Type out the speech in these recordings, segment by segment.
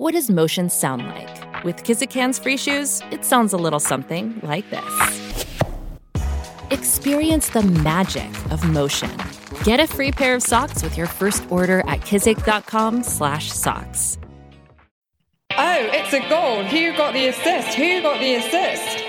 What does motion sound like? With Kizikans free shoes, it sounds a little something like this. Experience the magic of motion. Get a free pair of socks with your first order at kizik.com/socks. Oh, it's a goal. Who got the assist? Who got the assist?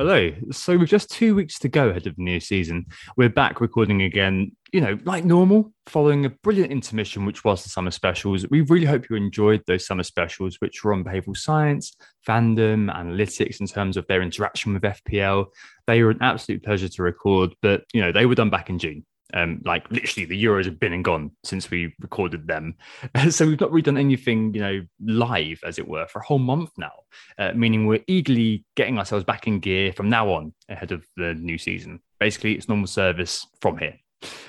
Hello. So, with just two weeks to go ahead of the new season, we're back recording again, you know, like normal, following a brilliant intermission, which was the summer specials. We really hope you enjoyed those summer specials, which were on behavioral science, fandom, analytics in terms of their interaction with FPL. They were an absolute pleasure to record, but, you know, they were done back in June. Um, like literally, the Euros have been and gone since we recorded them, so we've not really done anything, you know, live as it were, for a whole month now. Uh, meaning we're eagerly getting ourselves back in gear from now on ahead of the new season. Basically, it's normal service from here.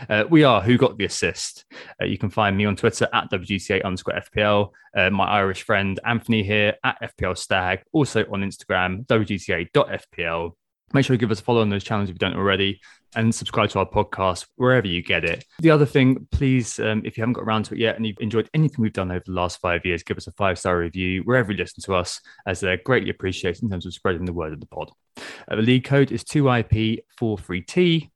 Uh, we are who got the assist. Uh, you can find me on Twitter at WGTA underscore FPL. Uh, my Irish friend Anthony here at FPL Stag. Also on Instagram, WGTA.FPL. Make sure you give us a follow on those channels if you don't already and subscribe to our podcast wherever you get it. The other thing, please, um, if you haven't got around to it yet and you've enjoyed anything we've done over the last five years, give us a five star review wherever you listen to us, as they're greatly appreciated in terms of spreading the word of the pod. Uh, the lead code is 2IP43T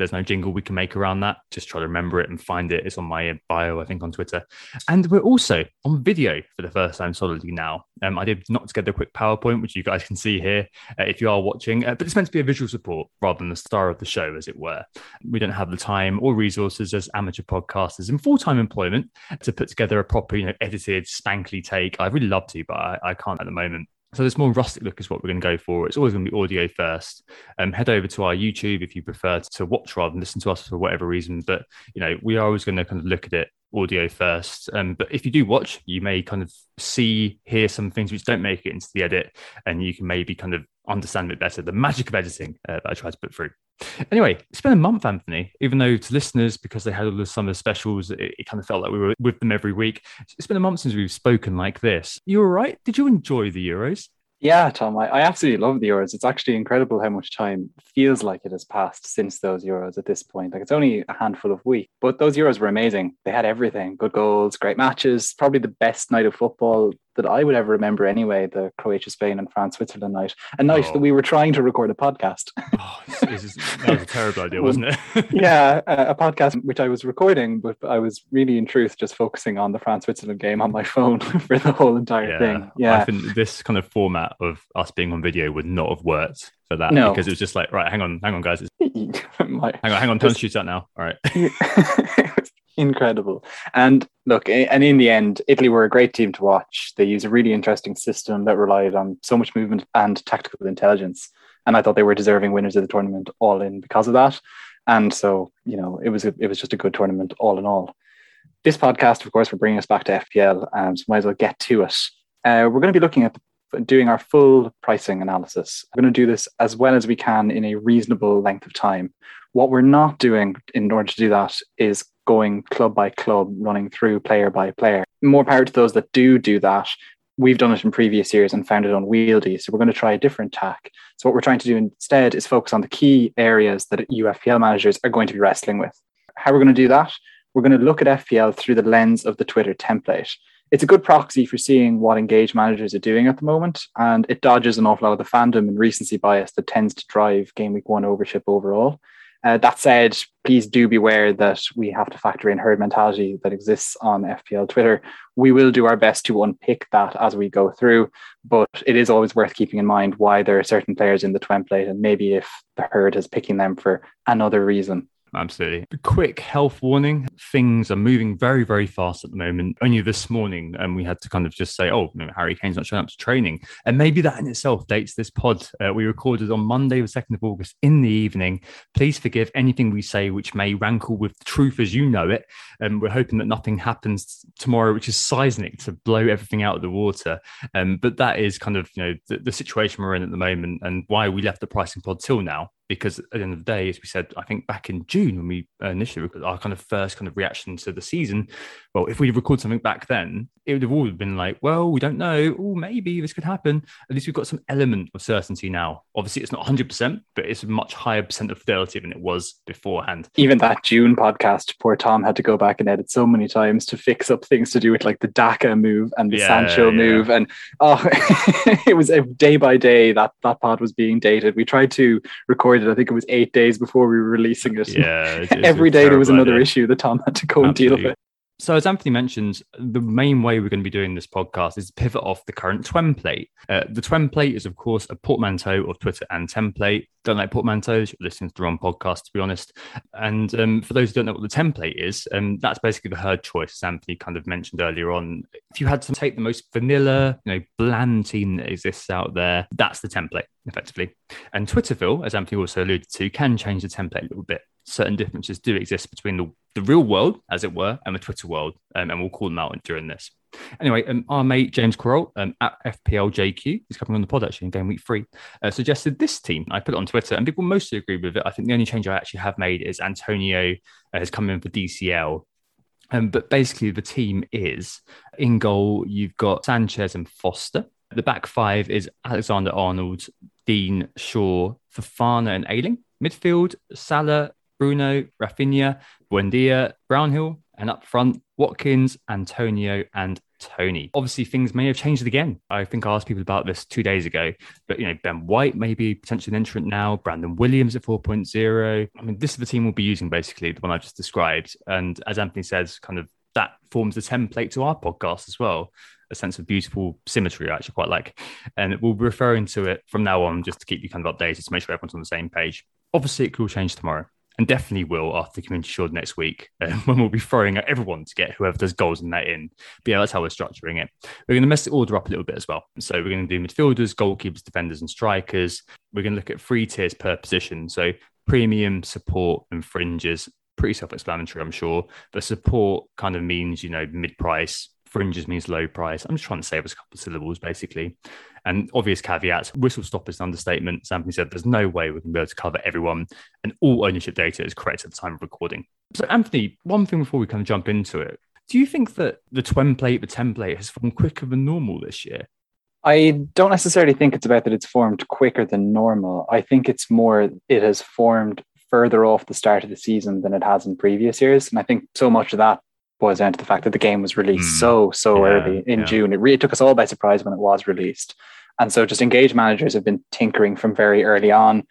there's no jingle we can make around that. Just try to remember it and find it. It's on my bio, I think, on Twitter. And we're also on video for the first time solidly now. Um, I did knock together a quick PowerPoint, which you guys can see here uh, if you are watching, uh, but it's meant to be a visual support rather than the star of the show, as it were. We don't have the time or resources as amateur podcasters in full time employment to put together a proper, you know, edited, spankly take. I'd really love to, but I, I can't at the moment. So this more rustic look is what we're going to go for. It's always going to be audio first. Um, head over to our YouTube if you prefer to watch rather than listen to us for whatever reason. But you know, we are always going to kind of look at it audio first. Um, but if you do watch, you may kind of see, hear some things which don't make it into the edit, and you can maybe kind of understand a bit better the magic of editing uh, that I try to put through. Anyway, it's been a month, Anthony, even though to listeners, because they had all the summer specials, it, it, kind of felt like we were with them every week. It's been a month since we've spoken like this. You were right. Did you enjoy the Euros? Yeah, Tom, I, I absolutely love the Euros. It's actually incredible how much time feels like it has passed since those Euros at this point. Like it's only a handful of weeks, but those Euros were amazing. They had everything good goals, great matches, probably the best night of football that I would ever remember anyway, the Croatia, Spain, and France, Switzerland night. A night oh. that we were trying to record a podcast. oh, this is, that was a terrible idea, wasn't it? yeah, a, a, podcast which I was recording, but I was really, in truth, just focusing on the France Switzerland game on my phone for the whole entire yeah, thing. Yeah. I think this kind of format of us being on video would not have worked for that no. because it was just like, right, hang on, hang on, guys. my, hang on, hang on, turn shoot out now. All right incredible. And look, and in the end, Italy were a great team to watch. They use a really interesting system that relied on so much movement and tactical intelligence. And I thought they were deserving winners of the tournament all in because of that. And so, you know, it was a, it was just a good tournament all in all. This podcast, of course, we're bringing us back to FPL, um, so might as well get to it. Uh, we're going to be looking at doing our full pricing analysis. We're going to do this as well as we can in a reasonable length of time. What we're not doing in order to do that is going club by club, running through player by player. More power to those that do do that. We've done it in previous years and found it unwieldy. So we're going to try a different tack. So what we're trying to do instead is focus on the key areas that UFPL managers are going to be wrestling with. How we're going to do that? We're going to look at FPL through the lens of the Twitter template. It's a good proxy for seeing what engaged managers are doing at the moment, and it dodges an awful lot of the fandom and recency bias that tends to drive game week one overship overall. Uh, that said, please do beware that we have to factor in herd mentality that exists on FPL Twitter. We will do our best to unpick that as we go through, but it is always worth keeping in mind why there are certain players in the template and maybe if the herd is picking them for another reason. Absolutely. Quick health warning. Things are moving very, very fast at the moment. Only this morning, and um, we had to kind of just say, oh, know, Harry Kane's not showing up to training. And maybe that in itself dates this pod. Uh, we recorded on Monday, the 2nd of August in the evening. Please forgive anything we say which may rankle with the truth as you know it. And um, we're hoping that nothing happens tomorrow, which is seismic to blow everything out of the water. Um, but that is kind of, you know, the, the situation we're in at the moment and why we left the pricing pod till now because at the end of the day, as we said, I think back in June when we initially our kind of first kind of reaction to the season, well, if we record something back then, it would have all been like, well, we don't know. Oh, maybe this could happen. At least we've got some element of certainty now. Obviously, it's not 100%, but it's a much higher percent of fidelity than it was beforehand. Even that June podcast, poor Tom had to go back and edit so many times to fix up things to do with like the Daka move and the yeah, Sancho yeah. move. And oh, it was a day by day that that pod was being dated. We tried to record I think it was eight days before we were releasing it. Yeah. Every day there was another idea. issue that Tom had to go Absolutely. and deal with. So, as Anthony mentioned, the main way we're going to be doing this podcast is pivot off the current Twemplate. Uh, the Twemplate is, of course, a portmanteau of Twitter and template. Don't like portmanteaus, you're listening to the wrong podcast, to be honest. And um, for those who don't know what the template is, um, that's basically the herd choice, as Anthony kind of mentioned earlier on. If you had to take the most vanilla, you know, bland team that exists out there, that's the template, effectively. And Twitterville, as Anthony also alluded to, can change the template a little bit certain differences do exist between the, the real world, as it were, and the Twitter world. Um, and we'll call them out during this. Anyway, um, our mate James Correll um, at FPLJQ, he's coming on the pod actually in game week three, uh, suggested this team. I put it on Twitter and people mostly agree with it. I think the only change I actually have made is Antonio uh, has come in for DCL. Um, but basically, the team is in goal, you've got Sanchez and Foster. The back five is Alexander Arnold, Dean Shaw, Fofana, and Ayling. Midfield, Salah, Bruno, Raphinha, Buendia, Brownhill, and up front, Watkins, Antonio, and Toney. Obviously, things may have changed again. I think I asked people about this two days ago, but you know, Ben White may be potentially an entrant now, Brandon Williams at 4.0. I mean, this is the team we'll be using basically, the one I just described. And as Anthony says, kind of that forms the template to our podcast as well. A sense of beautiful symmetry, I actually quite like. And we'll be referring to it from now on just to keep you kind of updated to make sure everyone's on the same page. Obviously, it could all change tomorrow and definitely will after the community shield next week uh, when we'll be throwing at everyone to get whoever does goals in that in. But yeah, that's how we're structuring it. We're going to mess the order up a little bit as well. So we're going to do midfielders, goalkeepers, defenders, and strikers. We're going to look at three tiers per position. So premium, support, and fringes. Pretty self-explanatory, I'm sure. But support kind of means you know mid-price. Fringes means low price. I'm just trying to save us a couple of syllables, basically. And obvious caveats, whistle stop is an understatement. Anthony said there's no way we can be able to cover everyone, and all ownership data is correct at the time of recording. So, Anthony, one thing before we kind of jump into it, do you think that the template, the template, has formed quicker than normal this year? I don't necessarily think it's about that it's formed quicker than normal. I think it's more it has formed further off the start of the season than it has in previous years. And I think so much of that boils down to the fact that the game was released mm. so so yeah, early in yeah. June. It really took us all by surprise when it was released, and so just engaged managers have been tinkering from very early on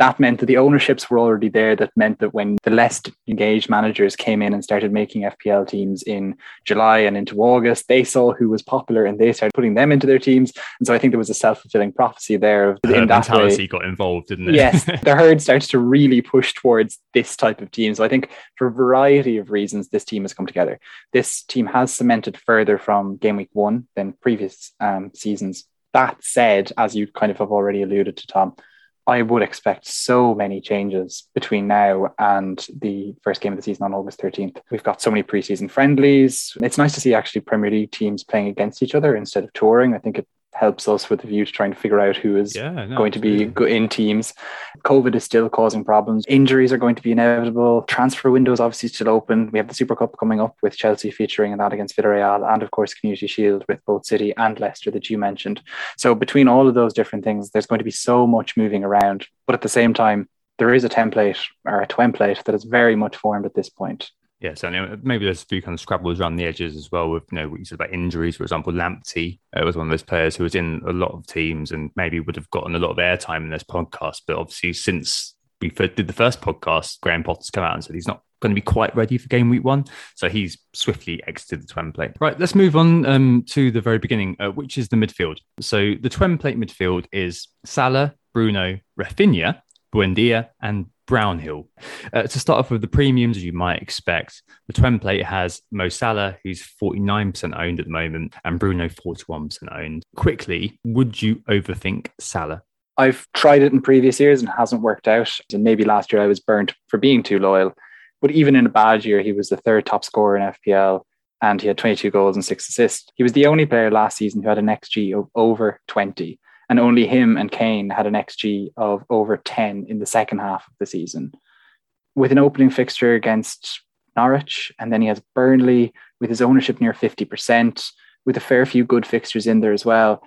that meant that the ownerships were already there. That meant that when the less engaged managers came in and started making FPL teams in July and into August, they saw who was popular and they started putting them into their teams. And so I think there was a self fulfilling prophecy there. The in mentality way, got involved, didn't it? yes, the herd starts to really push towards this type of team. So I think for a variety of reasons, this team has come together. This team has cemented further from game week one than previous um, seasons. That said, as you kind of have already alluded to, Tom, I would expect so many changes between now and the first game of the season on August 13th. We've got so many preseason friendlies. It's nice to see actually Premier League teams playing against each other instead of touring. I think it helps us with the view to trying to figure out who is yeah, no, going to be in teams. COVID is still causing problems. Injuries are going to be inevitable. Transfer windows obviously still open. We have the Super Cup coming up with Chelsea featuring in that against Villarreal, and of course Community Shield with both City and Leicester that you mentioned. So between all of those different things, there's going to be so much moving around. But at the same time, there is a template or a template that is very much formed at this point. Yeah, certainly. Maybe there's a few kind of scrabbles around the edges as well. With you know what you said about injuries, for example, Lamptey uh, was one of those players who was in a lot of teams and maybe would have gotten a lot of airtime in this podcast. But obviously, since we did the first podcast, Graham Potter's come out and said he's not going to be quite ready for game week one, so he's swiftly exited the template. Right, let's move on um, to the very beginning, uh, which is the midfield. So the template midfield is Salah, Bruno, Raphinha, Buendia, and Brownhill. Uh, to start off with the premiums, as you might expect, the template has Mo Salah, who's 49% owned at the moment, and Bruno 41% owned. Quickly, would you overthink Salah? I've tried it in previous years and hasn't worked out. And maybe last year I was burnt for being too loyal. But even in a bad year, he was the third top scorer in FPL and he had 22 goals and six assists. He was the only player last season who had an XG of over 20 and only him and Kane had an XG of over 10 in the second half of the season. With an opening fixture against Norwich, and then he has Burnley with his ownership near 50%, with a fair few good fixtures in there as well.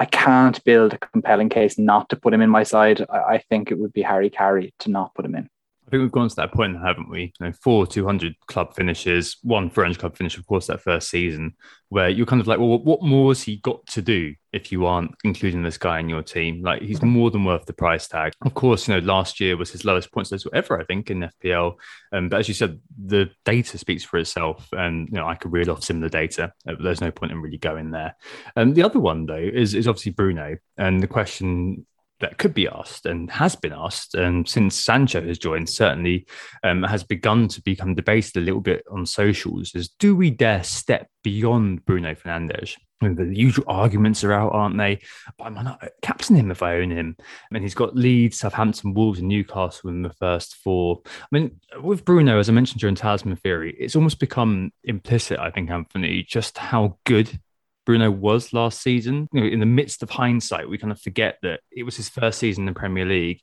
I can't build a compelling case not to put him in my side. I, think it would be Harry Carey to not put him in. I think we've gone to that point, haven't we? You know, four 200 club finishes, one French club finish, of course, that first season, where you're kind of like, well, what more has he got to do if you aren't including this guy in your team? Like, he's more than worth the price tag. Of course, you know, last year was his lowest points total ever, I think, in FPL. Um, but as you said, the data speaks for itself. And, you know, I could read off similar data. Uh, there's no point in really going there. And um, the other one, though, is, is obviously Bruno. And the question that could be asked and has been asked, and since Sancho has joined, certainly um, has begun to become debated a little bit on socials. Is do we dare step beyond Bruno Fernandes? I the usual arguments are out, aren't they? But I might not captain him if I own him. I mean, he's got Leeds, Southampton, Wolves, and Newcastle in the first four. I mean, with Bruno, as I mentioned during Talisman Theory, it's almost become implicit, I think, Anthony, just how good Bruno was last season. You know, in the midst of hindsight, we kind of forget that it was his first season in the Premier League.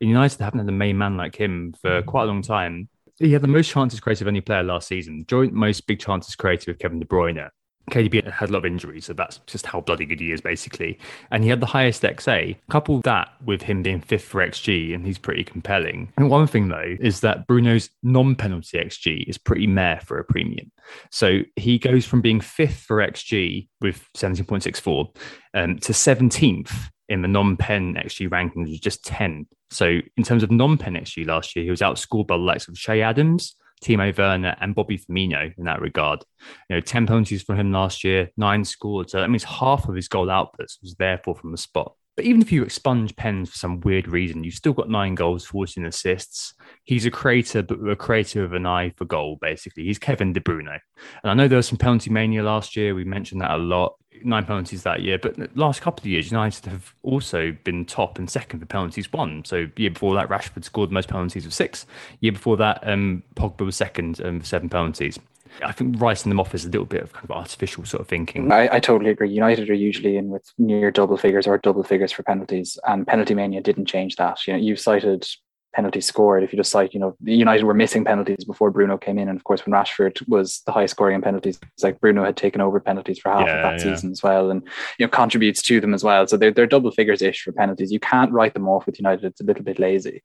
And United haven't had a main man like him for mm-hmm. quite a long time. He had the most chances created of any player last season, joint most big chances created with Kevin De Bruyne. KDB had a lot of injuries, so that's just how bloody good he is, basically. And he had the highest XA. Couple that with him being fifth for XG, and he's pretty compelling. And one thing, though, is that Bruno's non penalty XG is pretty meh for a premium. So he goes from being fifth for XG with 17.64 um, to 17th in the non-pen XG rankings just 10. So in terms of non-pen XG last year, he was outscored by the likes of Che Adams, Timo Werner and Bobby Firmino in that regard. You know, 10 penalties for him last year, nine scored. So that means half of his goal outputs was therefore from the spot. But even if you expunge pens for some weird reason, you've still got nine goals, 14 assists. He's a creator, but a creator with an eye for goal, basically. He's Kevin De Bruyne. And I know there was some penalty mania last year. We mentioned that a lot. Nine penalties that year. But last couple of years, United have also been top and second for penalties won. So year before that, Rashford scored the most penalties of six. Year before that, um, Pogba was second um, for seven penalties. I think writing them off is a little bit of kind of artificial sort of thinking. I, I, totally agree. United are usually in with near double figures or double figures for penalties, and penalty mania didn't change that. You know, you cited penalties scored. If you just cite, you know, United were missing penalties before Bruno came in, and of course, when Rashford was the highest scoring in penalties, it's like Bruno had taken over penalties for half yeah, of that yeah. season as well, and you know contributes to them as well. So they're they're double figures ish for penalties. You can't write them off with United. It's a little bit lazy.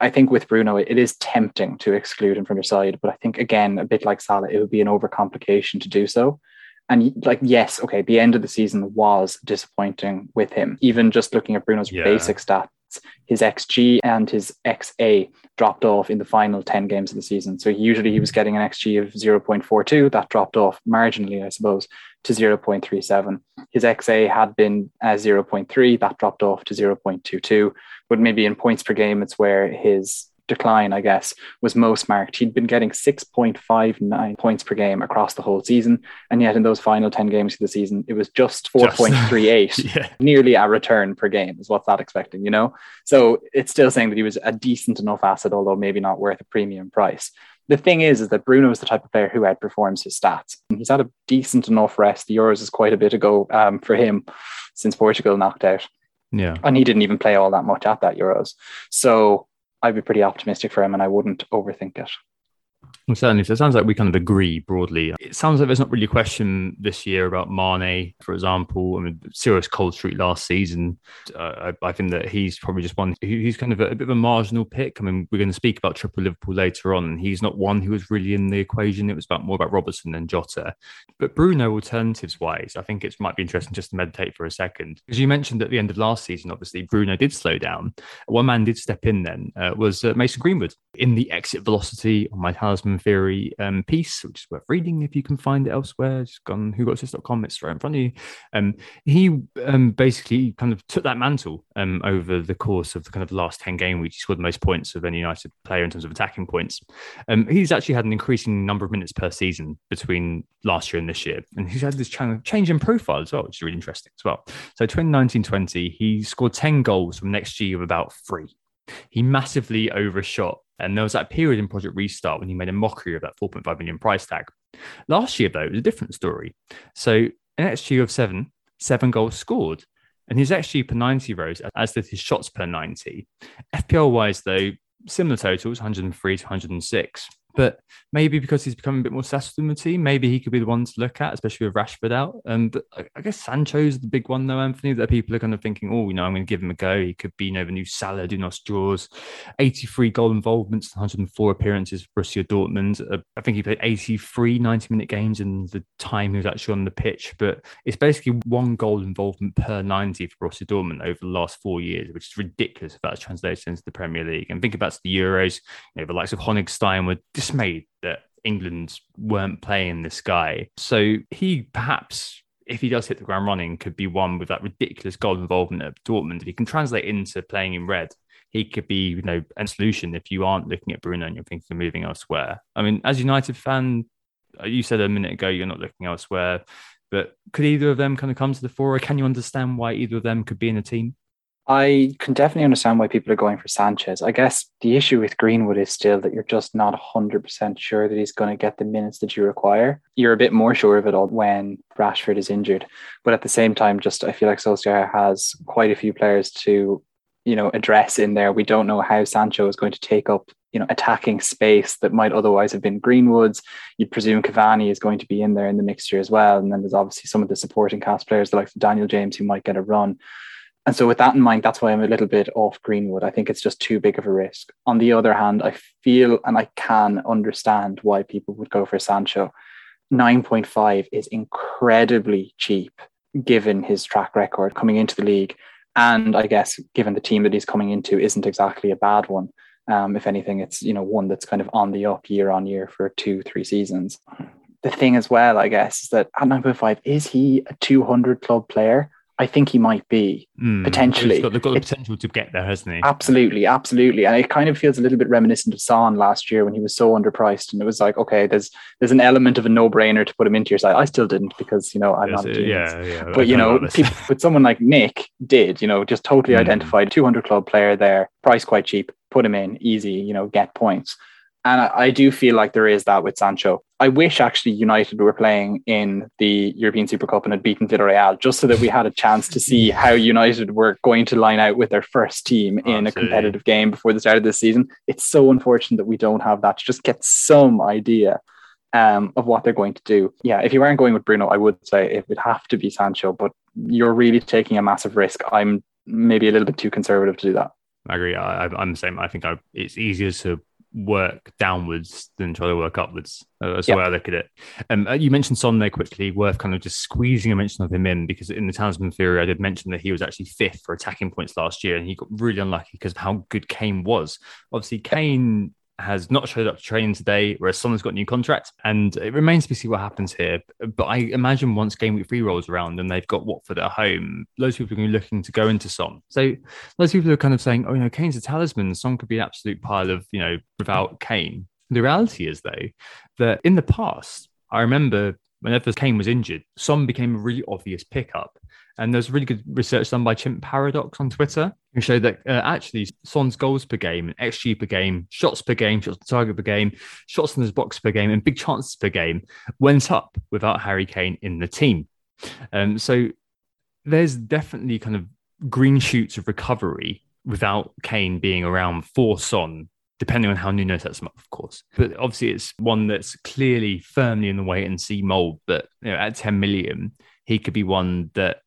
I think with Bruno, it is tempting to exclude him from your side, but I think again, a bit like Salah, it would be an overcomplication to do so. And like, yes, okay, the end of the season was disappointing with him. Even just looking at Bruno's yeah. basic stats, his XG and his XA dropped off in the final 10 games of the season. So usually he was getting an XG of 0.42. That dropped off marginally, I suppose, to 0.37. His XA had been uh, 0.3. That dropped off to 0.22 but maybe in points per game, it's where his decline, I guess, was most marked. He'd been getting 6.59 points per game across the whole season. And yet in those final 10 games of the season, it was just 4.38, yeah. nearly a return per game is what's that expecting, you know? So it's still saying that he was a decent enough asset, although maybe not worth a premium price. The thing is, is that Bruno is the type of player who outperforms his stats. He's had a decent enough rest. The Euros is quite a bit ago um, for him since Portugal knocked out. Yeah. And he didn't even play all that much at that Euros. So I'd be pretty optimistic for him and I wouldn't overthink it. Well, certainly. So it sounds like we kind of agree broadly. It sounds like there's not really a question this year about Mane, for example. I mean, serious cold streak last season. Uh, I, I, think that he's probably just one. He's kind of a, a, bit of a marginal pick. I mean, we're going to speak about triple Liverpool later on. He's not one who was really in the equation. It was about more about Robertson than Jota. But Bruno, alternatives wise, I think it might be interesting just to meditate for a second because you mentioned at the end of last season, obviously Bruno did slow down. One man did step in. Then uh, was uh, Mason Greenwood in the exit velocity on my talisman Theory um, piece, which is worth reading if you can find it elsewhere. Just gone whogottheassist.com, it's right in front of you. Um, he um, basically kind of took that mantle um, over the course of the kind of last 10 game weeks. He scored the most points of any United player in terms of attacking points. Um, he's actually had an increasing number of minutes per season between last year and this year. And he's had this change in profile as well, which is really interesting as well. So 2019 20, he scored 10 goals from next year of about three. He massively overshot and there was that period in Project Restart when he made a mockery of that 4.5 million price tag. Last year, though, it was a different story. So an XG of seven, seven goals scored. And his XG per 90 rose, as did his shots per 90. FPL wise, though, similar totals 103 to 106. But maybe because he's becoming a bit more settled in the team, maybe he could be the one to look at, especially with Rashford out. And I guess Sancho's the big one, though, Anthony, that people are kind of thinking, oh, you know, I'm going to give him a go. He could be, you know, the new Salah, do not draws, 83 goal involvements, 104 appearances for Borussia Dortmund. Uh, I think he played 83 90 minute games in the time he was actually on the pitch. But it's basically one goal involvement per 90 for Borussia Dortmund over the last four years, which is ridiculous if that's translated into the Premier League. And think about the Euros, you know, the likes of Honigstein were dismayed that England weren't playing this guy. So he perhaps, if he does hit the ground running, could be one with that ridiculous goal involvement at Dortmund. If he can translate into playing in red, he could be, you know, a solution if you aren't looking at Bruno and you're thinking of moving elsewhere. I mean, as United fan, you said a minute ago you're not looking elsewhere, but could either of them kind of come to the fore? Or can you understand why either of them could be in a team? I can definitely understand why people are going for Sancho. I guess the issue with Greenwood is still that you're just not 100% sure that he's going to get the minutes that you require. You're a bit more sure of it all when Rashford is injured. But at the same time, just I feel like Solskjaer has quite a few players to, you know, address in there. We don't know how Sancho is going to take up, you know, attacking space that might otherwise have been Greenwood's. You'd presume Cavani is going to be in there in the mixture as well. And then there's obviously some of the supporting cast players, like Daniel James, who might get a run. And so, with that in mind, that's why I'm a little bit off Greenwood. I think it's just too big of a risk. On the other hand, I feel and I can understand why people would go for Sancho. 9.5 is incredibly cheap given his track record coming into the league. And I guess given the team that he's coming into isn't exactly a bad one. Um, if anything, it's you know one that's kind of on the up year on year for two, three seasons. The thing as well, I guess, is that at 9.5, is he a 200 club player? I think he might be mm, potentially. He's got, they've got the potential to get there, hasn't he? Absolutely, absolutely. And it kind of feels a little bit reminiscent of Son last year when he was so underpriced, and it was like, okay, there's there's an element of a no brainer to put him into your side. I still didn't because you know I'm not. Doing yeah, yeah. But you know, people, with someone like Nick did, you know, just totally mm. identified 200 club player there, price quite cheap, put him in, easy, you know, get points. And I, I, do feel like there is that with Sancho. I wish actually United were playing in the European Super Cup and had beaten Villarreal just so that we had a chance to see how United were going to line out with their first team in Absolutely. a competitive game before the start of this season. It's so unfortunate that we don't have that to just get some idea um, of what they're going to do. Yeah, if you weren't going with Bruno, I would say it would have to be Sancho, but you're really taking a massive risk. I'm maybe a little bit too conservative to do that. I agree. I, am the same. I think I, it's easier to work downwards than try to work upwards. Uh, that's yep. the way I look at it. Um, uh, you mentioned Son there quickly, worth kind of just squeezing a mention of him in because in the Talisman theory, I did mention that he was actually fifth for attacking points last year and he got really unlucky because of how good Kane was. Obviously, Kane has not showed up to training today, whereas someone's got a new contract. And it remains to be seen what happens here. But I imagine once game week three rolls around and they've got Watford at home, loads of people are going to be looking to go into Son. So those people are kind of saying, oh, you know, Kane's a talisman. Son could be an absolute pile of, you know, without Kane. The reality is, though, that in the past, I remember whenever Kane was injured, Son became a really obvious pickup. And there's really good research done by Chimp Paradox on Twitter who showed that uh, actually Son's goals per game, XG per game, shots per game, shots per target per game, shots in his box per game, and big chances per game went up without Harry Kane in the team. Um, so there's definitely kind of green shoots of recovery without Kane being around for Son depending on how Nuno sets them up, of course. But obviously, it's one that's clearly firmly in the wait and see mold. But you know, at 10 million, he could be one that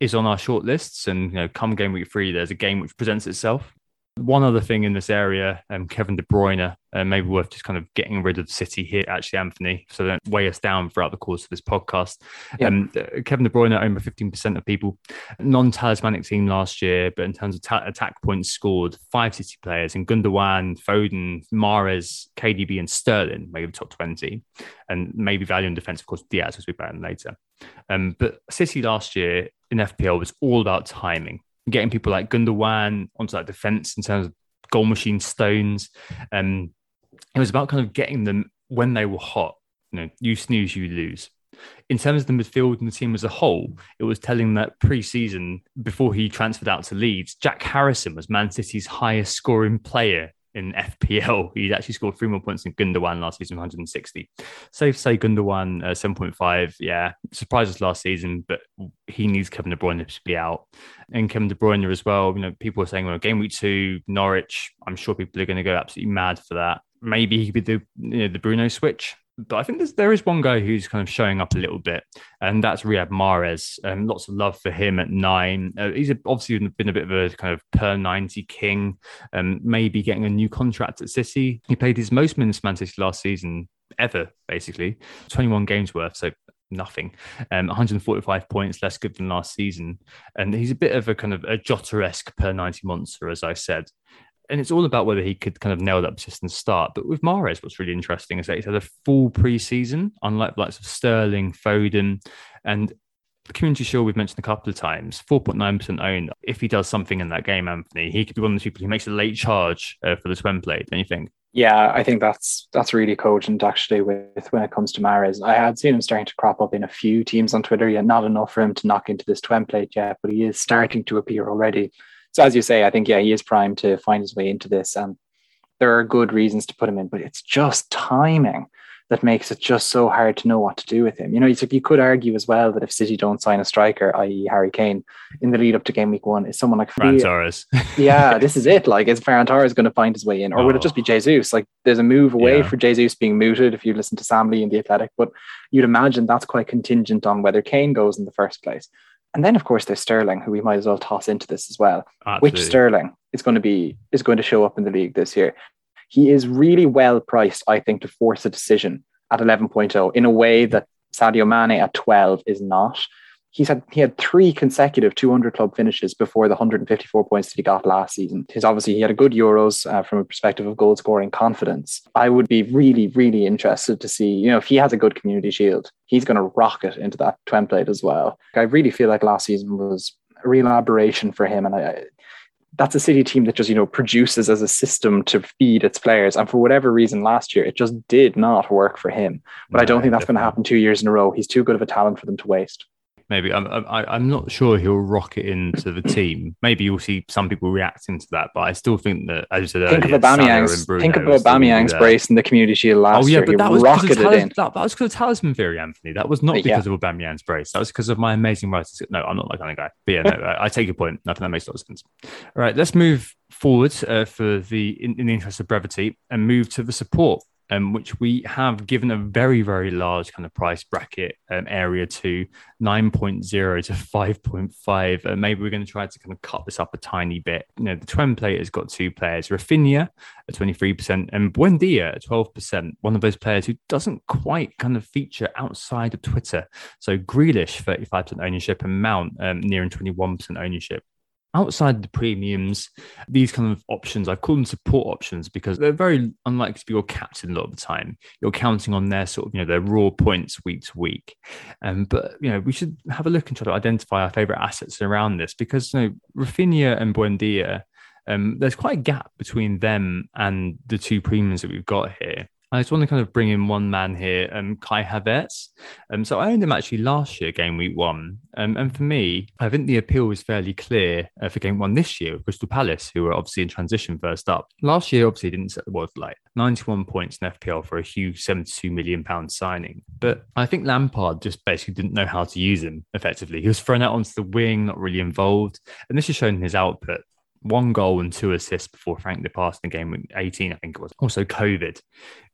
is on our short lists. And you know, come game week three, there's a game which presents itself. One other thing in this area, um, Kevin De Bruyne, uh, maybe worth just kind of getting rid of City here, actually, Anthony, so don't weigh us down throughout the course of this podcast. Yeah. Um, uh, Kevin De Bruyne owned by 15% of people. Non talismanic team last year, but in terms of ta- attack points scored, five City players in Gundogan, Foden, Mahrez, KDB, and Sterling, maybe the top 20. And maybe value in defense, of course, Diaz, as we better later. Um, but City last year in FPL was all about timing getting people like Gundogan onto that defense in terms of goal machine stones. Um, it was about kind of getting them when they were hot. You know, you snooze, you lose. In terms of the midfield and the team as a whole, it was telling that pre-season, before he transferred out to Leeds, Jack Harrison was Man City's highest scoring player in FPL. He actually scored three more points than Gundogan last season, 160. Safe say Gundogan, uh, 7.5. Yeah, surprised us last season, but he needs Kevin De Bruyne to be out. And Kevin De Bruyne as well. You know, people are saying, well, game week two, Norwich. I'm sure people are going to go absolutely mad for that. Maybe he could be the you know, the Bruno switch but I think there's, there is one guy who's kind of showing up a little bit, and that's Riyad Mahrez. Um, lots of love for him at nine. Uh, he's obviously been a bit of a kind of per 90 king, um, maybe getting a new contract at City. He played his most minutes City last season ever, basically 21 games worth. So nothing. Um, 145 points, less good than last season. And he's a bit of a kind of a Jota esque per 90 monster, as I said and it's all about whether he could kind of nail that persistent start. But with Mahrez, what's really interesting is that he's had a full preseason, unlike the likes of Sterling, Foden, and the community shield we've mentioned a couple of times, 4.9% owned. If he does something in that game, Anthony, he could be one of the people who makes a late charge uh, for the Twemplate, don't you think? Yeah, I think that's that's really cogent actually with when it comes to Mahrez. I had seen him starting to crop up in a few teams on Twitter, yet not enough for him to knock into this template yet, but he is starting to appear already. So as you say, I think yeah, he is primed to find his way into this, and there are good reasons to put him in, but it's just timing that makes it just so hard to know what to do with him. You know, you could argue as well that if City don't sign a striker, i.e., Harry Kane, in the lead up to game week one, is someone like Ferran Torres. yeah, this is it. Like, is Ferran Torres going to find his way in, or oh. would it oh. just be oh. Jesus? Like, there's a move away yeah. for Jesus being mooted if you listen to Sam Lee in the Athletic, but you'd imagine that's quite contingent on whether Kane goes in the first place. And then, of course, there's Sterling, who we might as well toss into this as well. Absolutely. Which Sterling is going to be is going to show up in the league this year? He is really well priced, I think, to force a decision at 11.0 in a way that Sadio Mane at 12 is not he's had he had three consecutive 200 club finishes before the 154 points that he got last season. His obviously he had a good Euros uh, from a perspective of goal scoring confidence. I would be really really interested to see you know if he has a good community shield, he's going to rocket into that template as well. I really feel like last season was a real aberration for him, and I. That's a City team that just you know produces as a system to feed its players, and for whatever reason, last year it just did not work for him. But no, I don't think that's going to happen two years in a row. He's too good of a talent for them to waste maybe. I'm I, am not sure he'll rocket into the team. Maybe you'll see some people reacting to that, but I still think that as you said think earlier, of Aubameyang's, think of Aubameyang's brace in the Community Shield last oh, yeah, year. But that was, rocketed talis- in. That, that was because of talisman theory, Anthony. That was not because yeah. of Aubameyang's brace. That was because of my amazing writers. No, I'm not that kind of guy. But yeah, no, I, I take your point. I think that makes a lot of sense. All right, let's move forward uh, for the in, in the interest of brevity and move to the support um, which we have given a very, very large kind of price bracket um, area to 9.0 to 5.5. Uh, maybe we're going to try to kind of cut this up a tiny bit. You know, the template has got two players, Raphinha at 23% and Buendia at 12%. One of those players who doesn't quite kind of feature outside of Twitter. So Grealish, 35% ownership, and Mount um, nearing 21% ownership outside the premiums, these kind of options, I call them support options because they're very unlikely to be your captain a lot of the time. You're counting on their sort of, you know, their raw points week to week. Um, but, you know, we should have a look and try to identify our favorite assets around this because, you know, Raphinha and Buendia, um, there's quite a gap between them and the two premiums that we've got here. I just want to kind of bring in one man here, um, Kai Havertz. Um, so I owned him actually last year, game week one. Um, and for me, I think the appeal was fairly clear uh, for game one this year with Crystal Palace, who were obviously in transition first up. Last year, obviously, didn't set the world light. 91 points in FPL for a huge 72 million pound signing. But I think Lampard just basically didn't know how to use him effectively. He was thrown out onto the wing, not really involved. And this is shown in his output one goal and two assists before Frank departed in game 18, I think it was. Also, COVID.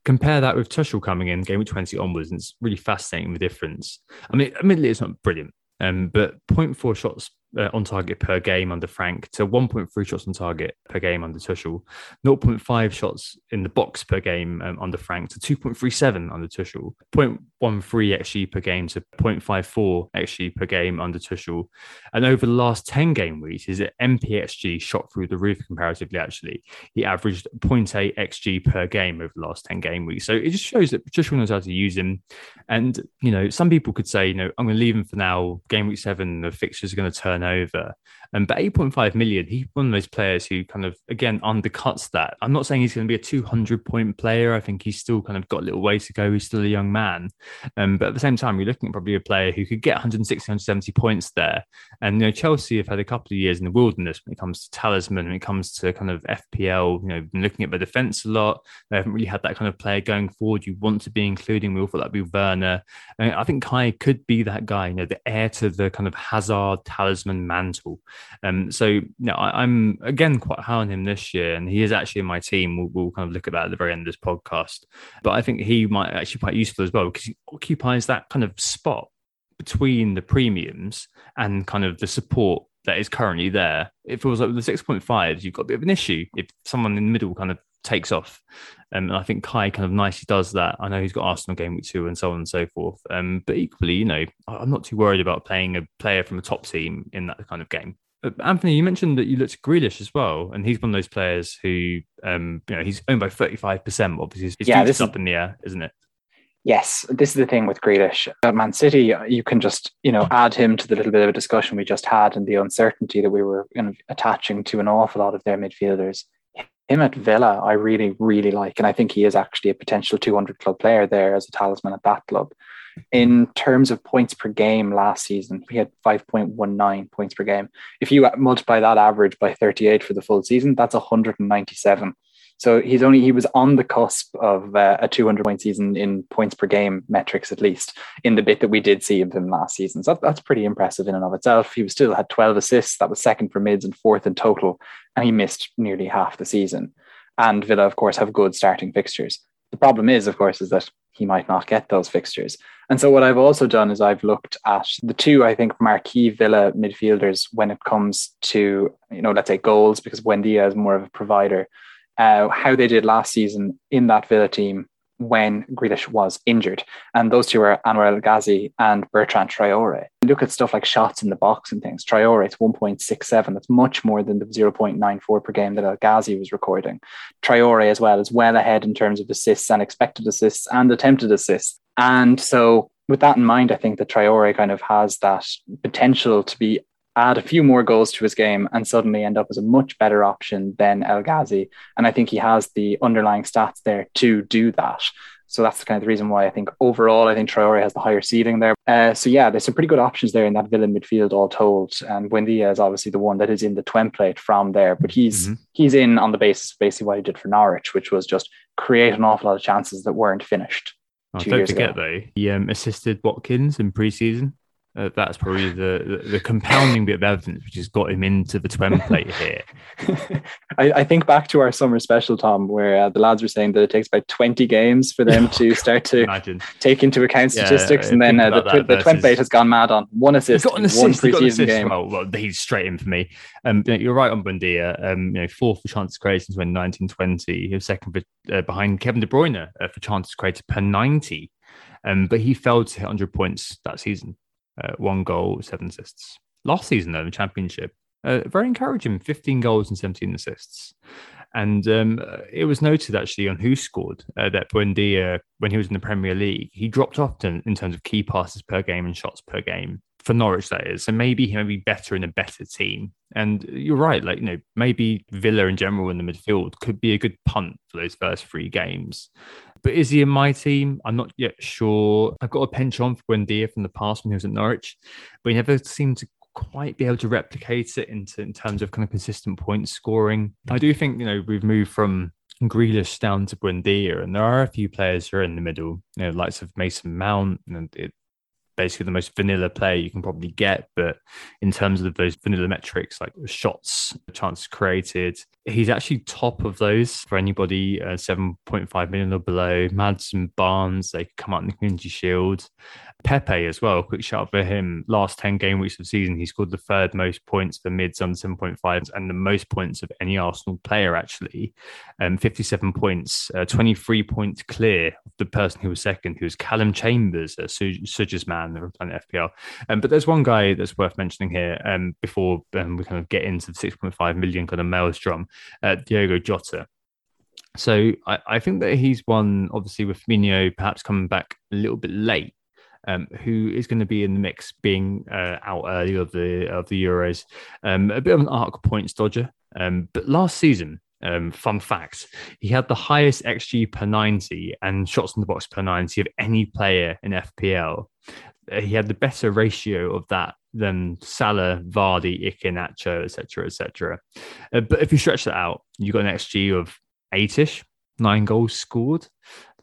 Compare that with Tuchel coming in game 20 onwards, and it's really fascinating the difference. I mean, admittedly, it's not brilliant, um, but 0.4 shots uh, on target per game under Frank to 1.3 shots on target per game under Tuchel, 0.5 shots in the box per game um, under Frank to 2.37 under Tuchel, 0.13 xG per game to 0.54 xG per game under Tuchel. And over the last 10 game weeks, his NPXG shot through the roof comparatively, actually. He averaged 0.8 xG per game over the last 10 game weeks. So it just shows that Tuchel knows how to use him. And, you know, some people could say, you know, I'm going to leave him for now. Game week seven, the fixtures are going to turn turnover. And but 8.5 million, he's one of those players who kind of, again, undercuts that. I'm not saying he's going to be a 200 point player. I think he's still kind of got a little way to go. He's still a young man. Um, but at the same time, you're looking at probably a player who could get 160, 170 points there. And, you know, Chelsea have had a couple of years in the wilderness when it comes to talisman, when it comes to kind of FPL, you know, been looking at the defense a lot. They haven't really had that kind of player going forward. You want to be including, we all thought that'd be Werner. And I think Kai could be that guy, you know, the heir to the kind of Hazard talisman mantle. Um, so you know, I, am again quite high on him this year, and he is actually in my team. We'll, we'll, kind of look at that at the very end of this podcast. But I think he might actually be quite useful as well because he occupies that kind of spot between the premiums and kind of the support that is currently there. It feels like with the 6.5s, you've got a bit of an issue if someone in the middle kind of takes off. Um, and I think Kai kind of nicely does that. I know he's got Arsenal game week two and so on and so forth. Um, but equally, you know, I'm not too worried about playing a player from a top team in that kind of game. Anthony, you mentioned that you looked at Grealish as well, and he's one of those players who, um, you know, he's owned by 35%. Obviously, his yeah, this is up in the air, isn't it? Yes, this is the thing with Grealish. At Man City, you can just, you know, add him to the little bit of a discussion we just had and the uncertainty that we were kind of attaching to an awful lot of their midfielders. Him at Villa, I really, really like, and I think he is actually a potential 200 club player there as a talisman at that club. In terms of points per game last season, he had 5.19 points per game. If you multiply that average by 38 for the full season, that's 197. So he's only he was on the cusp of uh, a 200 point season in points per game metrics, at least in the bit that we did see of him last season. So that's pretty impressive in and of itself. He was still had 12 assists. That was second for mids and fourth in total, and he missed nearly half the season. And Villa, of course, have good starting fixtures. The problem is, of course, is that he might not get those fixtures. And so what I've also done is I've looked at the two, I think, marquee Villa midfielders when it comes to, you know, let's say goals, because Buendia is more of a provider uh, how they did last season in that Villa team when Grealish was injured. And those two were Anwar El Ghazi and Bertrand Traore. Look at stuff like shots in the box and things. Traore, it's 1.67. That's much more than the 0.94 per game that El Ghazi was recording. Traore as well is well ahead in terms of assists and expected assists and attempted assists. And so with that in mind, I think that Traore kind of has that potential to be add a few more goals to his game and suddenly end up as a much better option than El Ghazi. And I think he has the underlying stats there to do that. So that's kind of the reason why I think overall, I think Traore has the higher ceiling there. Uh, so yeah, there's some pretty good options there in that villain midfield, all told. And Buendia is obviously the one that is in the template from there, but he's mm-hmm. he's in on the basis of basically what he did for Norwich, which was just create an awful lot of chances that weren't finished. Oh, don't forget ago. though, he um, assisted Watkins in preseason. Uh, that's probably the, the, the compounding bit of evidence which has got him into the template here. I, I, think back to our summer special, Tom, where uh, the lads were saying that it takes about 20 games for them to start to Imagine. take into account statistics, yeah, and then uh, the, the versus... template has gone mad on one assist, got an assist one preseason game. Oh, well, he's straight in for me. Um, you're right on Buendia. Um, you know, fourth for chances created when 1920. He was second for, uh, behind Kevin De Bruyne uh, for chances created per 90. Um, but he failed to hit 100 points that season uh, one goal, seven assists. Last season, though, in the championship, uh, very encouraging 15 goals and 17 assists. And um, it was noted actually on WhoScored uh, that Buendia, when he was in the Premier League, he dropped off in, in terms of key passes per game and shots per game for Norwich, that is. So maybe he may be better in a better team. And you're right, like, you know, maybe Villa in general in the midfield could be a good punt for those first three games. But is he in my team? I'm not yet sure. I've got a penchant on for Buendia from the past when he was at Norwich, but he never seemed to quite be able to replicate it in terms of kind of consistent point scoring. I do think, you know, we've moved from Grealish down to Buendia, and there are a few players who are in the middle, you know, likes of Mason Mount, and it, basically the most vanilla player you can probably get. But in terms of those vanilla metrics, like shots, chances created, he's actually top of those for anybody uh, 7.5 million or below. Maddison Barnes, they come out in the Community Shield. Pepe as well. Quick shout out for him. Last 10 game weeks of the season, he scored the third most points for mids under 7.5 and the most points of any Arsenal player, actually. Um, 57 points, uh, 23 points clear of the person who was second, who was Calum Chambers, a Suge's man from Planet FPL. Um, but there's one guy that's worth mentioning here um, before um, we kind of get into the 6.5 million kind of maelstrom, uh, Diogo Jota. So I, I, think that he's one, obviously, with Firmino perhaps coming back a little bit late um, who is going to be in the mix, being uh, out early of the of the Euros. Um, a bit of an arc points dodger, um, but last season. Um, fun fact: He had the highest xG per ninety and shots in the box per ninety of any player in FPL. Uh, he had the better ratio of that than Salah, Vardy, Iheanacho, etc., etc. Uh, but if you stretch that out, you've got an xG of eight-ish, nine goals scored.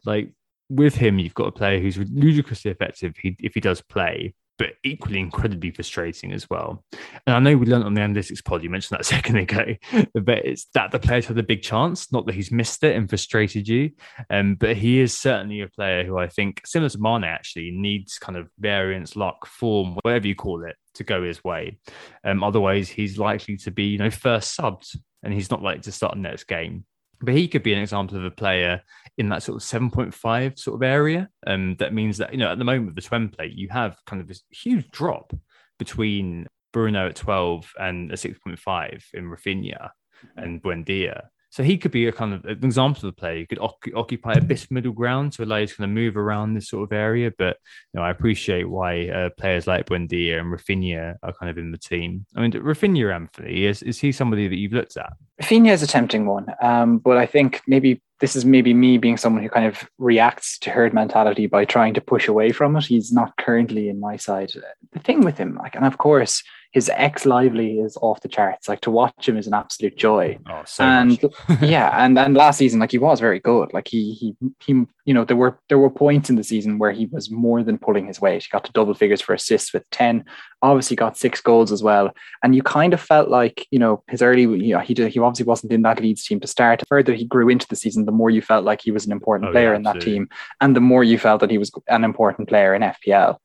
Like with him, you've got a player who's ludicrously effective if he does play, but equally incredibly frustrating as well. And I know we learned on the analytics pod, you mentioned that a second ago, but it's that the players had a big chance, not that he's missed it and frustrated you. Um, but he is certainly a player who I think, similar to Mane, actually needs kind of variance, luck, form, whatever you call it, to go his way. Um, otherwise, he's likely to be, you know, first subbed and he's not likely to start next game. But he could be an example of a player in that sort of 7.5 sort of area. Um, that means that, you know, at the moment with the template, you have kind of this huge drop between Bruno at 12 and a 6.5 in Raphinha and Buendia. So he could be a kind of an example of a player who could occupy a bit of middle ground to allow you to kind of move around this sort of area. But you know, I appreciate why uh, players like Buendia and Raphinha are kind of in the team. I mean, Raphinha, Anthony, is, is he somebody that you've looked at? Raphinha is a tempting one, um, but I think maybe this is maybe me being someone who kind of reacts to herd mentality by trying to push away from it. He's not currently in my side. The thing with him, like, and of course, his ex lively is off the charts. Like to watch him is an absolute joy. Oh, so and yeah, and and last season, like he was very good. Like he he he, you know, there were there were points in the season where he was more than pulling his weight. He got to double figures for assists with ten. Obviously, got six goals as well. And you kind of felt like you know his early, you know, he did, he obviously wasn't in that Leeds team to start. The further he grew into the season, the more you felt like he was an important oh, player yeah, in that team, and the more you felt that he was an important player in FPL.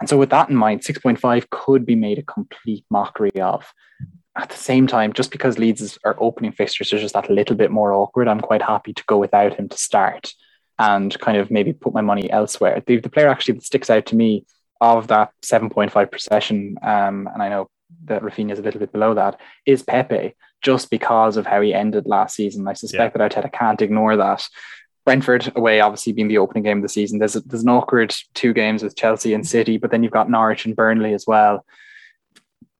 And so, with that in mind, 6.5 could be made a complete mockery of. At the same time, just because Leeds are opening fixtures are just that little bit more awkward, I'm quite happy to go without him to start and kind of maybe put my money elsewhere. The, the player actually that sticks out to me of that 7.5 procession, um, and I know that Raphinha is a little bit below that, is Pepe, just because of how he ended last season. I suspect yeah. that Arteta can't ignore that. Brentford away, obviously being the opening game of the season. There's a, there's an awkward two games with Chelsea and City, but then you've got Norwich and Burnley as well.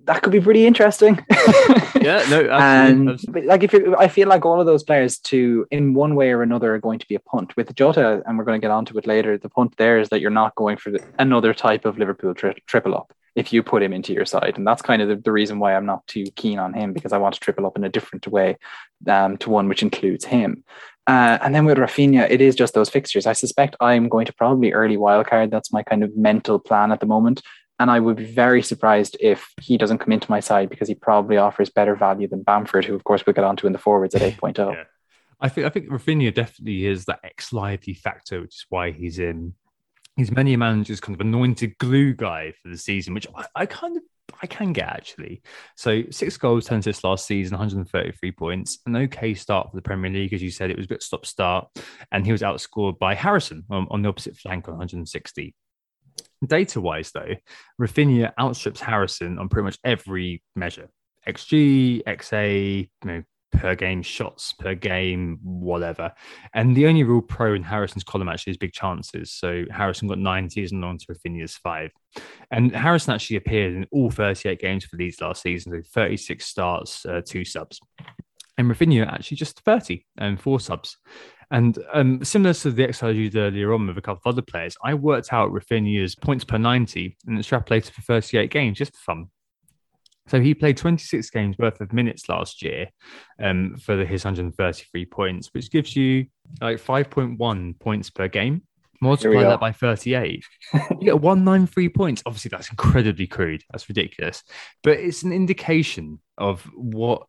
That could be pretty interesting. yeah, no, absolutely. and like if you, I feel like all of those players, to in one way or another, are going to be a punt with Jota, and we're going to get onto it later. The punt there is that you're not going for the, another type of Liverpool tri- triple up if you put him into your side. And that's kind of the, the, reason why I'm not too keen on him because I want to triple up in a different way um, to one which includes him. Uh, and then with Raphinha, it is just those fixtures. I suspect I'm going to probably early wildcard. That's my kind of mental plan at the moment. And I would be very surprised if he doesn't come into my side because he probably offers better value than Bamford, who of course we'll get onto in the forwards at 8.0. yeah. I think I think Raphinha definitely is that ex lively factor, which is why he's in. He's many a managers kind of anointed glue guy for the season, which I, I kind of I can get actually. So six goals, 10 assists last season, 133 points. An okay start for the Premier League, as you said. It was a bit stop start. And he was outscored by Harrison on, on the opposite flank on 160. Data wise, though, Raphinha outstrips Harrison on pretty much every measure. XG, XA, you know, per game shots per game, whatever. And the only real pro in Harrison's column actually is big chances. So Harrison got 90s and on to Raphinha's five. And Harrison actually appeared in all 38 games for these last season, so 36 starts, uh, two subs. And Raphinha actually just 30 and four subs. And um, similar to the exercise you did earlier on with a couple of other players, I worked out Raphinha's points per 90 and extrapolated for 38 games just for fun. So he played 26 games worth of minutes last year um, for the, his 133 points, which gives you like 5.1 points per game. Multiply that by 38. you get 193 points. Obviously, that's incredibly crude. That's ridiculous. But it's an indication of what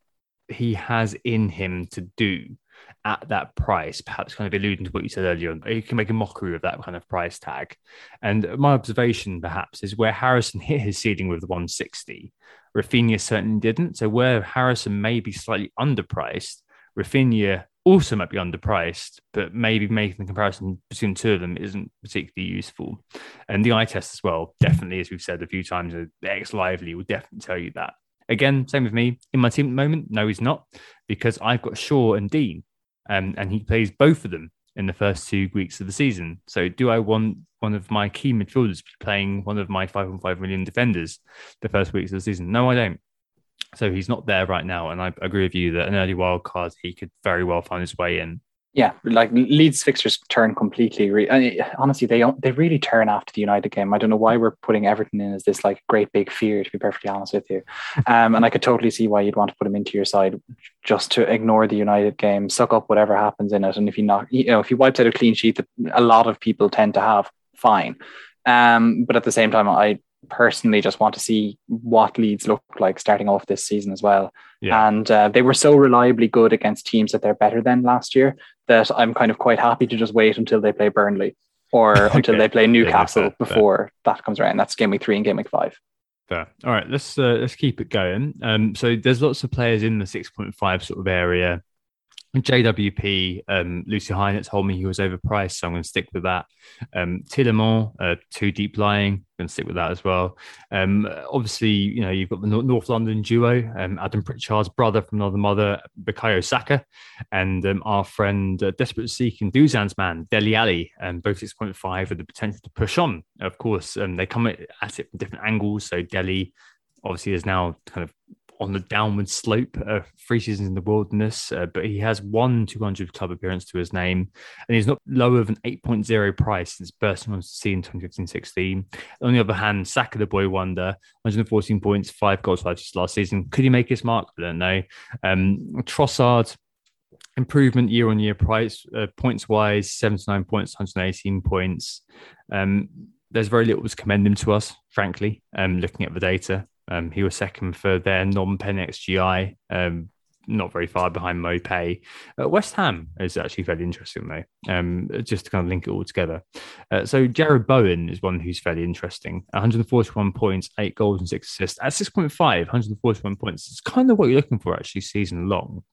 he has in him to do at that price, perhaps kind of alluding to what you said earlier on, you can make a mockery of that kind of price tag. And my observation, perhaps, is where Harrison hit his ceiling with the 160, Raphinha certainly didn't. So where Harrison may be slightly underpriced, Raphinha also might be underpriced, but maybe making the comparison between two of them isn't particularly useful. And the eye test as well, definitely, as we've said a few times, the X Lively will definitely tell you that. Again, same with me. In my team at the moment, no, he's not, because I've got Shaw and Digne, um, and he plays both of them in the first two weeks of the season. So, do I want one of my key midfielders playing one of my 5.5 million defenders the first weeks of the season? No, I don't. So he's not there right now. And I agree with you that an early wild card, he could very well find his way in yeah, like Leeds fixtures turn completely. Re- I mean, honestly, they they really turn after the United game. I don't know why we're putting Everton in as this like great big fear. To be perfectly honest with you, um, and I could totally see why you'd want to put him into your side just to ignore the United game, suck up whatever happens in it, and if you not, you know, if you wiped out a clean sheet that a lot of people tend to have, fine. Um, but at the same time, I personally just want to see what Leeds look like starting off this season as well. Yeah. And uh, they were so reliably good against teams that they're better than last year that I'm kind of quite happy to just wait until they play Burnley or okay. until they play Newcastle yeah, fair, before fair. that comes around. That's game week three and game week five. Fair. All right, let's uh, let's keep it going. Um, so there's lots of players in the 6.5 sort of area JWP, um, Lucy Hynett told me he was overpriced, so I'm going to stick with that. Um, Tielemans, uh, too deep lying, going to stick with that as well. Um, obviously, you know, you've got the North London duo, um, Adam Pritchard's brother from another mother, Bukayo Saka, and um, our friend, uh, Desperate Seeking Dusan's man, Dele Ali, um, both 6.5 with the potential to push on. Of course, um, they come at it from different angles. So Dele obviously is now kind of on the downward slope, uh, three seasons in the wilderness, uh, but he has one 200 club appearance to his name, and he's not lower than 8.0 price since bursting on the scene in 2015-16. On the other hand, Saka the boy wonder, 114 points, five goals five just last season. Could he make his mark? I don't know. Um, Trossard, improvement year on year price, uh, points wise, 79 points, 118 points. Um, there's very little to commend him to us, frankly, um, looking at the data. Um, he was second for their non-pen XGI, um, not very far behind Maupay. Uh, West Ham is actually fairly interesting though, um, just to kind of link it all together. Uh, so Jarrod Bowen is one who's fairly interesting. 141 points, eight goals and six assists at 6.5. 141 points. It's kind of what you're looking for actually season long.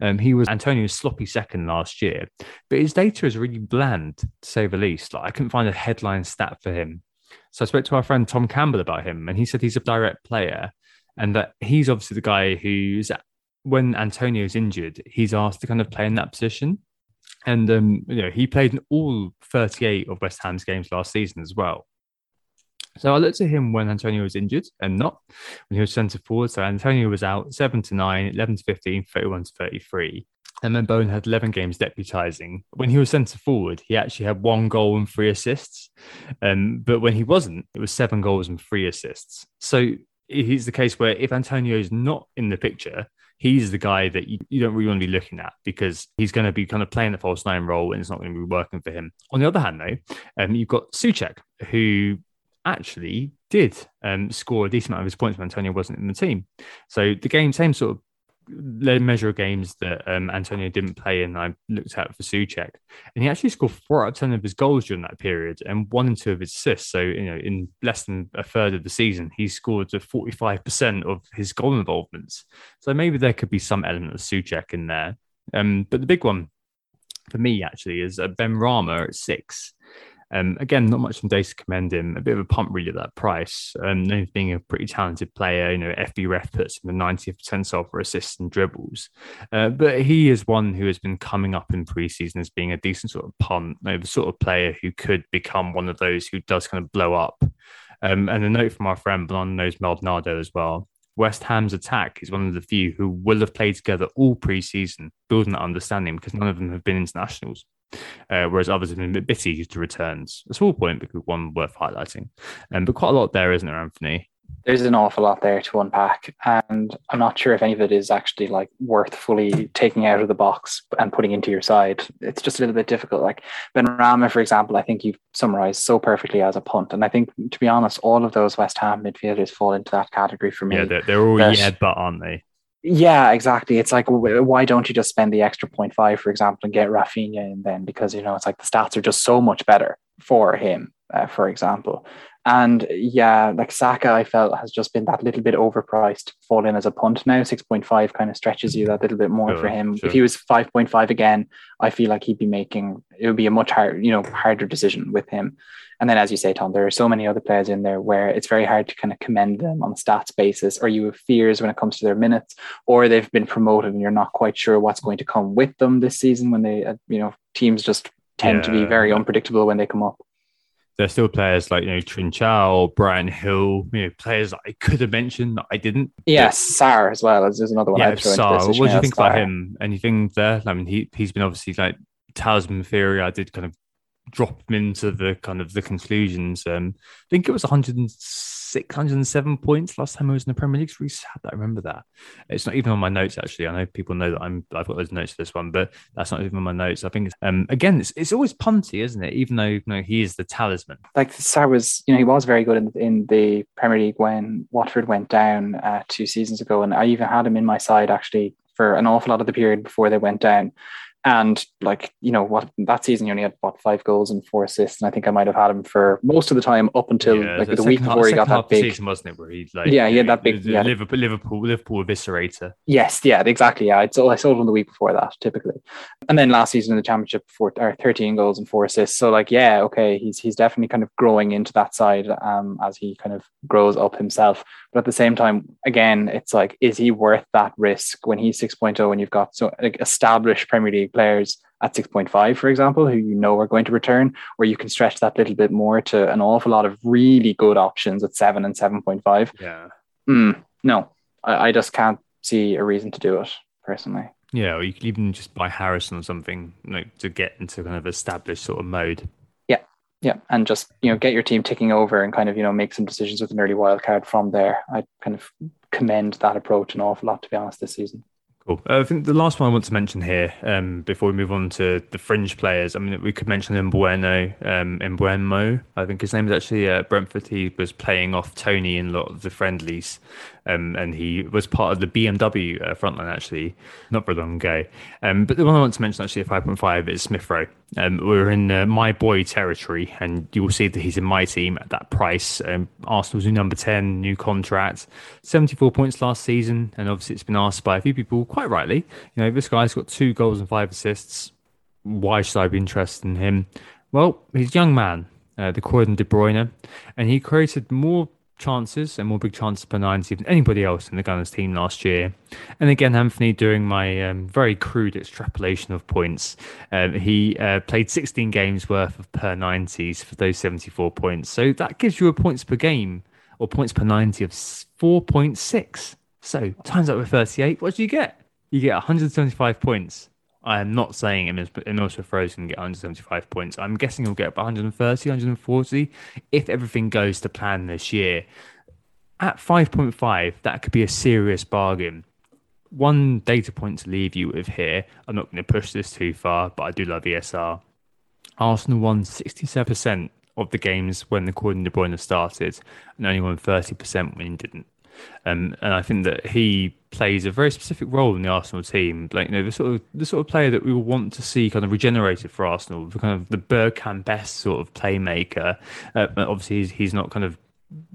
Um, he was Antonio's sloppy second last year, but his data is really bland to say the least. Like I couldn't find a headline stat for him so I spoke to our friend Tom Campbell about him, and he said he's a direct player, and that he's obviously the guy who's when Antonio's injured, he's asked to kind of play in that position. And um, you know, he played in all 38 of West Ham's games last season as well. So I looked at him when Antonio was injured and not when he was centre forward. So Antonio was out 7 to 9, 11 to 15, 31 to 33. And then Bowen had 11 games deputising. When he was centre forward, he actually had one goal and three assists. Um, but when he wasn't, it was seven goals and three assists. So it's the case where if Antonio is not in the picture, he's the guy that you, you don't really want to be looking at because he's going to be kind of playing the false nine role and it's not going to be working for him. On the other hand, though, um, you've got Soucek, who actually did um, score a decent amount of his points when Antonio wasn't in the team. So the game, same sort of measure of games that um, Antonio didn't play in, I looked at for Soucek, and he actually scored four out of ten of his goals during that period, and one and two of his assists. So you know, in less than a third of the season, he scored forty five percent of his goal involvements. So maybe there could be some element of Soucek in there. Um, but the big one for me actually is uh, Benrahma at six. Um, again, not much from data to commend him. A bit of a pump really at that price. Um, for being a pretty talented player, you know, FBref puts him in the 90th percentile for assists and dribbles. Uh, but he is one who has been coming up in preseason as being a decent sort of punt, you know, the sort of player who could become one of those who does kind of blow up. Um, and a note from our friend Blonde knows Maldonado as well. West Ham's attack is one of the few who will have played together all preseason, building that understanding because none of them have been internationals uh, whereas others have been a bit bitty to returns. A small point, but one worth highlighting. Um, but quite a lot there, isn't there, Anthony? There's an awful lot there to unpack, and I'm not sure if any of it is actually like worth fully taking out of the box and putting into your side. It's just a little bit difficult. Like Benrahma, for example, I think you've summarized so perfectly as a punt, and I think to be honest, all of those West Ham midfielders fall into that category for me. Yeah, they're, they're all yeah, but aren't they? Yeah, exactly. It's like, why don't you just spend the extra 0.5, for example, and get Raphinha in then? Because, you know, it's like the stats are just so much better for him, uh, for example. And yeah, like Saka, I felt has just been that little bit overpriced, fall in as a punt now. 6.5 kind of stretches you that little bit more for him. Sure. If he was 5.5 again, I feel like he'd be making it would be a much harder, you know, harder decision with him. And then, as you say, Tom, there are so many other players in there where it's very hard to kind of commend them on a stats basis, or you have fears when it comes to their minutes, or they've been promoted and you're not quite sure what's going to come with them this season when they, uh, you know, teams just tend yeah. to be very unpredictable when they come up. There's still players like you know Trincao, Bryan Gil, you know players I could have mentioned that I didn't. Yes, Sarr as well. There's another one. Yeah, I'd throw into Sarr. What do you think Sarr. about him? Anything there? I mean, he he's been obviously like talisman theory. I did kind of drop him into the kind of the conclusions. Um, I think it was 106, 107 points last time I was in the Premier League. It's really sad that I remember that. It's not even on my notes actually. I know people know that I'm I've got those notes for this one, but that's not even on my notes. I think it's, um again it's, it's always punty, isn't it? Even though you know, he is the talisman. like Sarr was, you know, he was very good in, in the Premier League when Watford went down uh, two seasons ago, and I even had him in my side actually for an awful lot of the period before they went down. And like you know, what that season he only had what five goals and four assists, and I think I might have had him for most of the time up until Yeah, like the the week half- before he got that big. season, wasn't it? Where he like Yeah, he had that big- yeah. Liverpool Liverpool Liverpool eviscerator. Yes, yeah, exactly. Yeah, I sold, I sold him the week before that, typically, and then last season in the championship, for or thirteen goals and four assists. So, like, yeah, okay, he's he's definitely kind of growing into that side um, as he kind of grows up himself. But at the same time, again, it's like, is he worth that risk when he's 6.0 and you've got so like established Premier League players at 6.5, for example, who you know are going to return, where you can stretch that little bit more to an awful lot of really good options at seven and 7.5. Yeah. Mm, no, I, I just can't see a reason to do it personally. Yeah, or you could even just buy Harrison or something like to get into kind of established sort of mode. Yeah, and just you know get your team ticking over and kind of you know make some decisions with an early wild card from there. I kind of commend that approach an awful lot to be honest this season. Cool. Uh, I think the last one I want to mention here, um, before we move on to the fringe players, I mean, we could mention Mbueno, um, Mbeumo. I think his name is actually uh, Brentford. He was playing off Toney in a lot of the friendlies, um, and he was part of the BMW uh, frontline actually, not for long ago. Um, but the one I want to mention actually at 5.5 is Smith Rowe. Um, we're in uh, my boy territory, and you will see that he's in my team at that price. Um, Arsenal's new number 10, new contract, 74 points last season. And obviously, it's been asked by a few people, quite rightly, you know, this guy's got two goals and five assists. Why should I be interested in him? Well, he's a young man, uh, the Croydon De Bruyne, and he created more chances and more big chances per 90 than anybody else in the Gunners team last year. And again, Anthony, doing my um, very crude extrapolation of points, um, he uh, played 16 games worth of per 90s for those 74 points. So that gives you a points per game or points per 90 of 4.6. So times that with 38, what do you get? You get 175 points. I am not saying Emil Emil Smith Rowe's going to get 175 points. I'm guessing he'll get about 130, 140 if everything goes to plan this year. At 5.5, that could be a serious bargain. One data point to leave you with here. I'm not going to push this too far, but I do love ESR. Arsenal won 67% of the games when the Croydon De Bruyne started, and only won 30% when he didn't. Um, and I think that he plays a very specific role in the Arsenal team. Like you know, the sort of the sort of player that we will want to see kind of regenerated for Arsenal, the kind of the Bergkamp best sort of playmaker. Uh, obviously, he's, he's not kind of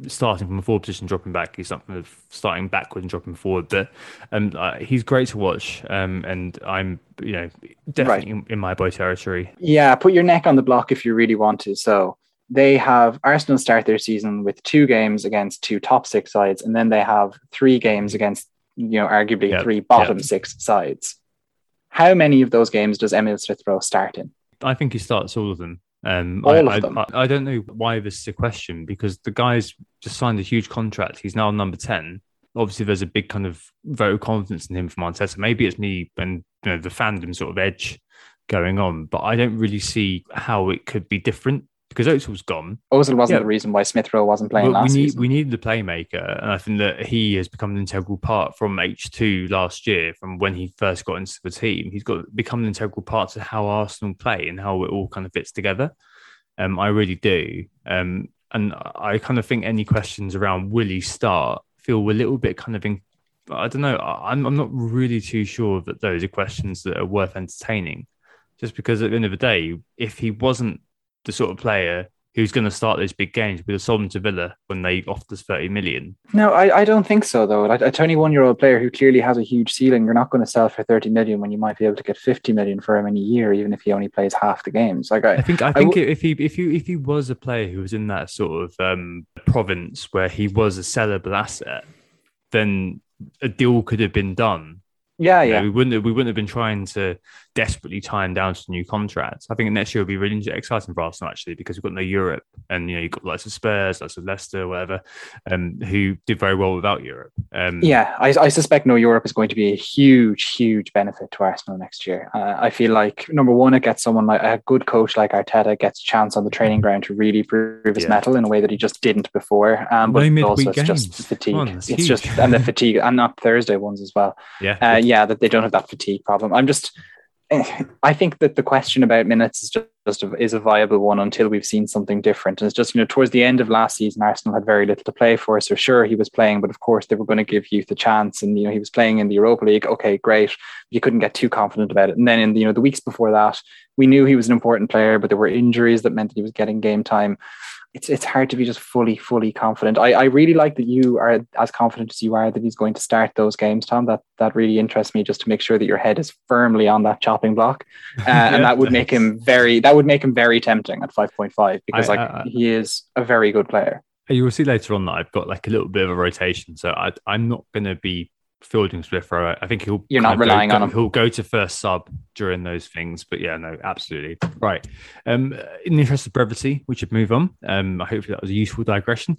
starting from a forward position, dropping back. He's not kind of starting backward and dropping forward. But um, uh, he's great to watch. Um, and I'm you know definitely in, in my boy territory. Yeah, put your neck on the block if you really want to. So they have Arsenal start their season with two games against two top six sides, and then they have three games against you know arguably Yeah, three bottom six sides. How many of those games does Emil Smith Rowe start in? I think he starts all of them. Um, All I, of them? I, I don't know why this is a question because the guy's just signed a huge contract. He's now number 10. Obviously, there's a big kind of vote of confidence in him from Arteta. Maybe it's me and you know, the fandom sort of edge going on, but I don't really see how it could be different because Ozil's gone. Ozil wasn't Yeah. the reason why Smith Rowe wasn't playing But we need season. we needed the playmaker, and I think that he has become an integral part from H two last year, from when he first got into the team. He's got become an integral part to how Arsenal play and how it all kind of fits together. Um, I really do, um, and I kind of think any questions around will he start feel a little bit kind of in. I don't know. I'm I'm not really too sure that those are questions that are worth entertaining, just because at the end of the day, if he wasn't the sort of player who's going to start those big games with a sold him to Villa when they offered us 30 million. No, I, I don't think so though. A, a 21 year old player who clearly has a huge ceiling, you're not going to sell for 30 million when you might be able to get 50 million for him in a year, even if he only plays half the games. Like I I, think I think w- if he if he if he was a player who was in that sort of um, province where he was a sellable asset, then a deal could have been done. Yeah, You know, yeah. we wouldn't have, we wouldn't have been trying to desperately tie him down to new contracts. I think next year will be really exciting for Arsenal actually because we've got no Europe, and you know you've got lots of Spurs, lots of Leicester, whatever, um, who did very well without Europe. Um, Yeah, I, I suspect no Europe is going to be a huge, huge benefit to Arsenal next year. Uh, I feel like number one, it gets someone like a good coach like Arteta gets a chance on the training ground to really prove his Yeah. mettle in a way that he just didn't before. Um, but midweek also it's games. just fatigue. On, it's huge. just and the fatigue and not Thursday ones as well. yeah, Uh, yeah, that they don't have that fatigue problem. I'm just, eh, I think that the question about minutes is just, just a, is a viable one until we've seen something different. And it's just you know towards the end of last season, Arsenal had very little to play for. So sure, he was playing, but of course they were going to give youth a chance. And you know he was playing in the Europa League. Okay, great. You couldn't get too confident about it. And then in the, you know the weeks before that, we knew he was an important player, but there were injuries that meant that he was getting game time it's it's hard to be just fully fully confident. I, I really like that you are as confident as you are that he's going to start those games, Tom. That that really interests me just to make sure that your head is firmly on that chopping block, uh, and that would make him very that would make him very tempting at five point five because I- like I- he is a very good player. You will see later on that I've got like a little bit of a rotation, so I, I'm not going to be fielding Smith Rowe. I think he'll. You're not relying go- on him. He'll go to first sub during those things, but yeah, no, absolutely right. Um, in the interest of brevity, we should move on. Um, hopefully that was a useful digression.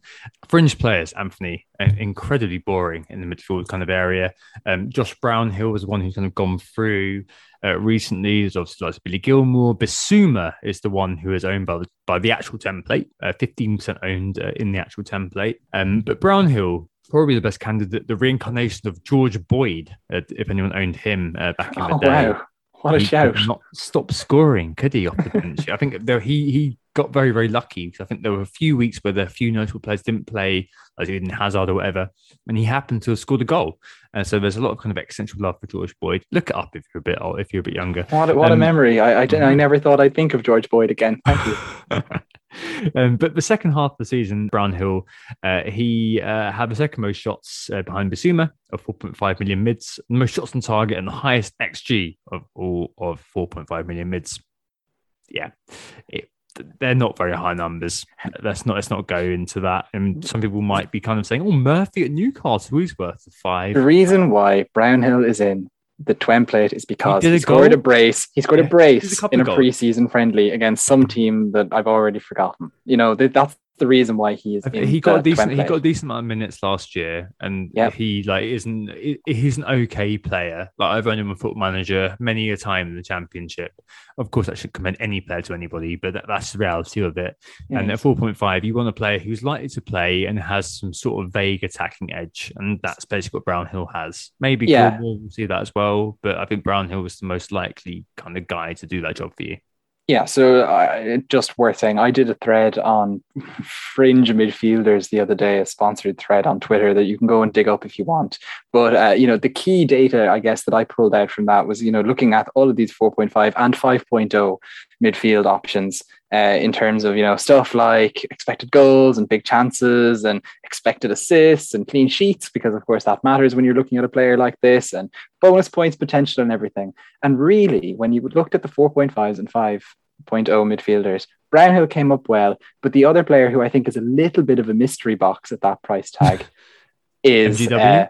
Fringe players, Anthony, incredibly boring in the midfield kind of area. Um, Josh Brownhill was the one who's kind of gone through. Uh, recently, there's obviously lots of Billy Gilmour. Bissouma is the one who is owned by the, by the actual template, uh, 15% owned uh, in the actual template. Um, but Brownhill, probably the best candidate, the reincarnation of George Boyd, uh, if anyone owned him uh, back in Oh the day. wow, what a He shout! could Not stop scoring, could he? Off the bench, I think there, he he got very very lucky because I think there were a few weeks where the few notable players didn't play, like Eden Hazard or whatever, and he happened to have scored a goal. And so there's a lot of kind of existential love for George Boyd. Look it up if you're a bit old, if you're a bit younger. What a, what a Um, memory! I I, didn't, I never thought I'd think of George Boyd again. Thank you. um, but the second half of the season, Brownhill, uh, he uh, had the second most shots uh, behind Bissouma of 4.5 million mids, the most shots on target, and the highest XG of all of 4.5 million mids. Yeah, it, they're not very high numbers. Let's not let's not go into that. And mm. some people might be kind of saying, "Oh, Murphy at Newcastle, he's worth five. The reason why Brownhill is in the template is because did he, scored goal? a brace. He scored Yeah, a brace a in a preseason friendly against some team that I've already forgotten. You know, that, that's the reason why he is. He got decent. He got a decent amount of minutes last year, and Yep. he like isn't. He's an okay player. Like I've owned him a foot manager many a time in the championship. Of course, I should commend any player to anybody, but that, that's the reality of it. And at four point five, you want a player who's likely to play and has some sort of vague attacking edge, and that's basically what Brownhill has. Maybe Yeah. Gilmour will see that as well, but I think Brownhill was the most likely kind of guy to do that job for you. Yeah, so uh, just worth saying, I did a thread on fringe midfielders the other day, a sponsored thread on Twitter that you can go and dig up if you want. But uh, you know, the key data, I guess, that I pulled out from that was, you know, looking at all of these 4.5 and 5.0 midfield options uh, in terms of you know stuff like expected goals and big chances and expected assists and clean sheets, because of course that matters when you're looking at a player like this and bonus points potential and everything. And really, when you looked at the 4.5s and 5.0 midfielders, Brownhill came up well, but the other player who I think is a little bit of a mystery box at that price tag is uh,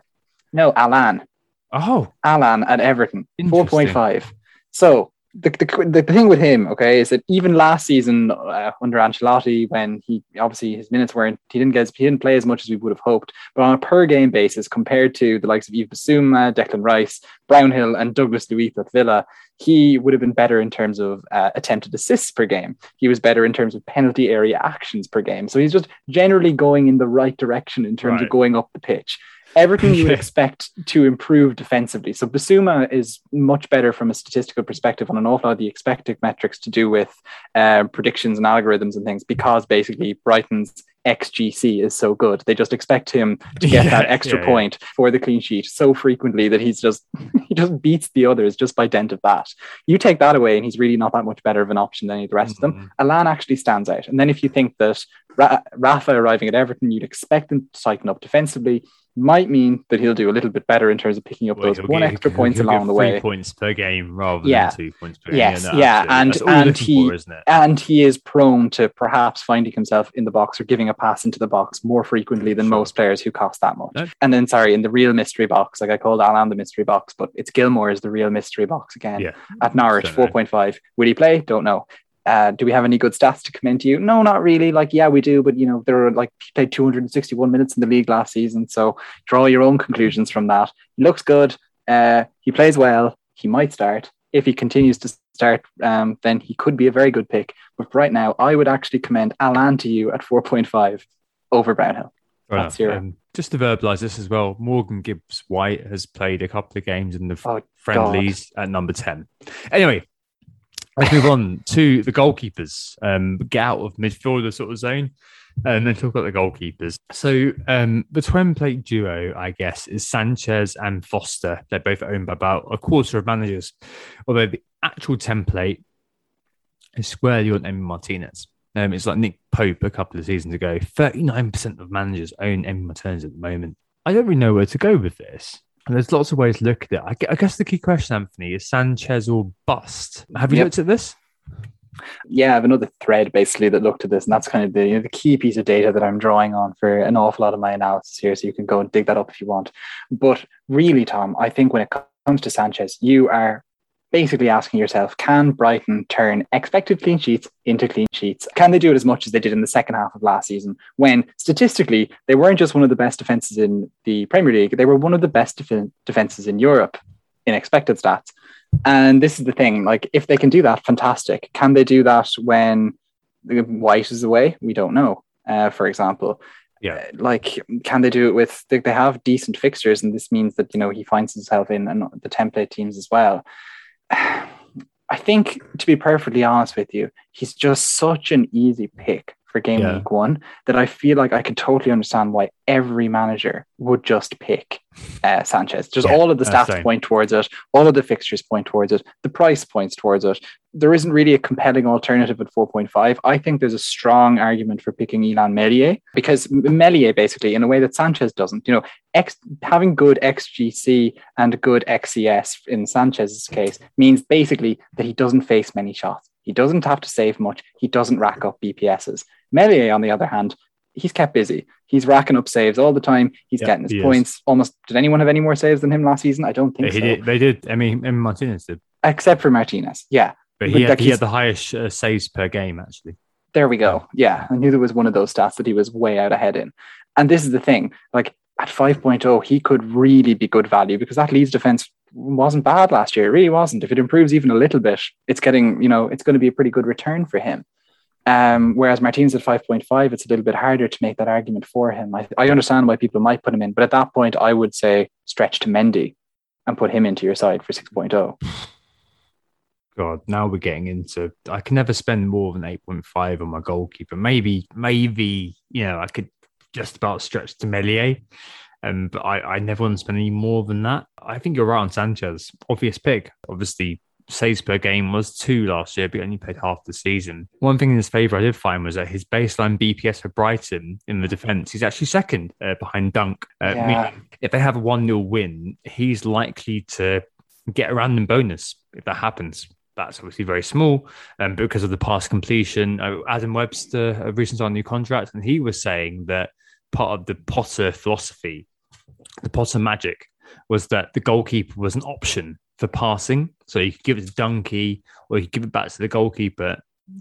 no Alan. Oh, Alan at Everton, 4.5. So the, the, the thing with him, okay, is that even last season uh, under Ancelotti, when he obviously his minutes weren't, he didn't get, he didn't play as much as we would have hoped. But on a per game basis, compared to the likes of Yves Bissouma, Declan Rice, Brownhill, and Douglas Luiz at Villa, he would have been better in terms of uh, attempted assists per game. He was better in terms of penalty area actions per game. So he's just generally going in the right direction in terms Right. of going up the pitch everything you would expect to improve defensively. So Bissouma is much better from a statistical perspective on an awful lot of the expected metrics to do with uh, predictions and algorithms and things because basically Brighton's XGC is so good. They just expect him to get Yeah, that extra yeah, yeah. point for the clean sheet so frequently that he's just he just beats the others just by dent of that. You take that away and he's really not that much better of an option than any of the rest of them. Mhm. Alan actually stands out. And then if you think that Ra- Rafa arriving at Everton, you'd expect them to tighten up defensively. Might mean that he'll do a little bit better in terms of picking up Well, those one get- extra points along the way. points per game rather Yeah. than two points per Yes, game. yeah, and- That's all you're and he- for, and he is prone to perhaps finding himself in the box or giving a pass into the box more frequently than Sure. most players who cost that much. No. And then, sorry, in the real mystery box, like I called Alan the mystery box, but it's Gilmour is the real mystery box again. Yeah. At Norwich, 4.5. Will he play? Don't know. Uh, do we have any good stats to commend to you? No, not really. Like, yeah, we do, but you know, there are like he played 261 minutes in the league last season. So draw your own conclusions from that. He looks good. Uh, he plays well. He might start. If he continues to start, um, then he could be a very good pick. But right now, I would actually commend Alan to you at 4.5 over Brownhill. Fair That's your- Um, just to verbalise this as well, Morgan Gibbs White has played a couple of games in the Oh, friendlies at number 10. Anyway, let's move on to the goalkeepers. Um, get out of midfielder sort of zone and then talk about the goalkeepers. So um, the twemplate duo, I guess, is Sanchez and Foster. They're both owned by about a quarter of managers, although the actual template is squarely on Emi Martinez. Um, it's like Nick Pope a couple of seasons ago. 39% of managers own Emi Martinez at the moment. I don't really know where to go with this. And there's lots of ways to look at it. I guess the key question, Anthony, is Sanchez or bust? Have you Yep. looked at this? yeah, I have another thread basically that looked at this, and that's kind of the, you know, the key piece of data that I'm drawing on for an awful lot of my analysis here. So you can go and dig that up if you want. But really, Tom, I think when it comes to Sanchez, you are basically asking yourself, can Brighton turn expected clean sheets into clean sheets? Can they do it as much as they did in the second half of last season when statistically they weren't just one of the best defenses in the Premier League, they were one of the best def- defenses in Europe in expected stats. And this is the thing, like if they can do that, fantastic. Can they do that when White is away? We don't know. Uh, for example, Yeah. Uh, like can they do it with? They, they have decent fixtures, and this means that you know he finds himself in the template teams as well. I think, to be perfectly honest with you, he's just such an easy pick for game Yeah. week one that I feel like I could totally understand why every manager would just pick uh, Sanchez. Just Yeah, all of the uh, stats point towards it, all of the fixtures point towards it, the price points towards it. There isn't really a compelling alternative at 4.5. I think there's a strong argument for picking Illan Meslier because Meslier, basically, in a way that Sanchez doesn't, you know, X, having good XGC and good XCS in Sanchez's case means basically that he doesn't face many shots. He doesn't have to save much. He doesn't rack up BPSs. Meslier, on the other hand, he's kept busy. He's racking up saves all the time. He's Yeah, getting his he is. points. Almost. Did anyone have any more saves than him last season? I don't think so. did, they did. I mean, Martinez did, Except for Martinez. Yeah. but But he, had, like he had the highest uh, saves per game, actually. There we go. Yeah. I knew there was one of those stats that he was way out ahead in. And this is the thing. Like at 5.0, he could really be good value because that Leeds defense wasn't bad last year. It really wasn't. If it improves even a little bit, it's getting, you know, it's going to be a pretty good return for him. Um, whereas Martinez at 5.5, it's a little bit harder to make that argument for him. I, I understand why people might put him in, but at that point, I would say stretch to Mendy and put him into your side for oh. 6.0. God, now we're getting into. I can never spend more than eight point five on my goalkeeper. Maybe, maybe you know, I could just about stretch to Meslier, um, but I, I never want to spend any more than that. I think you're right on Sanchez. Obvious pick. Obviously, saves per game was two last year, but he only played half the season. One thing in his favour I did find was that his baseline BPS for Brighton in the defence, he's actually second uh, behind Dunk. Uh, Yeah. meaning if they have a 1 0 win, he's likely to get a random bonus if that happens. That's obviously very small um, because of the pass completion. Uh, Adam Webster uh, recently signed a new contract, and he was saying that part of the Potter philosophy, the Potter magic, was that the goalkeeper was an option for passing. So you could give it to Dunkey or you could give it back to the goalkeeper.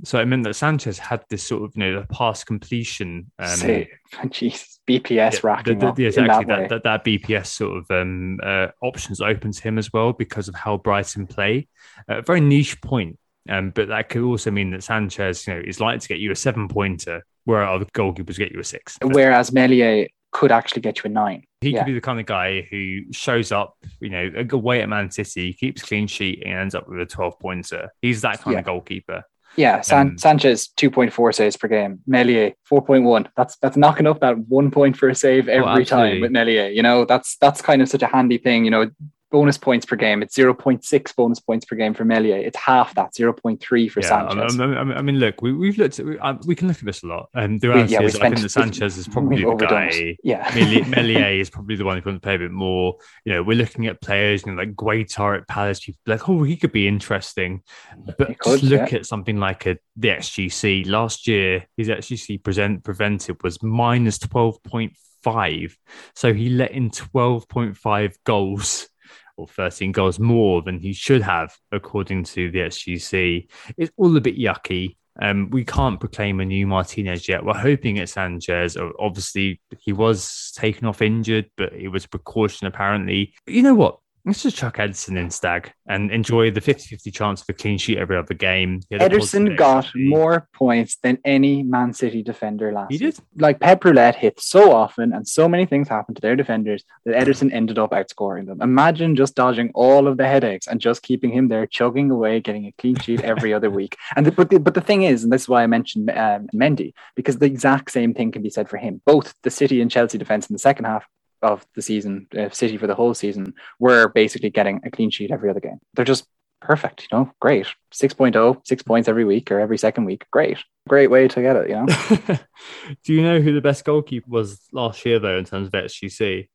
So it meant that Sanchez had this sort of, you know, the pass completion. Um, Jesus, BPS yeah, racking the- the- exactly that that, that, that BPS sort of um, uh, options open to him as well because of how Brighton play. A very niche point, um, but that could also mean that Sanchez, you know, is likely to get you a seven pointer, where other goalkeepers get you a six. Whereas Meslier could actually get you a nine. He Yeah. could be the kind of guy who shows up, you know, away at Man City, keeps clean sheet, and ends up with a twelve pointer. He's that kind Yeah. of goalkeeper. Yeah, San- Um, Sanchez two point four saves per game. Meslier four point one. That's that's knocking up that one point for a save every time with Meslier. You know, that's that's kind of such a handy thing. You know, bonus points per game. It's 0.6 bonus points per game for Meslier. It's half that, 0.3 for Yeah, Sanchez. I, I, I mean, look, we, we've looked. At, we, uh, we can look at this a lot. Um, the reality yeah, we is, I think that Sanchez is probably the overdone guy. Yeah. Meli- Meslier is probably the one who's going to play a bit more. You know, we're looking at players, you know, like Guaita at Palace. People like, oh, he could be interesting. But could, just look yeah. at something like a the XGC last year. His XGC present prevented was minus twelve point five. So he let in twelve point five goals. Or 13 goals more than he should have, according to the XGC. It's all a bit yucky. Um, we can't proclaim a new Martinez yet. We're hoping it's Sanchez. Obviously, he was taken off injured, but it was a precaution apparently. You know what? Let's just chuck Ederson in Stag and enjoy the 50 50 chance of a clean sheet every other game. He had a Ederson got more points than any Man City defender last He did. season. Like Pep Roulette hit so often and so many things happened to their defenders that Ederson ended up outscoring them. Imagine just dodging all of the headaches and just keeping him there chugging away, getting a clean sheet every other week. And the, but, the, but the thing is, and this is why I mentioned um, Mendy, because the exact same thing can be said for him. Both the City and Chelsea defense in the second half of the season, uh, City for the whole season, were basically getting a clean sheet every other game. They're just perfect, you know, great. 6.0, six points every week or every second week. Great. Great way to get it, you know. Do you know who the best goalkeeper was last year, though, in terms of XGC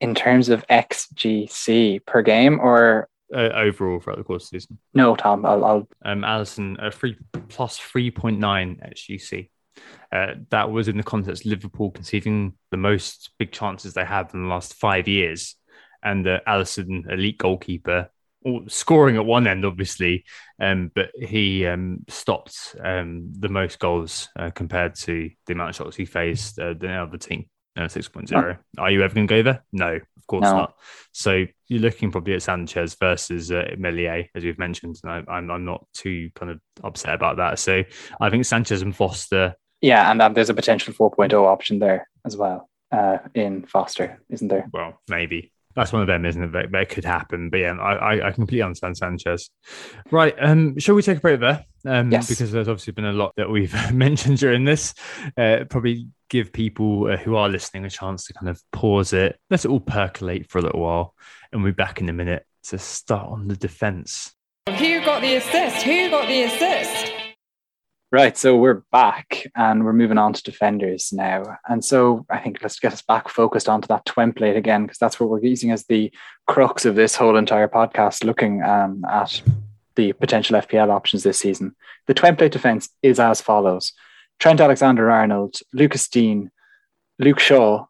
In terms of XGC per game, or uh, overall throughout the course of the season? no, Tom, I'll, I'll Um, Alisson, a three plus 3.9 XGC. Uh, that was in the context of Liverpool conceding the most big chances they have in the last five years. And uh, Alisson, elite goalkeeper, scoring at one end, obviously, um, but he um, stopped um, the most goals uh, compared to the amount of shots he faced uh, the other team, uh, 6.0. Are you ever going to go there? No, of course No. not. So you're looking probably at Sanchez versus uh, Melier, as we've mentioned. And I, I'm, I'm not too kind of upset about that. So I think Sanchez and Foster yeah, and um, there's a potential 4.0 option there as well uh, in Foster, isn't there? well, maybe. That's one of them, isn't it? That, that could happen. But yeah, I, I, I completely understand Sanchez. Right. Um, shall we take a break there? Um, Yes. Because there's obviously been a lot that we've mentioned during this. Uh, probably give people uh, who are listening a chance to kind of pause it, let it all percolate for a little while, and we'll be back in a minute to start on the defense. Who got the assist? Who got the assist? Right, so we're back and we're moving on to defenders now. And so I think let's get us back focused onto that template again, because that's what we're using as the crux of this whole entire podcast, looking um, at the potential FPL options this season. The template defense is as follows Trent Alexander Arnold, Lucas Digne, Luke Shaw,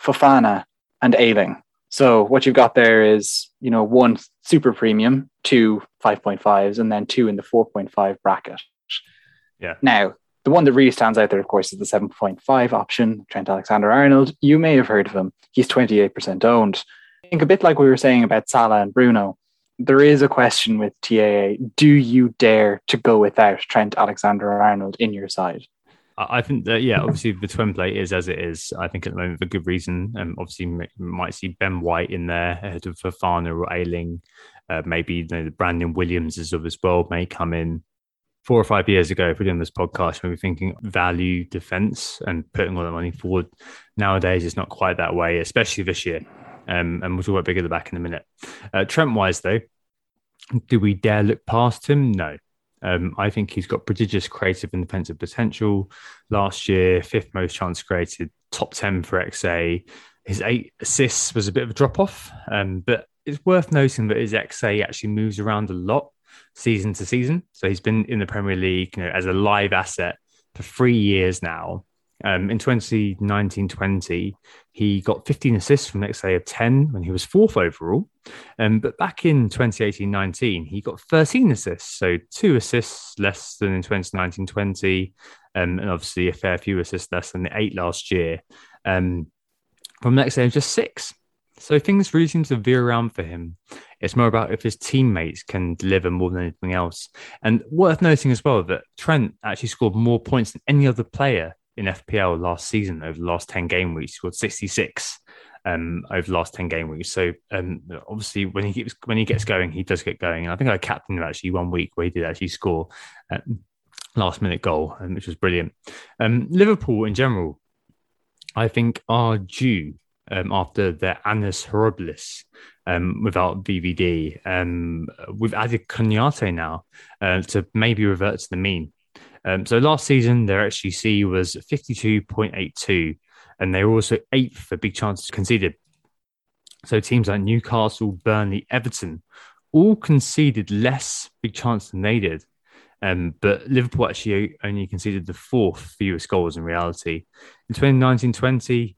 Fofana, and Ayling. So what you've got there is, you know, one super premium, two 5.5s, and then two in the 4.5 bracket. Yeah. Now, the one that really stands out there, of course, is the 7.5 option, Trent Alexander Arnold. You may have heard of him. He's 28% owned. I think a bit like we were saying about Salah and Bruno, there is a question with TAA. Do you dare to go without Trent Alexander Arnold in your side? I think that yeah, obviously the template is as it is. I think at the moment for good reason. Um, obviously m- might see Ben White in there ahead of Fofana or Ayling. Uh, maybe you know, Brandon Williams as of as well may come in. Four or five years ago, if we're doing this podcast, we were thinking value defense and putting all the money forward. Nowadays, it's not quite that way, especially this year. Um, and we'll talk about bigger the back in a minute. Uh, Trent wise, though, do we dare look past him? No. Um, I think he's got prodigious creative and defensive potential. Last year, fifth most chance created, top 10 for XA. His eight assists was a bit of a drop off, um, but it's worth noting that his XA actually moves around a lot season to season. So he's been in the Premier League you know, as a live asset for three years now. Um, in 2019 20, he got 15 assists from next day of 10 when he was fourth overall. Um, but back in 2018 19, he got 13 assists. So two assists less than in 2019 20, um, and obviously a fair few assists less than the eight last year. Um, from next day, just six. So things really seem to veer around for him. It's more about if his teammates can deliver more than anything else. And worth noting as well that Trent actually scored more points than any other player in FPL last season over the last 10 game weeks. He scored 66 um, over the last 10 game weeks. So um, obviously when he keeps when he gets going, he does get going. And I think I captained him actually one week where he did actually score a last minute goal, um, which was brilliant. Um, Liverpool in general, I think are due um, after their Annus Horribilis um, without VVD. Um, we've added Konaté now uh, to maybe revert to the mean. Um, so last season, their XGC was 52.82, and they were also eighth for big chances conceded. So teams like Newcastle, Burnley, Everton all conceded less big chance than they did. Um, but Liverpool actually only conceded the fourth fewest goals in reality. In 2019 20,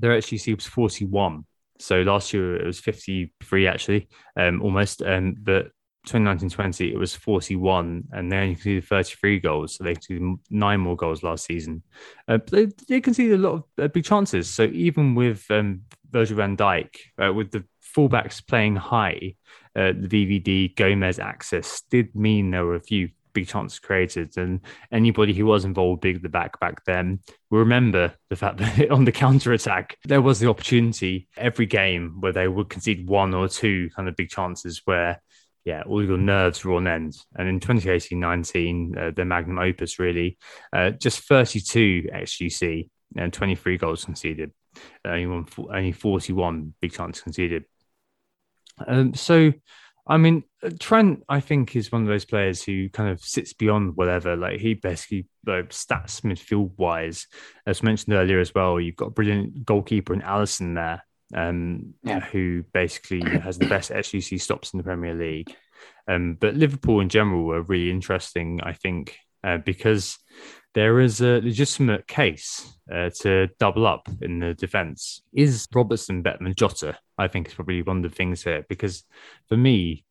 their XGC was 41. So last year it was 53 actually, um, almost. Um, but 2019-20, it was 41, and they only conceded 33 goals, so they conceded nine more goals last season. Uh, they, they conceded a lot of uh, big chances. So even with um, Virgil van Dijk, uh, with the fullbacks playing high, uh, the VVD Gomez axis did mean there were a few big chances created. And anybody who was involved big the back back then will remember the fact that on the counter attack, there was the opportunity every game where they would concede one or two kind of big chances where yeah, all your nerves were on end. And in 2018 19, uh, the magnum opus really, uh, just 32 XGC and 23 goals conceded, only, one, only 41 big chances conceded. Um, so, I mean, uh, Trent, I think, is one of those players who kind of sits beyond whatever. Like he basically, like, stats midfield wise, as mentioned earlier as well, you've got a brilliant goalkeeper in Alisson there um, yeah. who basically has the best XGC stops in the Premier League. Um, but Liverpool in general were really interesting, I think, uh, because there is a legitimate case uh, to double up in the defence. Is Robertson better than Jota? I think is probably one of the things here because for me,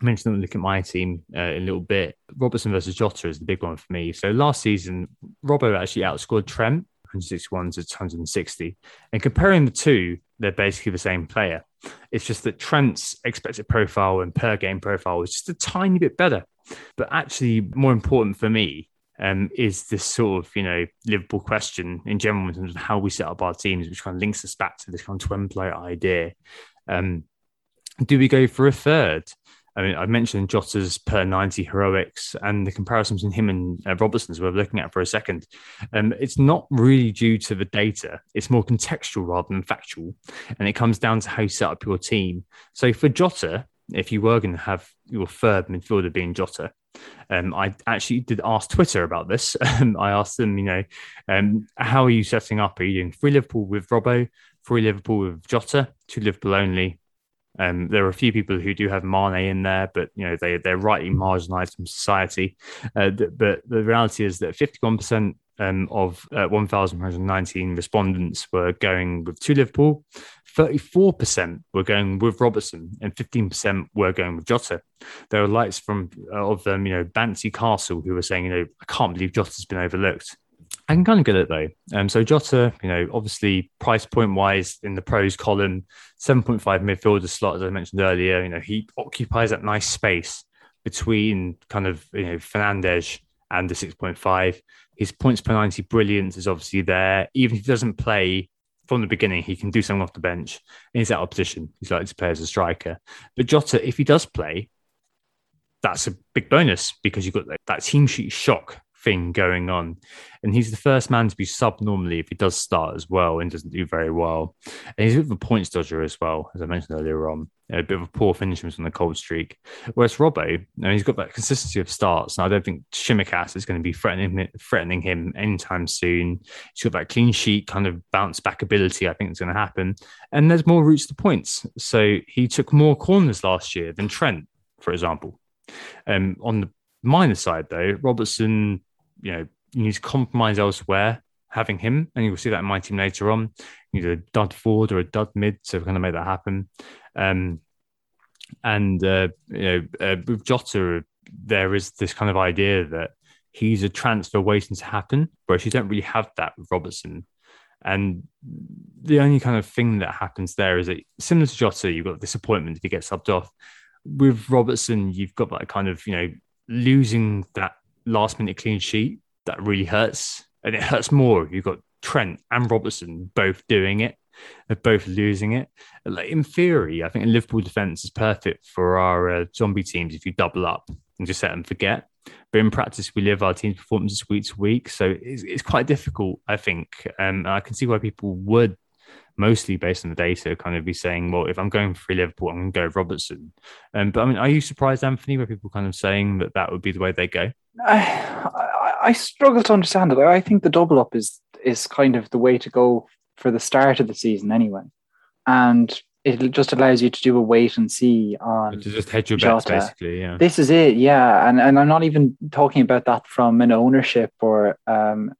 I mentioned look at my team uh, in a little bit. Robertson versus Jota is the big one for me. So last season, Robbo actually outscored Trent 161 to 260. And comparing the two, they're basically the same player. It's just that Trent's expected profile and per game profile is just a tiny bit better. But actually, more important for me um, is this sort of, you know, Liverpool question in general in terms of how we set up our teams, which kind of links us back to this kind of twin player idea. Um, do we go for a third? I mean, I mentioned Jota's per 90 heroics and the comparisons between him and uh, Robertson's we're looking at for a second. Um, it's not really due to the data, it's more contextual rather than factual. And it comes down to how you set up your team. So for Jota, if you were going to have your third midfielder being Jota, um, I actually did ask Twitter about this. Um, I asked them, you know, um, how are you setting up? Are you doing free Liverpool with Robbo, free Liverpool with Jota, two Liverpool only, um, there are a few people who do have Mane in there, but you know they they're rightly marginalised from society. Uh, but the reality is that 51% um, of uh, 1,119 respondents were going with to Liverpool, 34% were going with Robertson, and 15% were going with Jota. There are lights from uh, of them, you know, Bancy Castle, who were saying, you know, I can't believe Jota's been overlooked. I can kind of get it though. Um, so Jota, you know, obviously price point wise in the pros column, 7.5 midfielder slot, as I mentioned earlier, you know, he occupies that nice space between kind of, you know, Fernandes and the 6.5. His points per 90 brilliance is obviously there. Even if he doesn't play from the beginning, he can do something off the bench. He's out of position. He's likely to play as a striker. But Jota, if he does play, that's a big bonus because you've got that team sheet shock thing going on. And he's the first man to be sub normally if he does start as well and doesn't do very well. And he's a bit of a points dodger as well, as I mentioned earlier on. A bit of a poor finish on the cold streak. Whereas Robbo, and he's got that consistency of starts. And I don't think Tsimikas is going to be threatening threatening him anytime soon. He's got that clean sheet kind of bounce back ability. I think it's going to happen. And there's more routes to points. So he took more corners last year than Trent, for example. Um, on the minor side, though, Robertson you know, you need to compromise elsewhere having him, and you'll see that in my team later on. You need a dud forward or a dud mid to kind of make that happen. Um, and uh, you know, uh, with Jota, there is this kind of idea that he's a transfer waiting to happen, whereas you don't really have that with Robertson. And the only kind of thing that happens there is that similar to Jota, you've got disappointment if he gets subbed off. With Robertson, you've got that kind of, you know, losing that last minute clean sheet that really hurts. And it hurts more. You've got Trent and Robertson both doing it, they're both losing it. Like in theory, I think a Liverpool defense is perfect for our uh, zombie teams if you double up and just set them forget. But in practice, we live our team's performances week to week, so it's, it's quite difficult. I think, um, I can see why people would mostly based on the data, kind of be saying, well, if I'm going for Liverpool, I'm going to go Robertson. Um, but I mean, are you surprised, Anthony, where people kind of saying that that would be the way they go? I, I, I struggle to understand it. I think the double up is is kind of the way to go for the start of the season anyway, and it just allows you to do a wait and see on to just hedge your bets, basically. Yeah, this is it. Yeah, and and I'm not even talking about that from an ownership or um,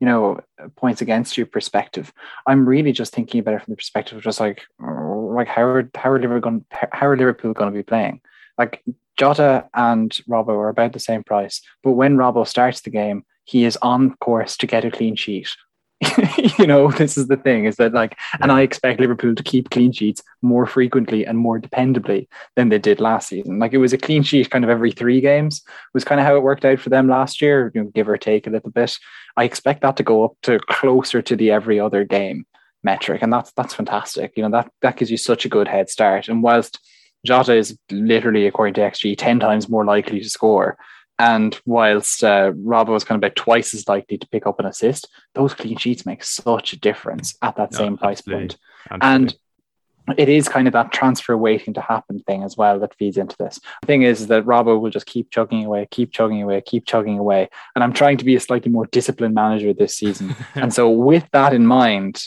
you know points against you perspective. I'm really just thinking about it from the perspective of just like like how are how are Liverpool going how are Liverpool going to be playing? Like Jota and Robbo are about the same price, but when Robbo starts the game, he is on course to get a clean sheet you know, this is the thing is that like, yeah. and I expect Liverpool to keep clean sheets more frequently and more dependably than they did last season. Like it was a clean sheet kind of every three games was kind of how it worked out for them last year, you know, give or take a little bit. I expect that to go up to closer to the every other game metric, and that's that's fantastic. You know that that gives you such a good head start. And whilst Jota is literally, according to XG, ten times more likely to score and whilst uh, Robbo was kind of about twice as likely to pick up an assist, those clean sheets make such a difference at that no, same price point. And it is kind of that transfer waiting to happen thing as well that feeds into this. The thing is, is that Robbo will just keep chugging away, keep chugging away, keep chugging away. And I'm trying to be a slightly more disciplined manager this season. and so, with that in mind,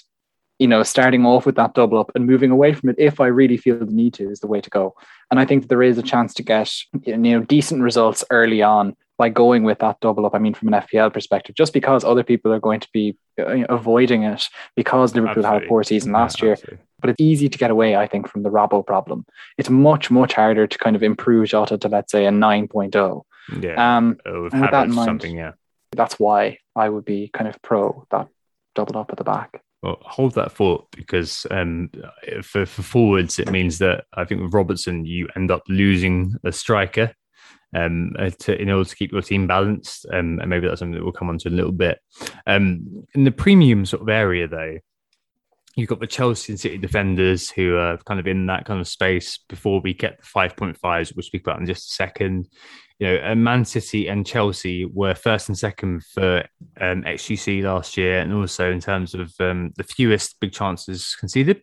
you know, starting off with that double up and moving away from it, if I really feel the need to, is the way to go. And I think that there is a chance to get you know decent results early on by going with that double up. I mean, from an FPL perspective, just because other people are going to be uh, avoiding it because Liverpool absolutely. had a poor season last yeah, year. Absolutely. But it's easy to get away, I think, from the Robbo problem. It's much, much harder to kind of improve Jota to, let's say, a 9.0. Yeah. Um, oh, with that in mind, something, yeah. That's why I would be kind of pro that double up at the back. Well, hold that thought because um, for, for forwards, it means that I think with Robertson, you end up losing a striker um, uh, to, in order to keep your team balanced. Um, and maybe that's something that we'll come on to in a little bit. Um, in the premium sort of area, though, you've got the Chelsea and City defenders who are kind of in that kind of space before we get the 5.5s, we'll speak about in just a second you know, Man City and Chelsea were first and second for um, XGC last year, and also in terms of um, the fewest big chances conceded.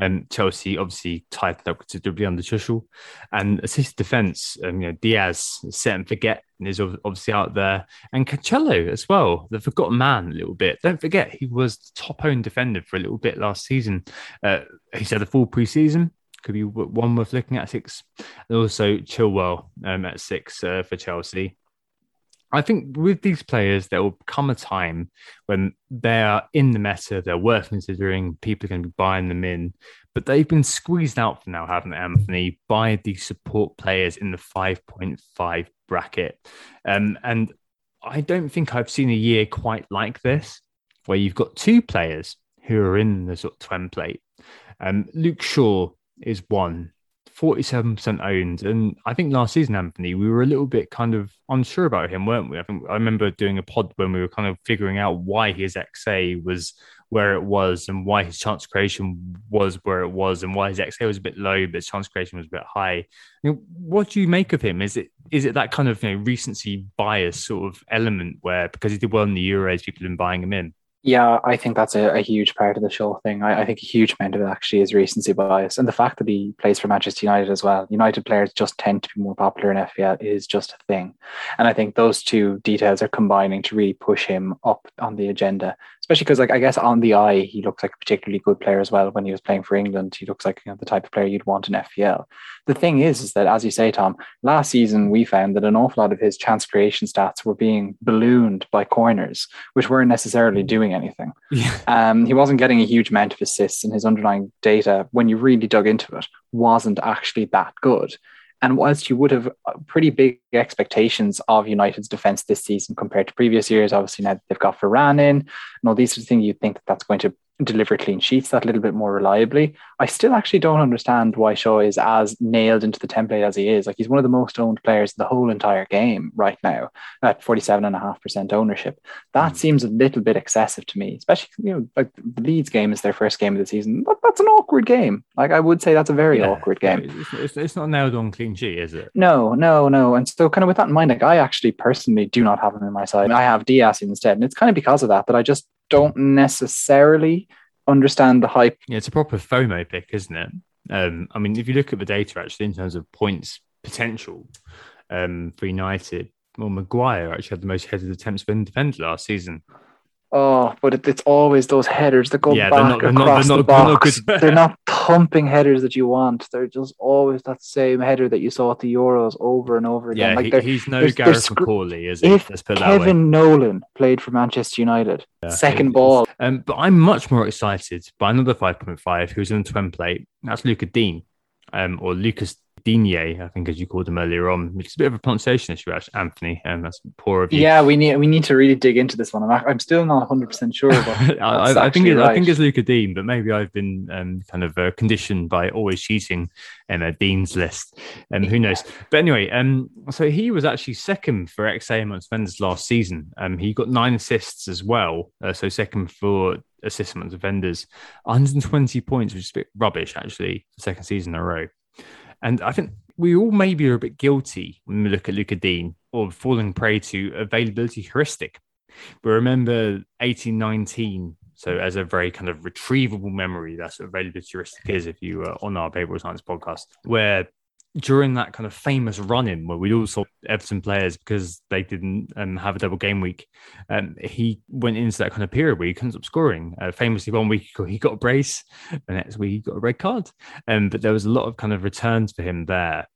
Um, Chelsea obviously tied up considerably under Tuchel, and assist defence. Um, you know, Dias set and forget is obviously out there, and Cancelo as well, the forgotten man a little bit. Don't forget he was the top owned defender for a little bit last season. Uh, he's had a full preseason could be one worth looking at six. And also Chilwell um, at six uh, for Chelsea. I think with these players, there will come a time when they are in the meta, they're worth considering, people are going to be buying them in, but they've been squeezed out for now, haven't they, Anthony, by the support players in the 5.5 bracket. Um, and I don't think I've seen a year quite like this, where you've got two players who are in the sort of template. Um, Luke Shaw is one. 47% owned. And I think last season, Anthony, we were a little bit kind of unsure about him, weren't we? I think I remember doing a pod when we were kind of figuring out why his XA was where it was and why his chance creation was where it was and why his XA was a bit low, but his chance creation was a bit high. What do you make of him? Is it is it that kind of you know, recency bias sort of element where because he did well in the Euros, people have been buying him in? Yeah, I think that's a, a, huge part of the show thing. I, I, think a huge amount of it actually is recency bias. And the fact that he plays for Manchester United as well. United players just tend to be more popular in FPL is just a thing. And I think those two details are combining to really push him up on the agenda especially because like I guess on the eye he looks like a particularly good player as well when he was playing for England. He looks like you know, the type of player you'd want in FPL. The thing is, is that as you say, Tom, last season we found that an awful lot of his chance creation stats were being ballooned by corners, which weren't necessarily doing anything. Yeah. Um, he wasn't getting a huge amount of assists, and his underlying data, when you really dug into it, wasn't actually that good. And whilst you would have uh, pretty big expectations of United's defense this season compared to previous years, obviously now they've got Varane in and all these sort of things, you'd think that that's going to deliver clean sheets that little bit more reliably. I still actually don't understand why Shaw is as nailed into the template as he is. Like he's one of the most owned players in the whole entire game right now at 47.5% ownership. That mm. seems a little bit excessive to me, especially, you know, like the Leeds game is their first game of the season. That, that's an awkward game. Like I would say that's a very yeah, awkward game. It's, it's, it's, not nailed on clean sheet, is it? No, no, no. And so kind of with that in mind, like I actually personally do not have him in my side. I have Dias instead. And it's kind of because of that, that I just don't necessarily understand the hype. Yeah, it's a proper FOMO pick, isn't it? Um, I mean, if you look at the data actually in terms of points potential um, for United, well, Maguire actually had the most headed attempts for defender last season. Oh, but it, it's always those headers that go Yeah, back not- they're not- across the not- they're not box. They're not thumping headers that you want. They're just always that same header that you saw at the Euros over and over again. Yeah, like he- he's no Gareth scr- McAuley, is he? if Let's put it that way. Kevin Nolan played for Manchester United, second ball. Um, but I'm much more excited by another 5.5 who's in the twemplate. That's Luca Dean, um, or Lucas Digne, I think, as you called him earlier on, which is a bit of a pronunciation issue, actually, Anthony. And that's poor of you. Yeah, we need we need to really dig into this one. I'm, I'm still not 100 percent sure, I, I, think it, I think it's Luca Dean, but maybe I've been um, kind of uh, conditioned by always cheating in a Dean's list, and who knows. But anyway, um, so he was actually second for XA amongst vendors last season. Um, he got nine assists as well, uh, so second for assists amongst vendors, 120 points, which is a bit rubbish actually, second season in a row. And I think we all maybe are a bit guilty when we look at Lucas Digne or falling prey to availability heuristic. But remember 1819. So, as a very kind of retrievable memory, that's what availability heuristic is if you were on our Behavioral Science podcast, where during that kind of famous run in where we all saw Everton players because they didn't um, have a double game week, um, he went into that kind of period where he couldn't stop scoring. Uh, famously, one week he got a brace, the next week he got a red card. Um, but there was a lot of kind of returns for him there.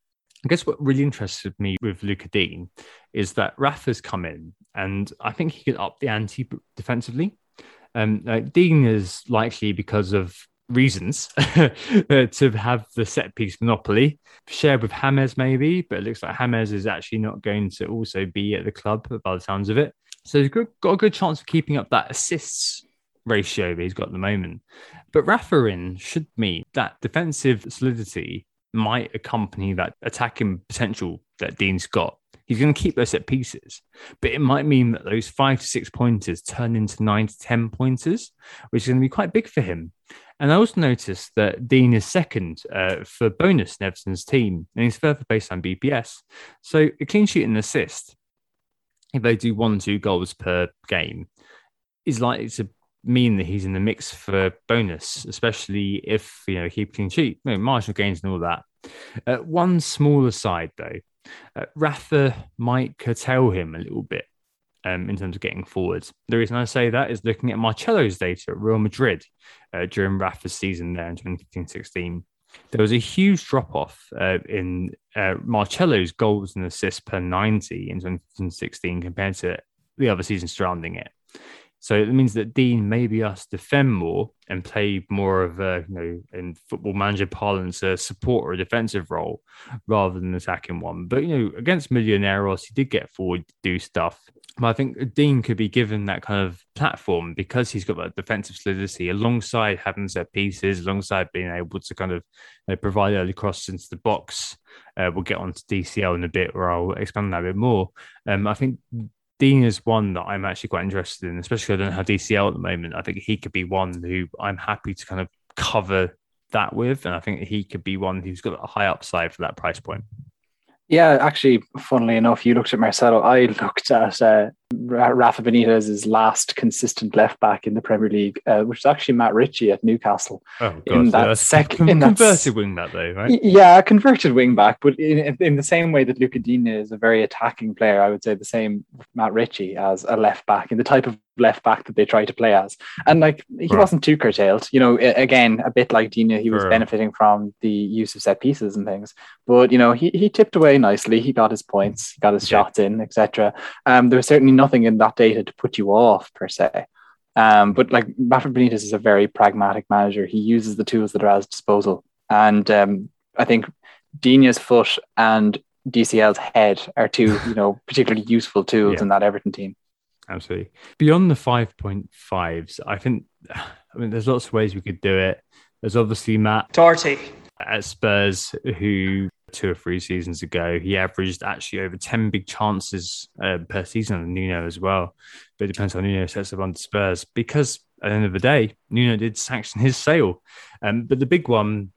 I guess what really interested me with Lucas Digne is that Rafa's come in and I think he could up the ante defensively. Um, like Digne is likely because of reasons uh, to have the set piece monopoly shared with James maybe, but it looks like James is actually not going to also be at the club by the sounds of it. So he's got, a good chance of keeping up that assists ratio that he's got at the moment. But Rafa in should mean that defensive solidity might accompany that attacking potential that Digne's got. He's going to keep those set pieces, but it might mean that those five to six pointers turn into nine to 10 pointers, which is going to be quite big for him. And I also noticed that Digne is second uh, for bonus in Everton's team, and he's further based on BPS. So a clean sheet and assist, if they do one, two goals per game, is likely to mean that he's in the mix for bonus, especially if you know keep clean sheet, you know, marginal gains and all that. Uh, one smaller side though, uh, Rafa might curtail him a little bit um, in terms of getting forwards. The reason I say that is looking at Marcelo's data at Real Madrid uh, during Rafa's season there in 2015-16. There was a huge drop off uh, in uh, Marcelo's goals and assists per 90 in 2016 compared to the other seasons surrounding it. So it means that Digne may be asked to defend more and play more of a, you know, in football manager parlance, a support or a defensive role rather than an attacking one. But, you know, against Millonarios, he did get forward to do stuff. But I think Digne could be given that kind of platform because he's got that defensive solidity alongside having set pieces, alongside being able to kind of you know, provide early crosses into the box. Uh, we'll get on to DCL in a bit where I'll expand that a bit more. Um, I think Digne is one that I'm actually quite interested in, especially I don't have DCL at the moment. I think he could be one who I'm happy to kind of cover that with. And I think he could be one who's got a high upside for that price point. Yeah, actually, funnily enough, you looked at Marcelo. I looked at uh, Rafa Benitez's last consistent left back in the Premier League, uh, which is actually Matt Ritchie at Newcastle. Oh, God, In that that's sec- con- in that converted wing that though, right? Yeah, converted wing back, but in, in the same way that Lucas Digne is a very attacking player, I would say the same Matt Ritchie as a left back in the type of left back that they try to play as. And like he Right. wasn't too curtailed, you know, again, a bit like Digne, he was Sure. benefiting from the use of set pieces and things. But you know, he, he tipped away nicely, he got his points, he got his shots in, etc. Um, there was certainly nothing in that data to put you off per se. Um, but like Rafa Benitez is a very pragmatic manager. He uses the tools that are at his disposal. And um, I think Digne's foot and DCL's head are two, you know, particularly useful tools Yeah. in that Everton team. Absolutely. Beyond the 5.5s, I think, I mean, there's lots of ways we could do it. There's obviously Matt Doherty. at Spurs, who two or three seasons ago, he averaged actually over 10 big chances uh, per season on Nuno as well. But it depends on Nuno sets up on Spurs because at the end of the day, Nuno did sanction his sale. Um, but the big one,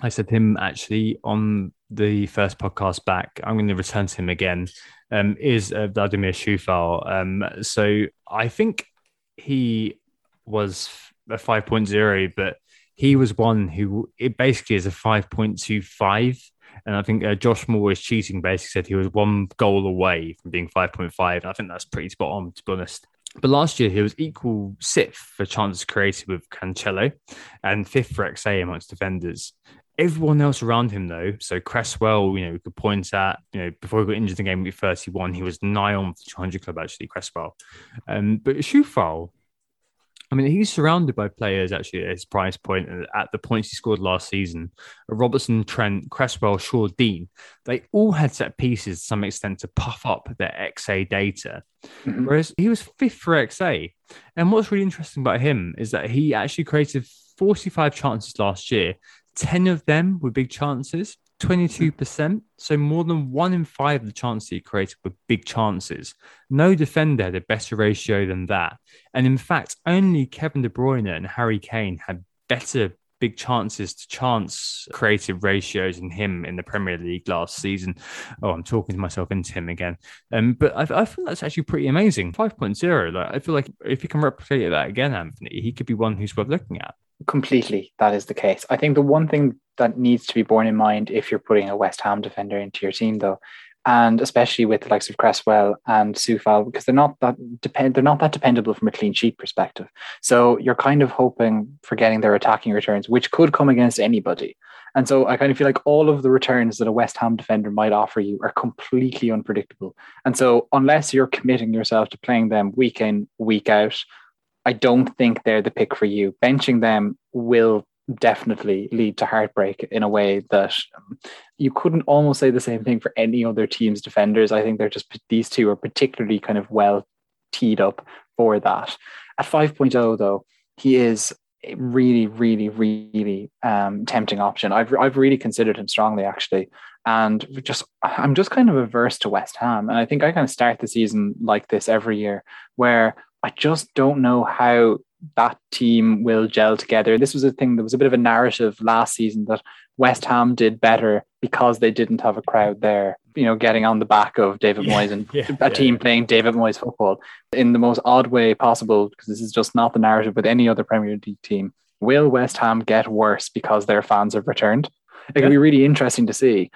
I said to him actually on the first podcast back, I'm going to return to him again, um, is uh, Vladimir Coufal. Um, so I think he was a 5.0, but he was one who it basically is a 5.25. And I think uh, Josh Moore is cheating. Basically, said he was one goal away from being 5.5. I think that's pretty spot on, to be honest. But last year, he was equal sixth for chances created with Cancelo and fifth for XA amongst defenders. Everyone else around him, though, so Cresswell, you know, we could point at, you know, before he got injured in game week 31, he was nigh on the 200 club, actually, Cresswell. Um, but Coufal, I mean, he's surrounded by players actually at his price point at the points he scored last season. Robertson, Trent, Cresswell, Shaw, Digne. They all had set pieces to some extent to puff up their XA data. Mm-hmm. Whereas he was fifth for XA. And what's really interesting about him is that he actually created 45 chances last year. 10 of them were big chances. 22%. So more than one in five of the chances he created were big chances. No defender had a better ratio than that. And in fact, only Kevin De Bruyne and Harry Kane had better big chances to chance creative ratios than him in the Premier League last season. Oh, I'm talking to myself into him again. Um, but I, I feel that's actually pretty amazing. 5.0. Like, I feel like if he can replicate that again, Anthony, he could be one who's worth looking at. Completely, that is the case. I think the one thing that needs to be borne in mind if you're putting a West Ham defender into your team, though, and especially with the likes of Cresswell and Coufal, because they're not that depend they're not that dependable from a clean sheet perspective. So you're kind of hoping for getting their attacking returns, which could come against anybody. And so I kind of feel like all of the returns that a West Ham defender might offer you are completely unpredictable. And so unless you're committing yourself to playing them week in, week out, I don't think they're the pick for you. Benching them will definitely lead to heartbreak in a way that um, you couldn't almost say the same thing for any other team's defenders. I think they're just these two are particularly kind of well teed up for that. At 5.0, though, he is a really, really, really um, tempting option. I've I've really considered him strongly actually, and just I'm just kind of averse to West Ham, and I think I kind of start the season like this every year, where I just don't know how that team will gel together. This was a thing, that was a bit of a narrative last season that West Ham did better because they didn't have a crowd there, you know, getting on the back of David yeah, Moyes and yeah, a team playing David Moyes football in the most odd way possible, because this is just not the narrative with any other Premier League team. Will West Ham get worse because their fans have returned? It can be really interesting to see.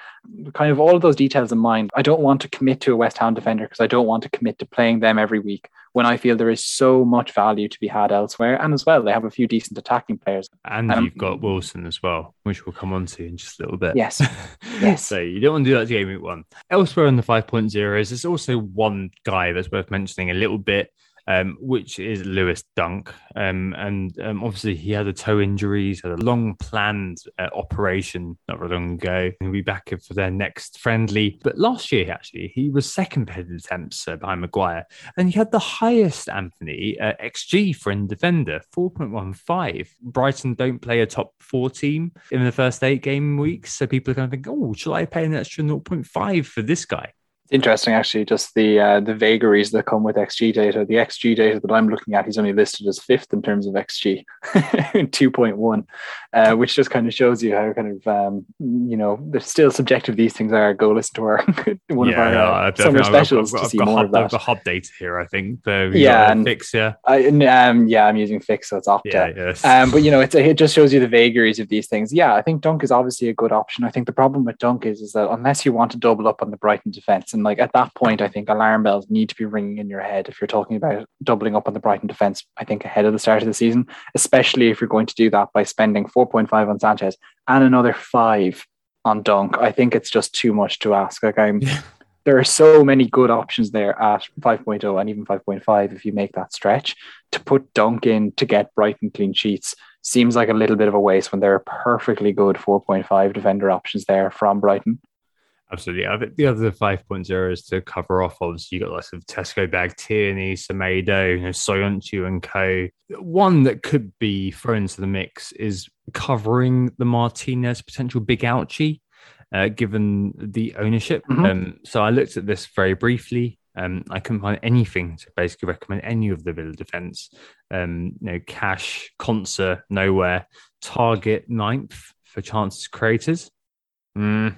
Kind of all of those details in mind. I don't want to commit to a West Ham defender because I don't want to commit to playing them every week when I feel there is so much value to be had elsewhere. And as well, they have a few decent attacking players. And um, you've got Wilson as well, which we'll come on to in just a little bit. Yes. Yes. so you don't want to do that to game week one. Elsewhere in the 5.0s, there's also one guy that's worth mentioning a little bit um, which is Lewis Dunk. Um, and um, obviously, he had a toe injury, he's had a long planned uh, operation not very long ago. He'll be back for their next friendly. But last year, actually, he was second headed attempts uh, behind Maguire. And he had the highest, Anthony, uh, XG for a defender, 4.15. Brighton don't play a top four team in the first eight game weeks. So people are going to think, oh, should I pay an extra 0.5 for this guy? Interesting actually just the uh, the vagaries that come with xg data. The xg data that i'm looking at he's only listed as fifth in terms of xg 2.1 uh, which just kind of shows you how kind of um, you know they're still subjective these things are go listen to our one yeah, of our uh, summer specials I've, I've, to see more hub, of that. The hub data here i think yeah and fix yeah I, um, yeah i'm using fix so it's opta yeah, yes. um, but you know it's a, it just shows you the vagaries of these things. Yeah i think dunk is obviously a good option. I think the problem with dunk is is that unless you want to double up on the brighton defense and like at that point, I think alarm bells need to be ringing in your head if you're talking about doubling up on the Brighton defense. I think ahead of the start of the season, especially if you're going to do that by spending 4.5 on Sanchez and another five on Dunk. I think it's just too much to ask. Like I'm. there are so many good options there at 5.0 and even 5.5 if you make that stretch. To put Dunk in to get Brighton clean sheets seems like a little bit of a waste when there are perfectly good 4.5 defender options there from Brighton. Absolutely. I think the other 5.0 is to cover off. Obviously, you've got lots of Tesco Bag, Tierney, Semedo, you know, Soyuncu and co. One that could be thrown into the mix is covering the Martinez potential big ouchie, uh, given the ownership. Mm-hmm. Um, so I looked at this very briefly. Um, I couldn't find anything to basically recommend any of the Villa defense. Um, you know, Cash, Konsa, nowhere. Targett ninth for chances creators. Mm.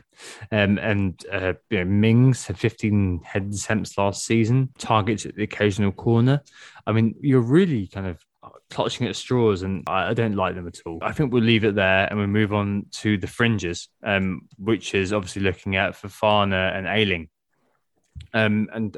Um, and uh, you know, Mings had 15 head attempts last season, targets at the occasional corner. I mean, you're really kind of clutching at straws, and I, I, don't like them at all. I think we'll leave it there and we'll move on to the fringes, um, which is obviously looking at Fofana and Ayling. Um, and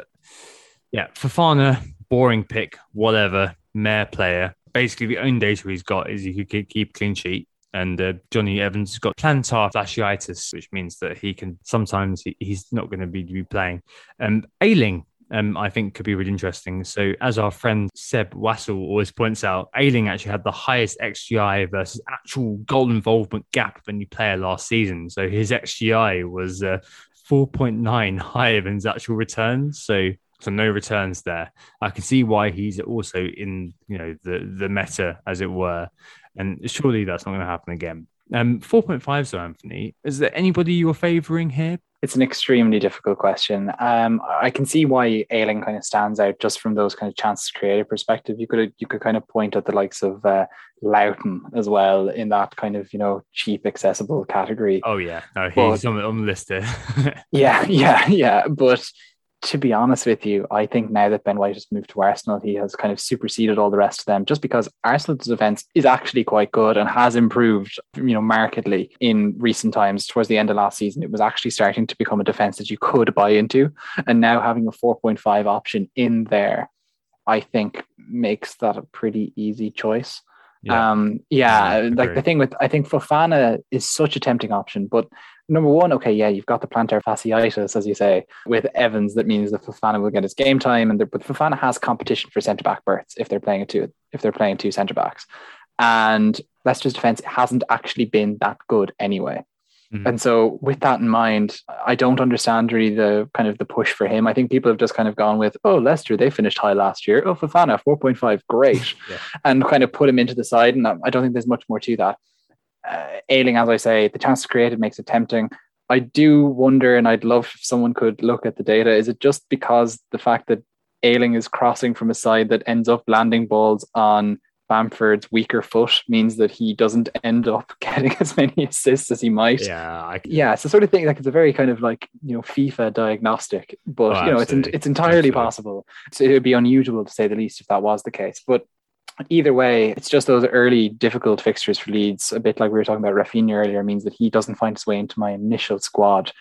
yeah, Fofana, boring pick, whatever, Mayor player. Basically, the only data he's got is he could keep clean sheet. And uh, Jonny Evans has got plantar fasciitis, which means that he can sometimes he, he's not going to be, be playing. Um, Ayling, um, I think could be really interesting. So, as our friend Seb Wassel always points out, Ayling actually had the highest XGI versus actual goal involvement gap of any player last season. So, his XGI was uh, 4.9 higher than his actual returns. So, so no returns there. I can see why he's also in, you know, the the meta as it were, and surely that's not going to happen again. Um, 4.5, so Anthony, is there anybody you're favouring here? It's an extremely difficult question. Um, I can see why Ayling kind of stands out just from those kind of chances created perspective. You could you could kind of point at the likes of uh, Lowton as well in that kind of you know cheap accessible category. Oh yeah, no, he's but, on, on the list. yeah, yeah, yeah. But to be honest with you, I think now that Ben White has moved to Arsenal, he has kind of superseded all the rest of them just because Arsenal's defense is actually quite good and has improved, you know, markedly in recent times. Towards the end of last season, it was actually starting to become a defense that you could buy into. And now having a 4.5 option in there, I think makes that a pretty easy choice. Yeah. Um, yeah like the thing with I think Fofana is such a tempting option, but number one, okay, yeah, you've got the plantar fasciitis, as you say, with Evans. That means that Fofana will get his game time, and but Fofana has competition for centre back berths if they're playing a two if they're playing two centre backs, and Leicester's defense hasn't actually been that good anyway. Mm-hmm. And so, with that in mind, I don't understand really the kind of the push for him. I think people have just kind of gone with, oh, Leicester, they finished high last year. Oh, Fofana, 4.5, great. yeah. And kind of put him into the side. And I don't think there's much more to that uh, Ayling, as I say, the chance to create it makes it tempting. I do wonder, and I'd love if someone could look at the data. Is it just because the fact that Ayling is crossing from a side that ends up landing balls on Bamford's weaker foot means that he doesn't end up getting as many assists as he might. Yeah, yeah, it's the sort of thing like it's a very kind of like you know FIFA diagnostic, but oh, you know it's it's entirely absolutely. possible. So it would be unusual to say the least if that was the case. But either way, it's just those early difficult fixtures for Leeds, a bit like we were talking about Raphinha earlier, means that he doesn't find his way into my initial squad.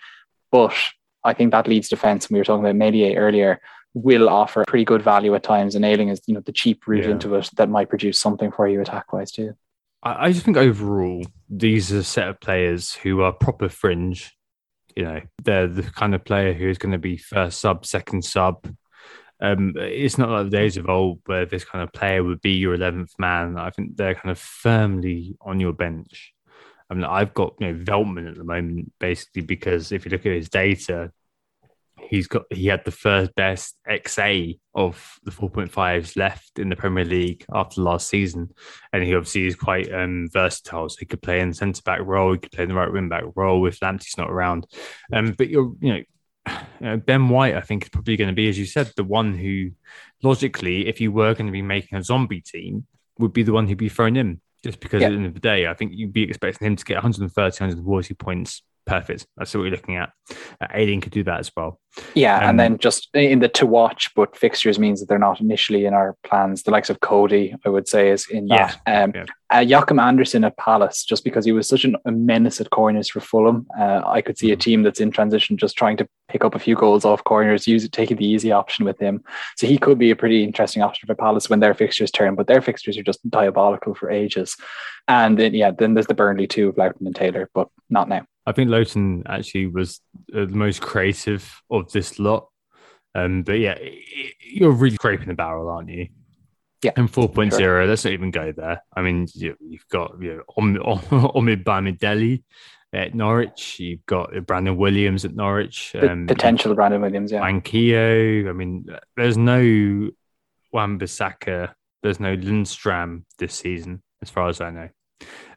But I think that Leeds defence, we were talking about Meslier earlier, will offer pretty good value at times. And Ayling is, you know, the cheap route yeah. into it that might produce something for you attack wise too. I just think overall, these are a set of players who are proper fringe. You know, they're the kind of player who is going to be first sub, second sub, um, it's not like the days of old where this kind of player would be your 11th man. I think they're kind of firmly on your bench. I mean, I've got you know Veltman at the moment, basically because if you look at his data, he's got he had the first best XA of the 4.5s left in the Premier League after last season, and he obviously is quite um, versatile. So he could play in the centre back role, he could play in the right wing back role if Lamptey's not around. Um, but you're you know uh, Ben White, I think, is probably going to be, as you said, the one who, logically, if you were going to be making a zombie team, would be the one who'd be thrown in. Just because yeah. at the end of the day, I think you'd be expecting him to get 130, 140 points perfect. That's what we're looking at. Uh, could do that as well. Yeah, um, and then just in the to watch, but fixtures means that they're not initially in our plans. The likes of Coady, I would say, is in that. Yeah, um, yeah. Uh, Joachim Andersen at Palace, just because he was such an, a menace at corners for Fulham, uh, I could see a mm-hmm. team that's in transition just trying to pick up a few goals off corners, use it, taking the easy option with him. So he could be a pretty interesting option for Palace when their fixtures turn, but their fixtures are just diabolical for ages. And then, yeah, then there's the Burnley too of Lowton and Taylor, but not now. I think Lowton actually was uh, the most creative of this lot. Um, but yeah, you're really scraping the barrel, aren't you? Yeah. And 4.0, sure. let's not even go there. I mean, you, have got you know, Omid Bamidele at Norwich. You've got Brandon Williams at Norwich. Um, potential Brandon Williams, yeah. Manquillo. I mean, there's no Wan-Bissaka. There's no Lundstram this season, as far as I know.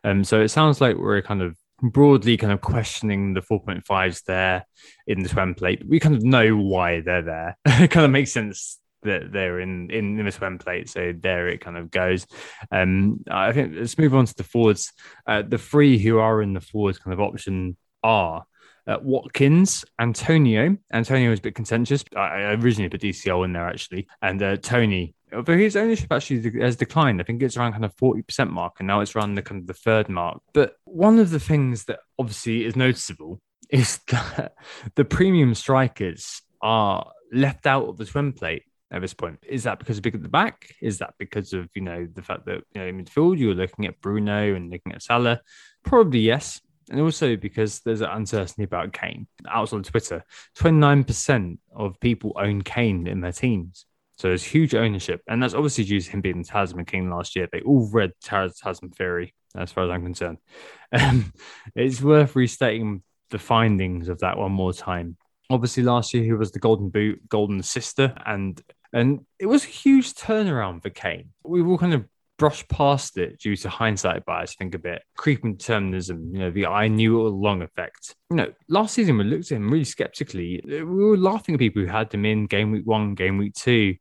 Um, so it sounds like we're kind of broadly kind of questioning the 4.5s there in the template. We kind of know why they're there. it kind of makes sense that they're in in the template. So there it kind of goes. Um, I think let's move on to the forwards. Uh, the three who are in the forwards kind of option are. Uh, Watkins, Antonio. Antonio is a bit contentious. I, I originally put DCL in there actually, and uh, Toney Although his ownership actually has declined, I think it's around kind of 40% mark, and now it's around the kind of the third mark. But one of the things that obviously is noticeable is that the premium strikers are left out of the twemplate at this point. Is that because of big at the back? Is that because of you know the fact that you know in midfield you're looking at Bruno and looking at Salah? Probably yes. And also because there's an uncertainty about Kane. Outside Twitter, 29% of people own Kane in their teams. So there's huge ownership. And that's obviously due to him being the Talisman King last year. They all read Talisman Theory, as far as I'm concerned. Um, it's worth restating the findings of that one more time. Obviously, last year he was the Golden Boot, Golden Sister, and and it was a huge turnaround for Kane. We all kind of brushed past it due to hindsight bias, I think a bit. Creeping determinism, you know, the I knew it all along effect. You know, last season we looked at him really skeptically. We were laughing at people who had him in game week one, game week two.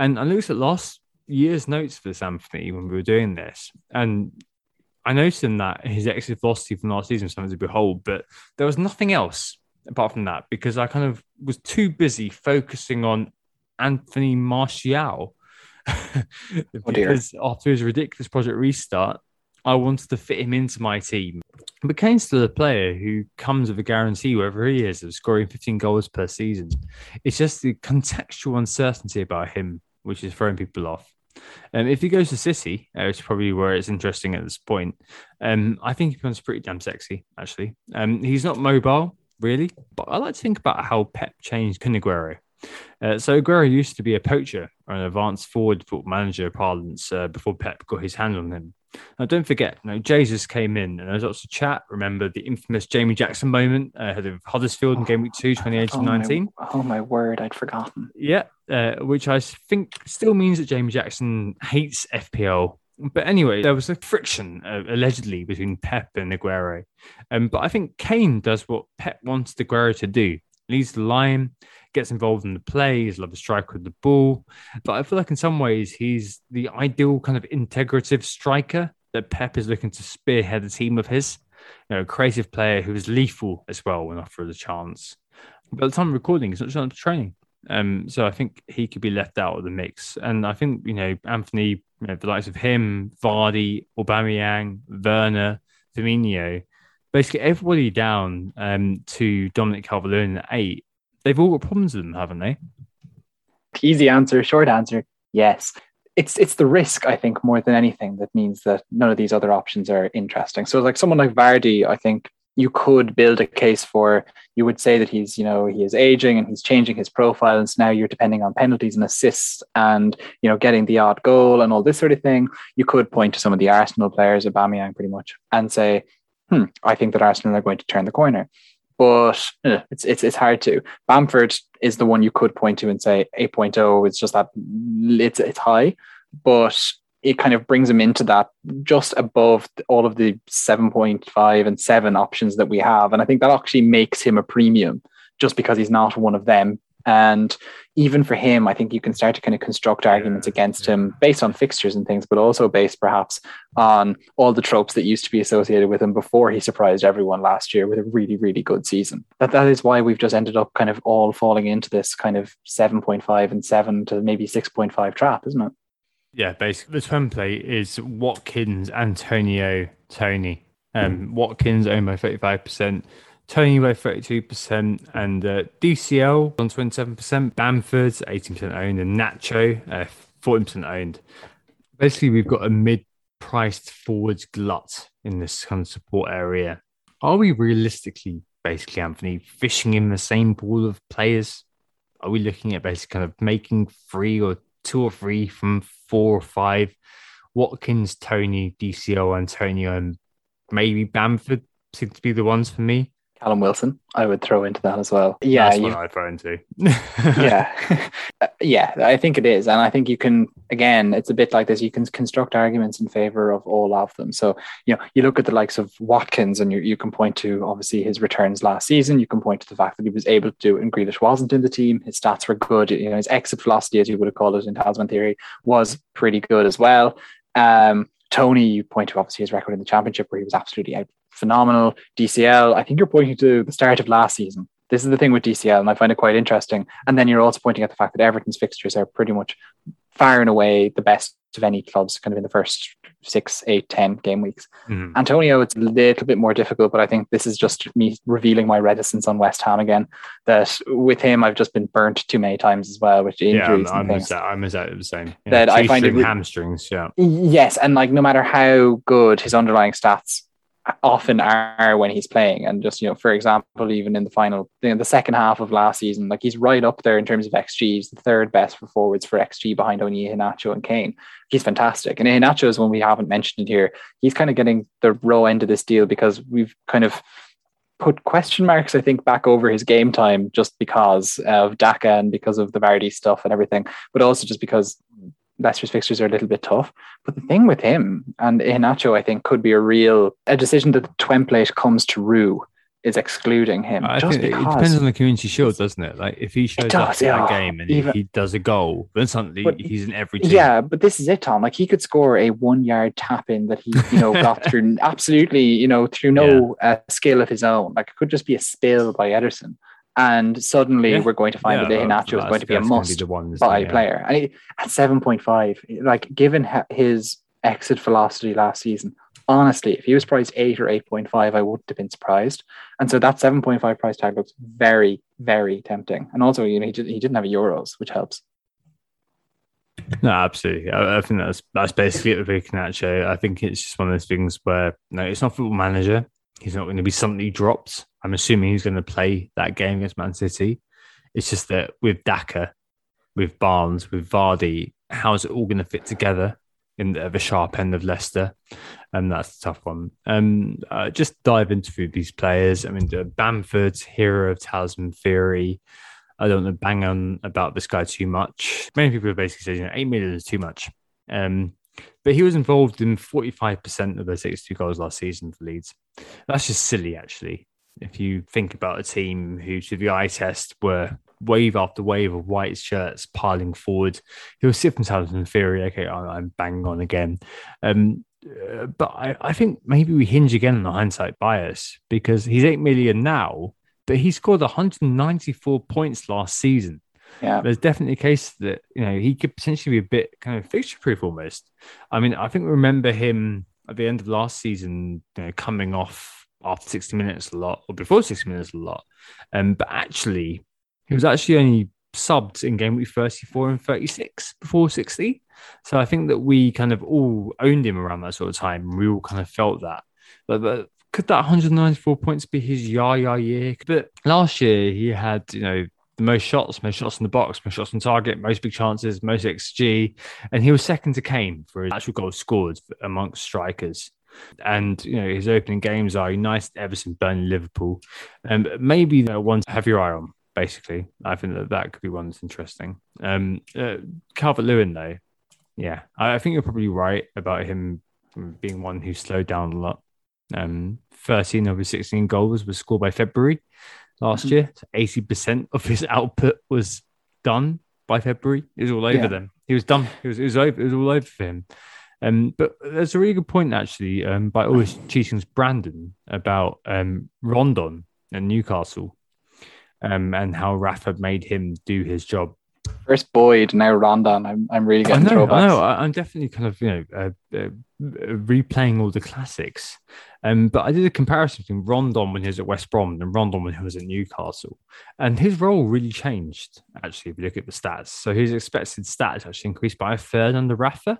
And I looked at last year's notes for this Anthony when we were doing this. And I noticed in that his exit velocity from last season was something to behold, but there was nothing else apart from that because I kind of was too busy focusing on Anthony Martial Oh, because after his ridiculous project restart, I wanted to fit him into my team. But Kane's still a player who comes with a guarantee wherever he is of scoring 15 goals per season. It's just the contextual uncertainty about him which is throwing people off. Um, if he goes to City, uh, is probably where it's interesting at this point, um, I think he becomes pretty damn sexy, actually. Um, he's not mobile, really, but I like to think about how Pep changed Kun. Uh, so Aguero used to be a poacher or an advanced forward football manager parlance uh, before Pep got his hand on him. Now, don't forget, you know, Jesus came in and there was lots of chat. Remember the infamous Jamie Jackson moment uh, ahead of Huddersfield in game week two, 2018 oh, 19? My, oh, my word, I'd forgotten. Yeah, uh, which I think still means that Jamie Jackson hates FPL. But anyway, there was a friction uh, allegedly between Pep and Aguero. Um, but I think Kane does what Pep wants Aguero to do leads the line, gets involved in the play. He's love a striker with the ball. But I feel like in some ways he's the ideal kind of integrative striker that Pep is looking to spearhead a team of his. You know, a creative player who is lethal as well when offered a chance. But at the time of recording, he's not showing up to training. Um, so I think he could be left out of the mix. And I think, you know, Anthony, you know, the likes of him, Vardy, Aubameyang, Werner, Firmino, basically everybody down um, to Dominic Calvert-Lewin at eight, they've all got problems with them, haven't they? Easy answer, short answer, yes. It's it's the risk, I think, more than anything that means that none of these other options are interesting. So, like someone like Vardy, I think you could build a case for. You would say that he's, you know, he is aging and he's changing his profile, and so now you're depending on penalties and assists, and you know, getting the odd goal and all this sort of thing. You could point to some of the Arsenal players, Aubameyang, pretty much, and say, hmm, I think that Arsenal are going to turn the corner. But uh, it's it's it's hard to. Bamford is the one you could point to and say 8.0 It's just that it's it's high, but it kind of brings him into that just above all of the 7.5 and 7 options that we have. And I think that actually makes him a premium just because he's not one of them and even for him, I think you can start to kind of construct arguments yeah, against yeah. him based on fixtures and things, but also based perhaps on all the tropes that used to be associated with him before he surprised everyone last year with a really, really good season. That that is why we've just ended up kind of all falling into this kind of 7.5 and 7 to maybe 6.5 trap, isn't it? Yeah, basically the template is Watkins, Antonio, Toney. Um, Watkins owned by 35%. Toney by 32% and uh, DCL on 27%, Bamford 18% owned, and Nacho uh, 14% owned. Basically, we've got a mid priced forwards glut in this kind of support area. Are we realistically, basically, Anthony, fishing in the same pool of players? Are we looking at basically kind of making three or two or three from four or five? Watkins, Toney, DCL, Antonio, and maybe Bamford seem to be the ones for me. Callum Wilson, I would throw into that as well. Yeah, that's what I throw into. yeah, yeah, I think it is, and I think you can. Again, it's a bit like this. You can construct arguments in favor of all of them. So you know, you look at the likes of Watkins, and you, you can point to obviously his returns last season. You can point to the fact that he was able to do it, and Grealish wasn't in the team. His stats were good. You know, his exit velocity, as you would have called it in Talisman theory, was pretty good as well. Um, Toney, you point to obviously his record in the championship where he was absolutely out phenomenal. DCL, I think you're pointing to the start of last season. This is the thing with DCL, and I find it quite interesting. And then you're also pointing at the fact that Everton's fixtures are pretty much far and away the best of any clubs kind of in the first six, eight, ten game weeks. Mhm. Antonio, it's a little bit more difficult, but I think this is just me revealing my reticence on West Ham again. That with him, I've just been burnt too many times as well with Yeah, I'm, injuries I'm, and things. exactly, I'm exactly the same. Yeah, That I find it hamstrings. Yeah, Yes, and like no matter how good his underlying stats often are when he's playing, and just you know, for example, even in the final, the second half of last season, like he's right up there in terms of XG. He's the third best for forwards for XG behind only Iheanacho and Kane. He's fantastic, and Iheanacho is one we haven't mentioned here. He's kind of getting the raw end of this deal because we've kind of put question marks, I think, back over his game time just because of Daka and because of the Vardy stuff and everything, but also just because Leicester's fixtures are a little bit tough. But the thing with him and Iheanacho, I think, could be a real a decision that the template comes to rue is excluding him I just think it depends on the community shield, doesn't it? Like if he shows up in yeah. a game and Even- he, does a goal, then suddenly But- he's in every team. Yeah, but this is it, Tom. Like he could score a one-yard tap in that he, you know, got through absolutely, you know, through no uh, skill of his own. Like it could just be a spill by Ederson, and suddenly Yeah. we're going to find Yeah, that Iheanacho is going to be a must the one, buy? Yeah. player. And he, at seven point five, like given his exit velocity last season, honestly, if he was priced eight or eight point five, I wouldn't have been surprised. And so that seven point five price tag looks very, very tempting. And also, you know, he, did, he didn't have Euros, which helps. No, absolutely. I, I think that's that's basically it with Iheanacho. I think it's just one of those things where no, it's not football manager. He's not going to be suddenly dropped. I'm assuming he's going to play that game against Man City. It's just that with Daka, with Barnes, with Vardy, how's it all going to fit together in the, the sharp end of Leicester? And that's a tough one. Um, uh, just dive into these players. I mean, Bamford, hero of Talisman Theory. I don't want to bang on about this guy too much. Many people have basically said, you know, eight million is too much. Um, but he was involved in 45% of the 62 goals last season for Leeds. That's just silly, actually. If you think about a team who, to the eye test, were wave after wave of white shirts piling forward, he was sifting Talisman Theory. Okay, I'm banging on again. Um, uh, but I, I think maybe we hinge again on the hindsight bias because he's 8 million now, but he scored 194 points last season. Yeah. There's definitely a case that you know he could potentially be a bit kind of fixture proof almost. I mean, I think we remember him at the end of last season, you know, coming off after 60 minutes a lot or before 60 minutes a lot. Um, but actually, he was actually only subbed in game week 34 and 36 before 60. So I think that we kind of all owned him around that sort of time. We all kind of felt that. But, but could that 194 points be his Yaya year? But last year he had, you know, the most shots, most shots in the box, most shots on target, most big chances, most XG, and he was second to Kane for his actual goals scored amongst strikers. And you know his opening games are United, Everton, Burnley, Liverpool, and maybe the know, one to have your eye on. Basically, I think that that could be one that's interesting. Um, uh, Calvert Lewin, though, yeah, I, I think you're probably right about him being one who slowed down a lot. Um, 13 of his 16 goals was scored by February last Mhm. year. So 80% of his output was done by February. It was all over Yeah. them. He was done. It was, it was over. It was all over for him. Um, but there's a really good point actually um, by always cheating's Brandon about um, Rondon and Newcastle um, and how Rafa made him do his job First Boyd, now Rondon. I'm, I'm really I getting know, throwbacks. I know. I- I'm definitely kind of, you know, uh, uh, replaying all the classics. Um, but I did a comparison between Rondon when he was at West Brom and Rondon when he was at Newcastle. And his role really changed, actually, if you look at the stats. So his expected stats actually increased by a third under Rafa.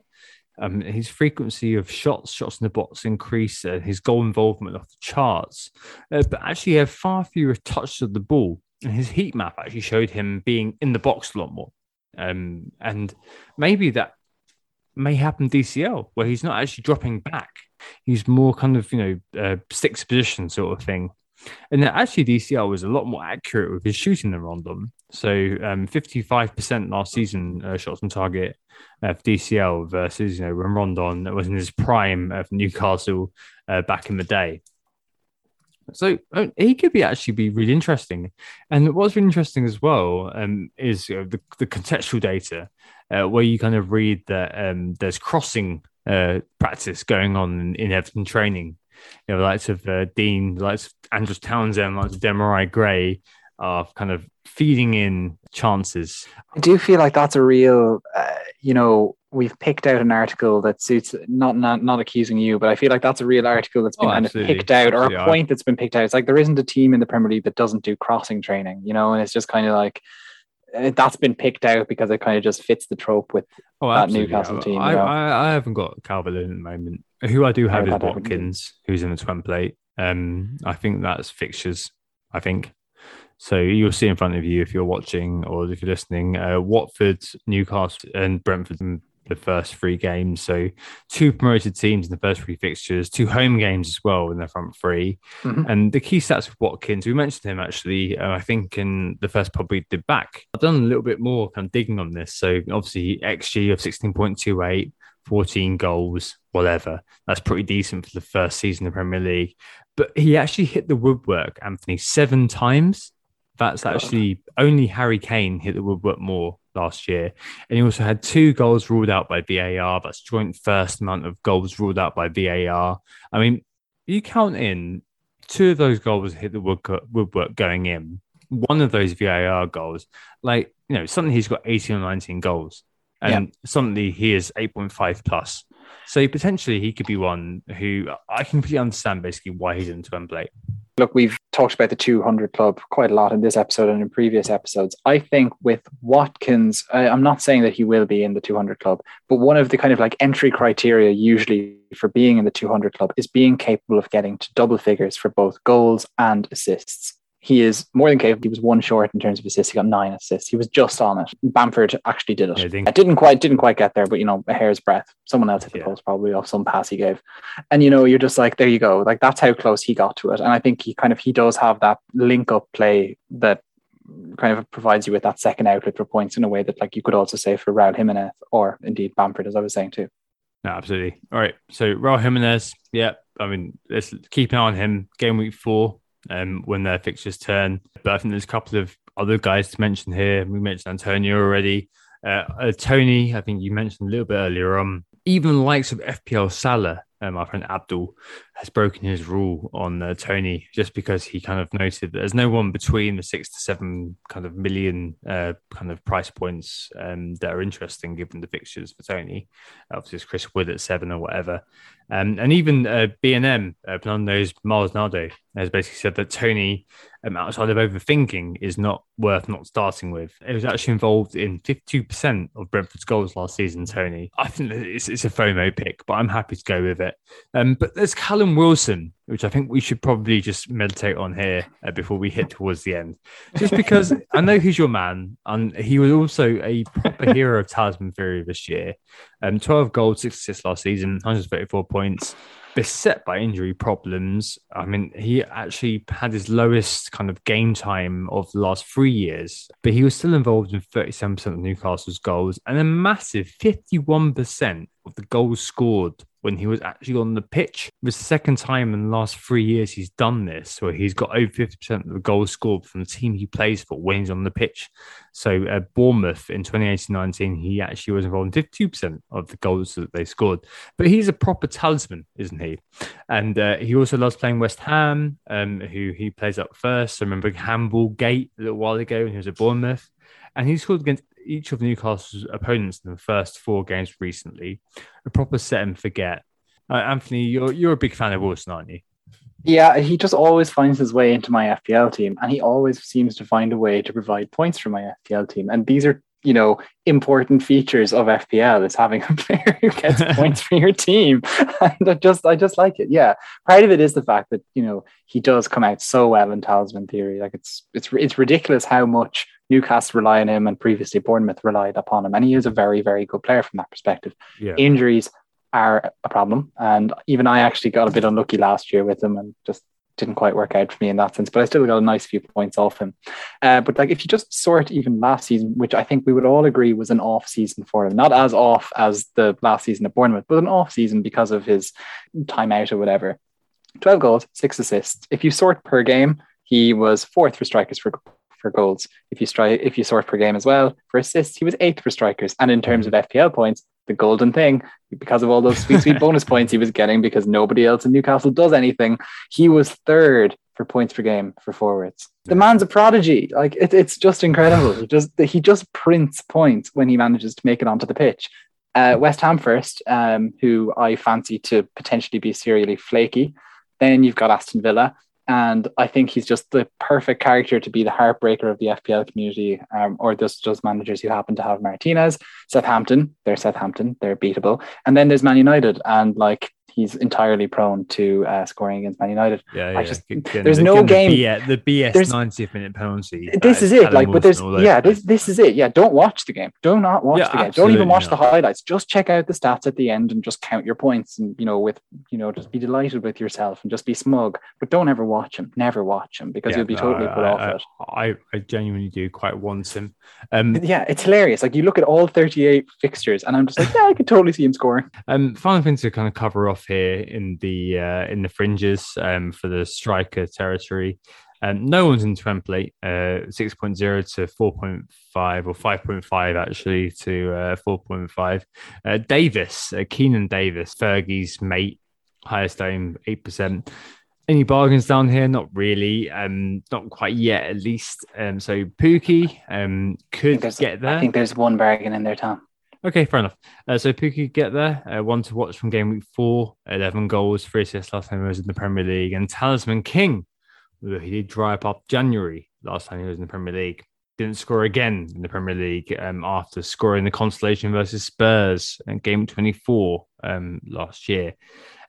Um, his frequency of shots, shots in the box increased, uh, his goal involvement off the charts. Uh, but actually, he had far fewer touches of the ball. And his heat map actually showed him being in the box a lot more. Um, and maybe that may happen DCL, where he's not actually dropping back. He's more kind of, you know, uh, sticks position sort of thing. And actually, DCL was a lot more accurate with his shooting than Rondon. So um, 55% last season uh, shots on target uh, for DCL versus, you know, when Rondon was in his prime of Newcastle uh, back in the day. So uh, he could be actually be really interesting. And what's really interesting as well um, is uh, the, the contextual data, uh, where you kind of read that um, there's crossing uh, practice going on in, in Everton training. You know, the likes of uh, Digne, the likes of Andros Townsend, the likes of Demarai Gray are kind of feeding in chances. I do feel like that's a real, uh, you know, we've picked out an article that suits not not not accusing you, but I feel like that's a real article that's been Oh, kind of picked out or Absolutely. a point that's been picked out. It's like there isn't a team in the Premier League that doesn't do crossing training, you know, and it's just kind of like that's been picked out because it kind of just fits the trope with Oh, that absolutely. Newcastle I, team, I, you know. I, I haven't got Calvert Lewin at the moment. Who I do have Oh, is. Watkins, who's in the template. Um, I think that's fixtures. I think so. You'll see in front of you if you're watching or if you're listening. Uh, Watford, Newcastle, and Brentford the first three games. So two promoted teams in the first three fixtures, two home games as well in the front three. Mhm. And the key stats with Watkins, we mentioned him actually, uh, I think in the first pod we did back. I've done a little bit more kind of digging on this. So obviously XG of 16.28, 14 goals, whatever. That's pretty decent for the first season of the Premier League. But he actually hit the woodwork, Anthony, seven times. That's actually only Harry Kane hit the woodwork more last year. And he also had two goals ruled out by VAR. That's joint first amount of goals ruled out by VAR. I mean, you count in two of those goals hit the woodwork, woodwork going in. One of those VAR goals, like you know, suddenly he's got 18 or 19 goals, and suddenly he is 8.5 plus. So potentially he could be one who I can completely understand basically why he's into template. look, we've talked about the 200 club quite a lot in this episode and in previous episodes. I think with Watkins, I, I'm not saying that he will be in the 200 club, but one of the kind of like entry criteria usually for being in the 200 club is being capable of getting to double figures for both goals and assists. He is more than capable. He was one short in terms of assists. He got nine assists. He was just on it. Bamford actually did it. Yeah, I think- I didn't quite didn't quite get there, but you know, a hair's breadth. Someone else hit the Yeah. post probably off some pass he gave. And you know, you're just like, there you go. Like that's how close he got to it. And I think he kind of he does have that link up play that kind of provides you with that second outlet for points in a way that like you could also say for Raul Jimenez or indeed Bamford, as I was saying too. No, absolutely. All right. So Raul Jimenez, yeah. I mean, let's keep an eye on him. Game week four, um, when their fixtures turn. But I think there's a couple of other guys to mention here. We mentioned Antonio already. Uh, uh, Tony, I think you mentioned a little bit earlier on. Even likes of FPL Salah, um, our friend Abdul, has broken his rule on uh, Tony just because he kind of noted that there's no one between the six to seven kind of million uh, kind of price points um, that are interesting given the fixtures for Tony. Obviously, it's Chris Wood at seven or whatever. Um, and even uh, B&M, uh, Fernando's Miles Nardo, has basically said that Tony, um, outside of overthinking, is not worth not starting with. It was actually involved in 52% of Brentford's goals last season, Tony. I think it's, it's a FOMO pick, but I'm happy to go with it. Um, but there's Callum Wilson, which I think we should probably just meditate on here uh, before we hit towards the end. Just because I know he's your man, and he was also a proper hero of Talisman Theory this year. Um, 12 goals, six assists last season, 134 points. Beset by injury problems. I mean, he actually had his lowest kind of game time of the last three years, but he was still involved in 37% of Newcastle's goals and a massive 51% of the goals scored when he was actually on the pitch. It was the second time in the last three years he's done this, where he's got over 50% of the goals scored from the team he plays for when he's on the pitch. So uh, Bournemouth in 2018-19, he actually was involved in 52% of the goals that they scored. But he's a proper talisman, isn't he? And uh, he also loves playing West Ham, um, who he plays up first. I remember Handball Gate a little while ago when he was at Bournemouth. And he scored against each of Newcastle's opponents in the first four games recently. A proper set and forget. Uh, Anthony, you're you're a big fan of Wilson, aren't you? Yeah, he just always finds his way into my FPL team, and he always seems to find a way to provide points for my FPL team. And these are, you know, important features of FPL is having a player who gets points for your team. And I just, I just like it. Yeah, part of it is the fact that you know he does come out so well in Talisman Theory. Like it's, it's, it's ridiculous how much Newcastle rely on him, and previously Bournemouth relied upon him. And he is a very, very good player from that perspective Yeah. injuries are a problem. And even I actually got a bit unlucky last year with him and just didn't quite work out for me in that sense. But I still got a nice few points off him. Uh, but like if you just sort even last season, which I think we would all agree was an off season for him, not as off as the last season at Bournemouth, but an off season because of his time out or whatever. 12 goals, six assists. If you sort per game, he was fourth for strikers for for goals. If you strike, if you sort per game as well for assists, he was eighth for strikers. And in terms of FPL points, the golden thing, because of all those sweet, sweet bonus points he was getting, because nobody else in Newcastle does anything, he was third for points per game for forwards. The man's a prodigy. Like it, it's just incredible. He just he just prints points when he manages to make it onto the pitch. Uh, West Ham first, um, who I fancy to potentially be serially flaky. Then you've got Aston Villa, and I think he's just the perfect character to be the heartbreaker of the FPL community, um, or just those managers who happen to have Martinez. Southampton, they're Southampton, they're beatable, and then there's Man United, and like he's entirely prone to uh, scoring against Man United. Yeah, yeah. just- Again, there's the- no game- The BS, the BS there's- 90th minute penalty. This uh, is it. Callum Like, but there's Wilson all over yeah, this this is it. Yeah, don't watch the game. Do not watch Yeah, the game. Don't even watch the highlights. Just check out the stats at the end and just count your points and you know with you know just be delighted with yourself and just be smug. But don't ever watch him. Never watch him because Yeah, you'll be no, totally I, put I, off I, it. I, I genuinely do quite want him. Um, Yeah, it's hilarious. Like you look at all 38 fixtures, and I'm just like, yeah, I could totally see him scoring. Um, final thing to kind of cover off here in the uh, in the fringes um, for the striker territory. Um, no one's in template. Uh, 6.0 to 4.5 or 5.5 actually to uh, 4.5. Uh, Davis, uh, Keinan Davis, Fergie's mate, highest aim 8%. Any bargains down here? Not really. Um, not quite yet, at least. Um, so Pukki um, could get there. I think there's one bargain in there, Tom. Okay, fair enough. Uh, so Pukki get there. Uh, one to watch from game week four. 11 goals, three assists last time he was in the Premier League. And Talisman King, he did dry up up January last time he was in the Premier League. Didn't score again in the Premier League um, after scoring the consolation versus Spurs in game 24 um, last year.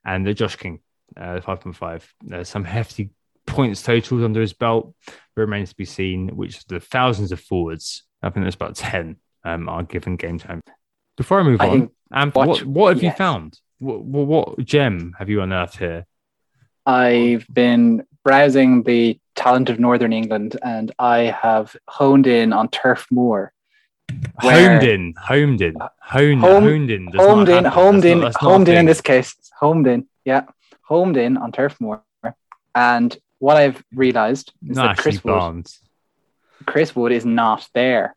And the Josh King, uh, 5.5. Uh, some hefty points totals under his belt. Remains to be seen, which the thousands of forwards, I think there's about 10, um, are given game time. Before I move I on, and watch- what, what have you found? What, what, gem have you unearthed here? I've been browsing the talent of Northern England, and I have honed in on Turf Moor. Homed in, homed in, honed, uh, Home- honed in. homed in, homed in, not- that's not a homed in in this case. Homed in, yeah, homed in on Turf Moor. And what I've realized is Not that Chris Wood, Chris Wood is not there.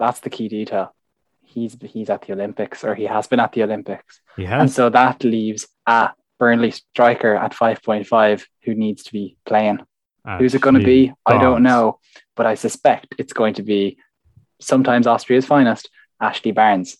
That's the key detail. He's he's at the Olympics, or he has been at the Olympics, He and so that leaves a Burnley striker at five point five who needs to be playing. Who's it going to be? I don't know, but I suspect it's going to be sometimes Austria's finest, Ashley Barnes.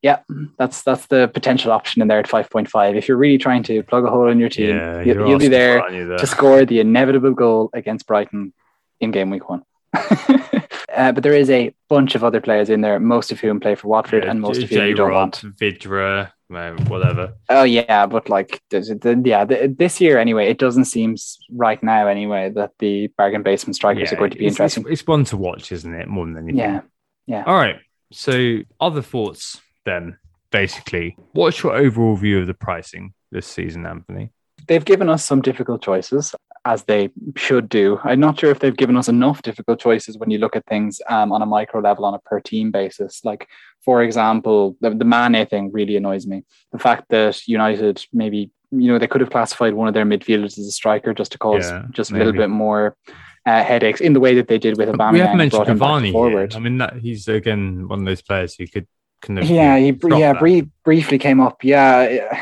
Yeah, that's that's the potential option in there at 5.5. If you're really trying to plug a hole in your team, Yeah, you- you'll be there for it, aren't you, to score the inevitable goal against Brighton in game week one. uh, but there is a bunch of other players in there, most of whom play for Watford, Yeah, and most J- of whom you don't want. Vydra, uh, whatever. Oh yeah, but like, yeah, the, this year anyway, it doesn't seem right now anyway that the bargain basement strikers Yeah, are going to be it's- interesting. It's, it's one to watch, isn't it? More than anything. Yeah, yeah. All right. So, other thoughts then, basically. What's your overall view of the pricing this season, Anthony? they've given us some difficult choices as they should do. I'm not sure if they've given us enough difficult choices when you look at things um, on a micro level on a per team basis. Like, for example, the, the Mane thing really annoys me. The fact that United maybe, you know, they could have classified one of their midfielders as a striker just to cause Yeah, just a little bit more uh, headaches in the way that they did with Aubameyang. we haven't mentioned brought him back Cavani forward. I mean, that he's again one of those players who could kind of Yeah, he yeah that. briefly came up. Yeah,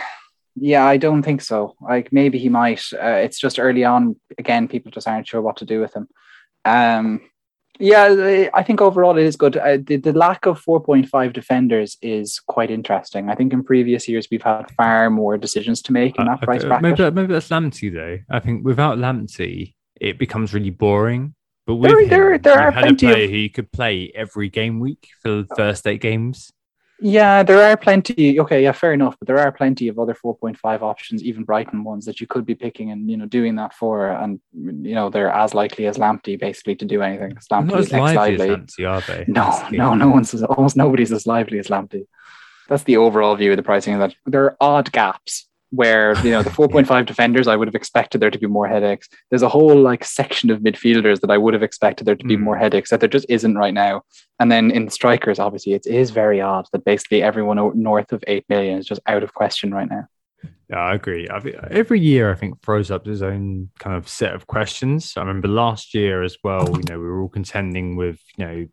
yeah. I don't think so. Like maybe he might. Uh, it's just early on. Again, people just aren't sure what to do with him. Um, yeah, I think overall it is good. Uh, the, the lack of 4.5 defenders is quite interesting. I think in previous years we've had far more decisions to make in Uh, that price okay, bracket. maybe, maybe that's Lamptey though. I think without Lamptey, it becomes really boring. But with There- him, there- there you are had a plenty of- player who you could play every game week for the first eight games. Yeah, there are plenty. Okay, yeah, fair enough. But there are plenty of other 4.5 options, even Brighton ones that you could be picking and you know doing that for, and you know they're as likely as Lamptey basically to do anything. Not Lamptey as is lively as. Lamptey, are they? No, no, no one's almost nobody's as lively as Lamptey. That's the overall view of the pricing. That there are odd gaps where you know the 4.5 defenders I would have expected there to be more headaches. There's a whole like section of midfielders that I would have expected there to be Mm. more headaches that there just isn't right now. And then in strikers, obviously, it is very odd that basically everyone north of eight million is just out of question right now. Yeah, I agree. I think every year, I think throws up its own kind of set of questions. I remember last year as well. You know, we were all contending with you know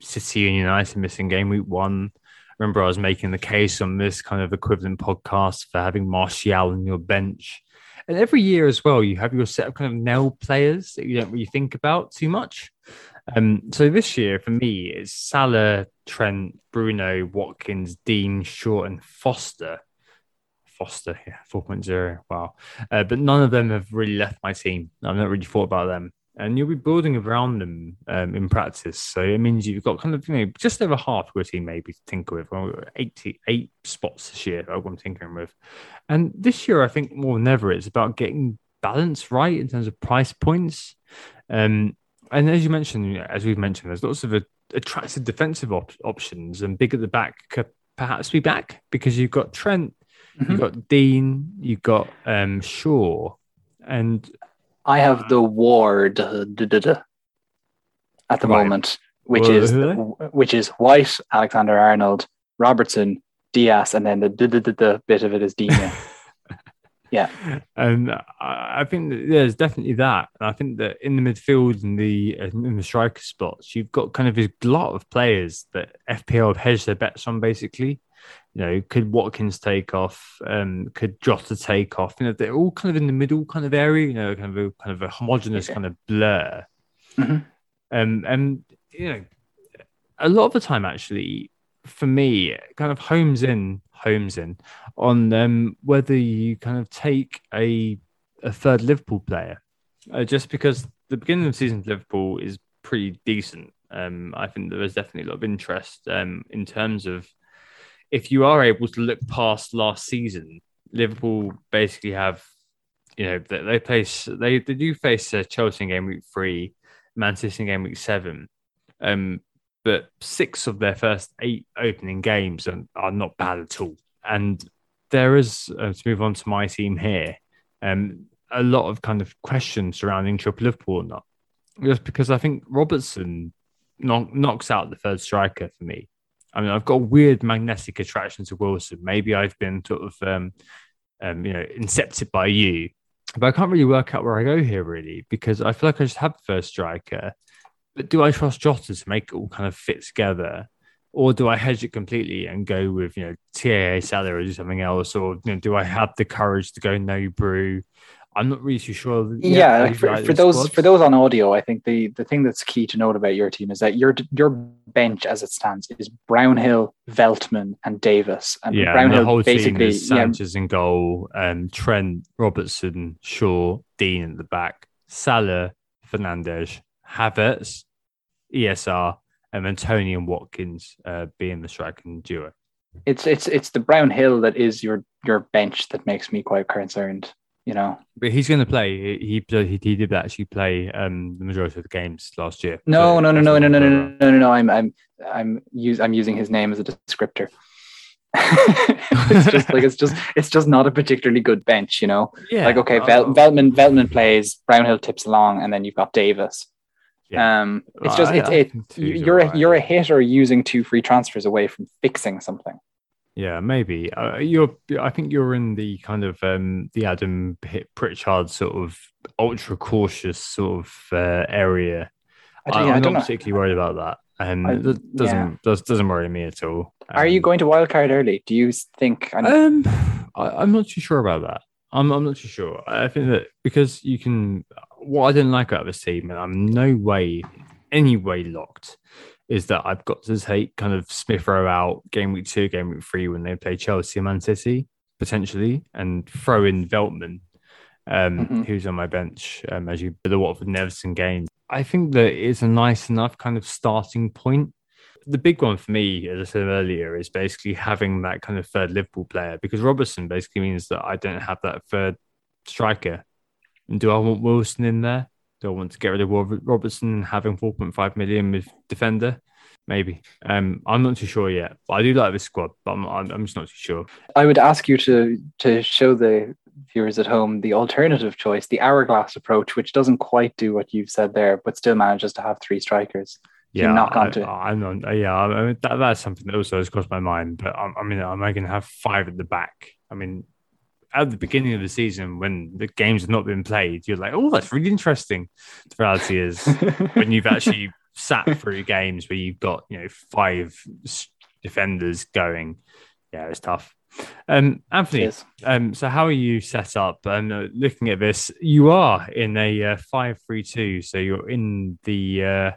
City and United missing game week one. Remember I was making the case on this kind of equivalent podcast for having Martial on your bench. And every year as well, you have your set of kind of nail players that you don't really think about too much. Um, so this year for me it's Salah, Trent, Bruno, Watkins, Digne, Short, and Foster. Foster, yeah, 4.0. Wow. Uh, but none of them have really left my team. I've not really thought about them. And you'll be building around them um, in practice. So it means you've got kind of, you know, just over half of your team maybe to tinker with. Well, 88 spots this year, I'm tinkering with. And this year, I think more than ever, it's about getting balance right in terms of price points. Um, and as you mentioned, as we've mentioned, there's lots of attractive defensive op- options, and big at the back could perhaps be back because you've got Trent, Mm-hmm. you've got Digne, you've got um, Shaw, and I have the Ward uh, at the Right. moment, which Well, is which is White, Alexander Arnold, Robertson, Dias, and then the bit of it is Digne. Yeah. and I think that there's definitely that. And I think that in the midfield and the in the striker spots, you've got kind of a lot of players that FPL have hedged their bets on. Basically, you know, could Watkins take off? Um, could Jota take off? You know, they're all kind of in the middle kind of area. You know, kind of a kind of a homogenous Yeah. kind of blur. Mhm. Um, and you know, a lot of the time, actually, for me, kind of homes in, homes in on um, whether you kind of take a a third Liverpool player, uh, just because the beginning of the season for Liverpool is pretty decent. Um, I think there is definitely a lot of interest um, in terms of if you are able to look past last season, Liverpool basically have, you know, they, they they they do face uh, Chelsea in game week three, Man City in game week seven, um, but six of their first eight opening games are, are not bad at all. And there is uh, to move on to my team here, um, a lot of kind of questions surrounding Triple Liverpool or not, just because I think Robertson knock, knocks out the third striker for me. I mean, I've got a weird magnetic attraction to Wilson. Maybe I've been sort of, um, um, you know, incepted by you, but I can't really work out where I go here really because I feel like I just have first striker. But do I trust Jota to make it all kind of fit together? Or do I hedge it completely and go with, you know, TAA Salah or something else? Or you know, do I have the courage to go no brew? I'm not really too sure. Yeah, like for, for those squads. for those on audio, I think the the thing that's key to note about your team is that your your bench as it stands is Brownhill, Veltman, and Davis. And yeah, and the Brownhill whole team basically is yeah, Sanchez in goal, um, Trent, Robertson, Shaw, Digne at the back, Salah, Fernandes, Havertz, ESR, and then Tony and Watkins uh, being the striking duo. it's it's it's the Brownhill that is your your bench that makes me quite concerned. You know, But he's going to play. He, he he did actually play um, the majority of the games last year. no, So no, no, that's no, no, no, no, no, no, no. I'm I'm I'm use I'm using his name as a descriptor. it's just like it's just it's just not a particularly good bench, you know. Yeah, like okay, uh, Vel- Veltman Veltman plays, Brownhill tips along, and then you've got Davis. Yeah. Um, it's just it's I it. You're a, alright. you're a hitter using two free transfers away from fixing something. Yeah, maybe. Uh, you're. I think you're in the kind of um, the Adam Pritchard sort of ultra cautious sort of uh, area. I don't, yeah, I am not know. particularly worried about that, and I- it doesn't yeah. does, doesn't worry me at all. Are you Um, going to wildcard early? Do you think? I know- Um, I, I'm not too sure about that. I'm I'm not too sure. I think that because you can. What I didn't like about this team, and I'm no way, any way locked, is that I've got to take kind of Smith Rowe out game week two, game week three when they play Chelsea and Man City potentially, and throw in Veltman, um, Mhm. who's on my bench um, as you the Watford and Everton game. I think that it's a nice enough kind of starting point the big one for me, as I said earlier, is basically having that kind of third Liverpool player because Robertson basically means that I don't have that third striker. And do I want Wilson in there? Do I want to get rid of Robertson and having 4.5 million with defender? Maybe. Um, I'm not too sure yet, but I do like this squad, but I'm, I'm, I'm just not too sure. I would ask you to to show the viewers at home the alternative choice, the hourglass approach, which doesn't quite do what you've said there, but still manages to have three strikers. Yeah, knock I, onto. I'm not. Yeah, I mean, that, that's something that also has crossed my mind. But I, I mean, am I going to have five at the back? I mean, at the beginning of the season, when the games have not been played, you're like, "Oh, that's really interesting." The reality is, when you've actually sat through games where you've got you know five defenders going. Yeah, it's tough. Um, Anthony, Yes. um, so how are you set up? And uh, looking at this, you are in a uh, five-three-two, so you're in the uh,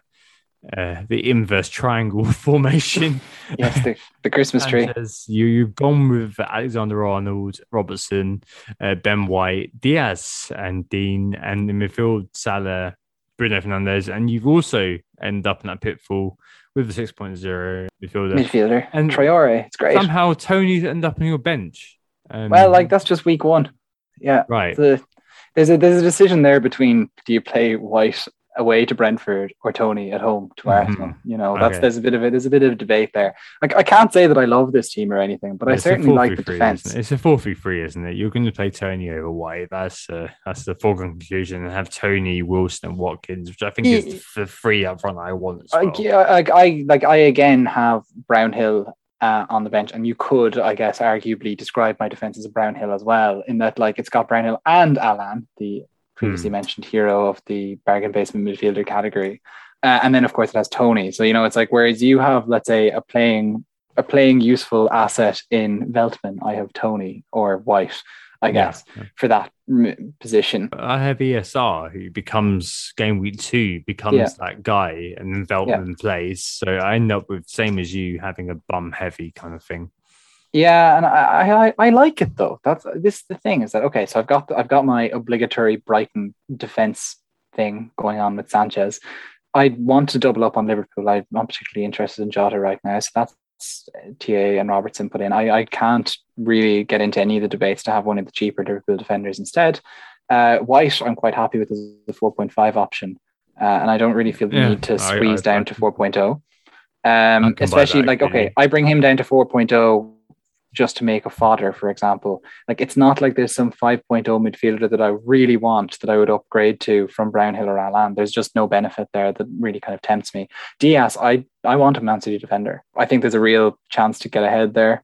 uh, the inverse triangle formation. Yes, the, the Christmas tree. You you've gone with Alexander Arnold, Robertson, uh, Ben White, Dias, and Digne, and the midfield Salah, Bruno Fernandes, and you've also ended up in that pitfall with the 6.0 midfielder. Midfielder. And Traore. It's great. Somehow Tony's ended up on your bench. Um, Well, like that's just week one. Yeah. right. The, there's a there's a decision there between do you play White away to Brentford or Tony at home to Mhm. Arsenal? You know, that's Okay. there's a bit of it. There's a bit of debate there. Like I can't say that I love this team or anything, but I certainly like the 4-3-3, defense. it? It's a four three three, isn't it? You're going to play Tony over White. That's uh, that's the foregone conclusion, and have Tony, Wilson, and Watkins, which I think Ye- is the three up front I want. I, well. yeah, I, I like I again have Brownhill uh, on the bench, and you could, I guess, arguably describe my defense as a Brownhill as well, in that like it's got Brownhill and Alan, the previously Hmm. mentioned hero of the bargain basement midfielder category, uh, and then of course it has Tony. So you know it's like whereas you have, let's say, a playing a playing useful asset in Veltman, I have Tony or White, I Yeah. guess, for that m- position. I have ESR who becomes game week two becomes Yeah. that guy, and then Veltman plays. So I end up with same as you having a bum heavy kind of thing. Yeah, and I, I I like it though. That's this the thing is that okay. So I've got I've got my obligatory Brighton defense thing going on with Sanchez. I want to double up on Liverpool. I'm not particularly interested in Jota right now, so that's TA and Robertson put in. I, I can't really get into any of the debates to have one of the cheaper Liverpool defenders instead. Uh, White, I'm quite happy with the 4.5 option, uh, and I don't really feel the Yeah, need to squeeze I- I down to 4.0. Um, especially like okay. I bring him down to 4.0 just to make a fodder, for example. Like it's not like there's some 5.0 midfielder that I really want that I would upgrade to from Brownhill or Alan. There's just no benefit there that really kind of tempts me. Dias, I I want a Man City defender. I think there's a real chance to get ahead there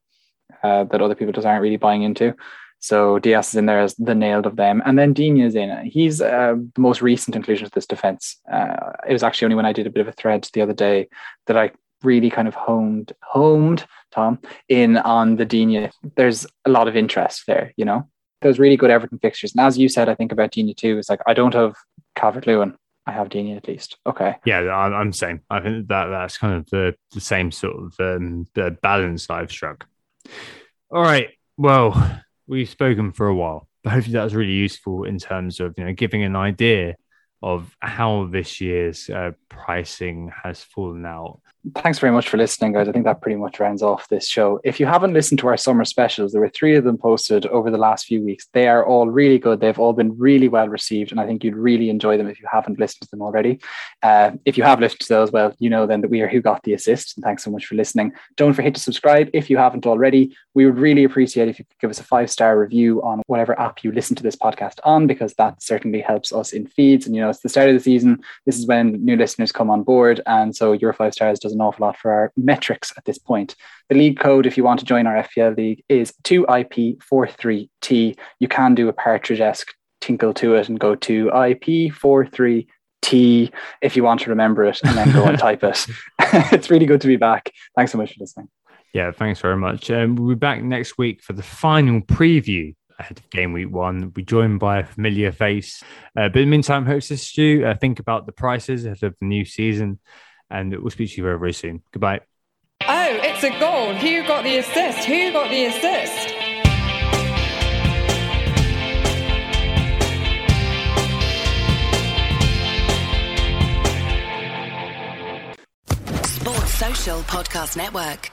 uh, that other people just aren't really buying into. So Dias is in there as the nailed of them, and then Digne is in. He's uh, the most recent inclusion to this defense. Uh, it was actually only when I did a bit of a thread the other day that I really kind of honed homed Tom in on the Digne. There's a lot of interest there, you know. There's really good Everton fixtures, and as you said, I think about Digne too. It's like I don't have Calvert Lewin. I have Digne at least. Okay. Yeah, I'm, same. I think that that's kind of the, the same sort of um, the balance I've struck. All right. Well, we've spoken for a while, but hopefully that was really useful in terms of you know giving an idea of how this year's uh, pricing has fallen out. Thanks very much for listening, guys. I think that pretty much rounds off this show. If you haven't listened to our summer specials, there were three of them posted over the last few weeks. They are all really good. They've all been really well received, and I think you'd really enjoy them if you haven't listened to them already. Uh, if you have listened to those, well, you know then that we are Who Got the Assist. And thanks so much for listening. Don't forget to subscribe if you haven't already. We would really appreciate if you could give us a five star review on whatever app you listen to this podcast on, because that certainly helps us in feeds. And you know, it's the start of the season. This is when new listeners come on board, and so your five stars does an awful lot for our metrics at this point. The league code, if you want to join our FPL league, is 2IP43T. You can do a partridge esque tinkle to it and go to IP43T if you want to remember it and then go and type it. it's really good to be back. Thanks so much for listening. Yeah, thanks very much. Um, we'll be back next week for the final preview ahead of game week one. We'll be joined by a familiar face. Uh, but in the meantime, hostess Stu, uh, think about the prices ahead of the new season, and we'll speak to you very, very soon. Goodbye. Oh, it's a goal. Who got the assist? Who got the assist? Sports Social Podcast Network.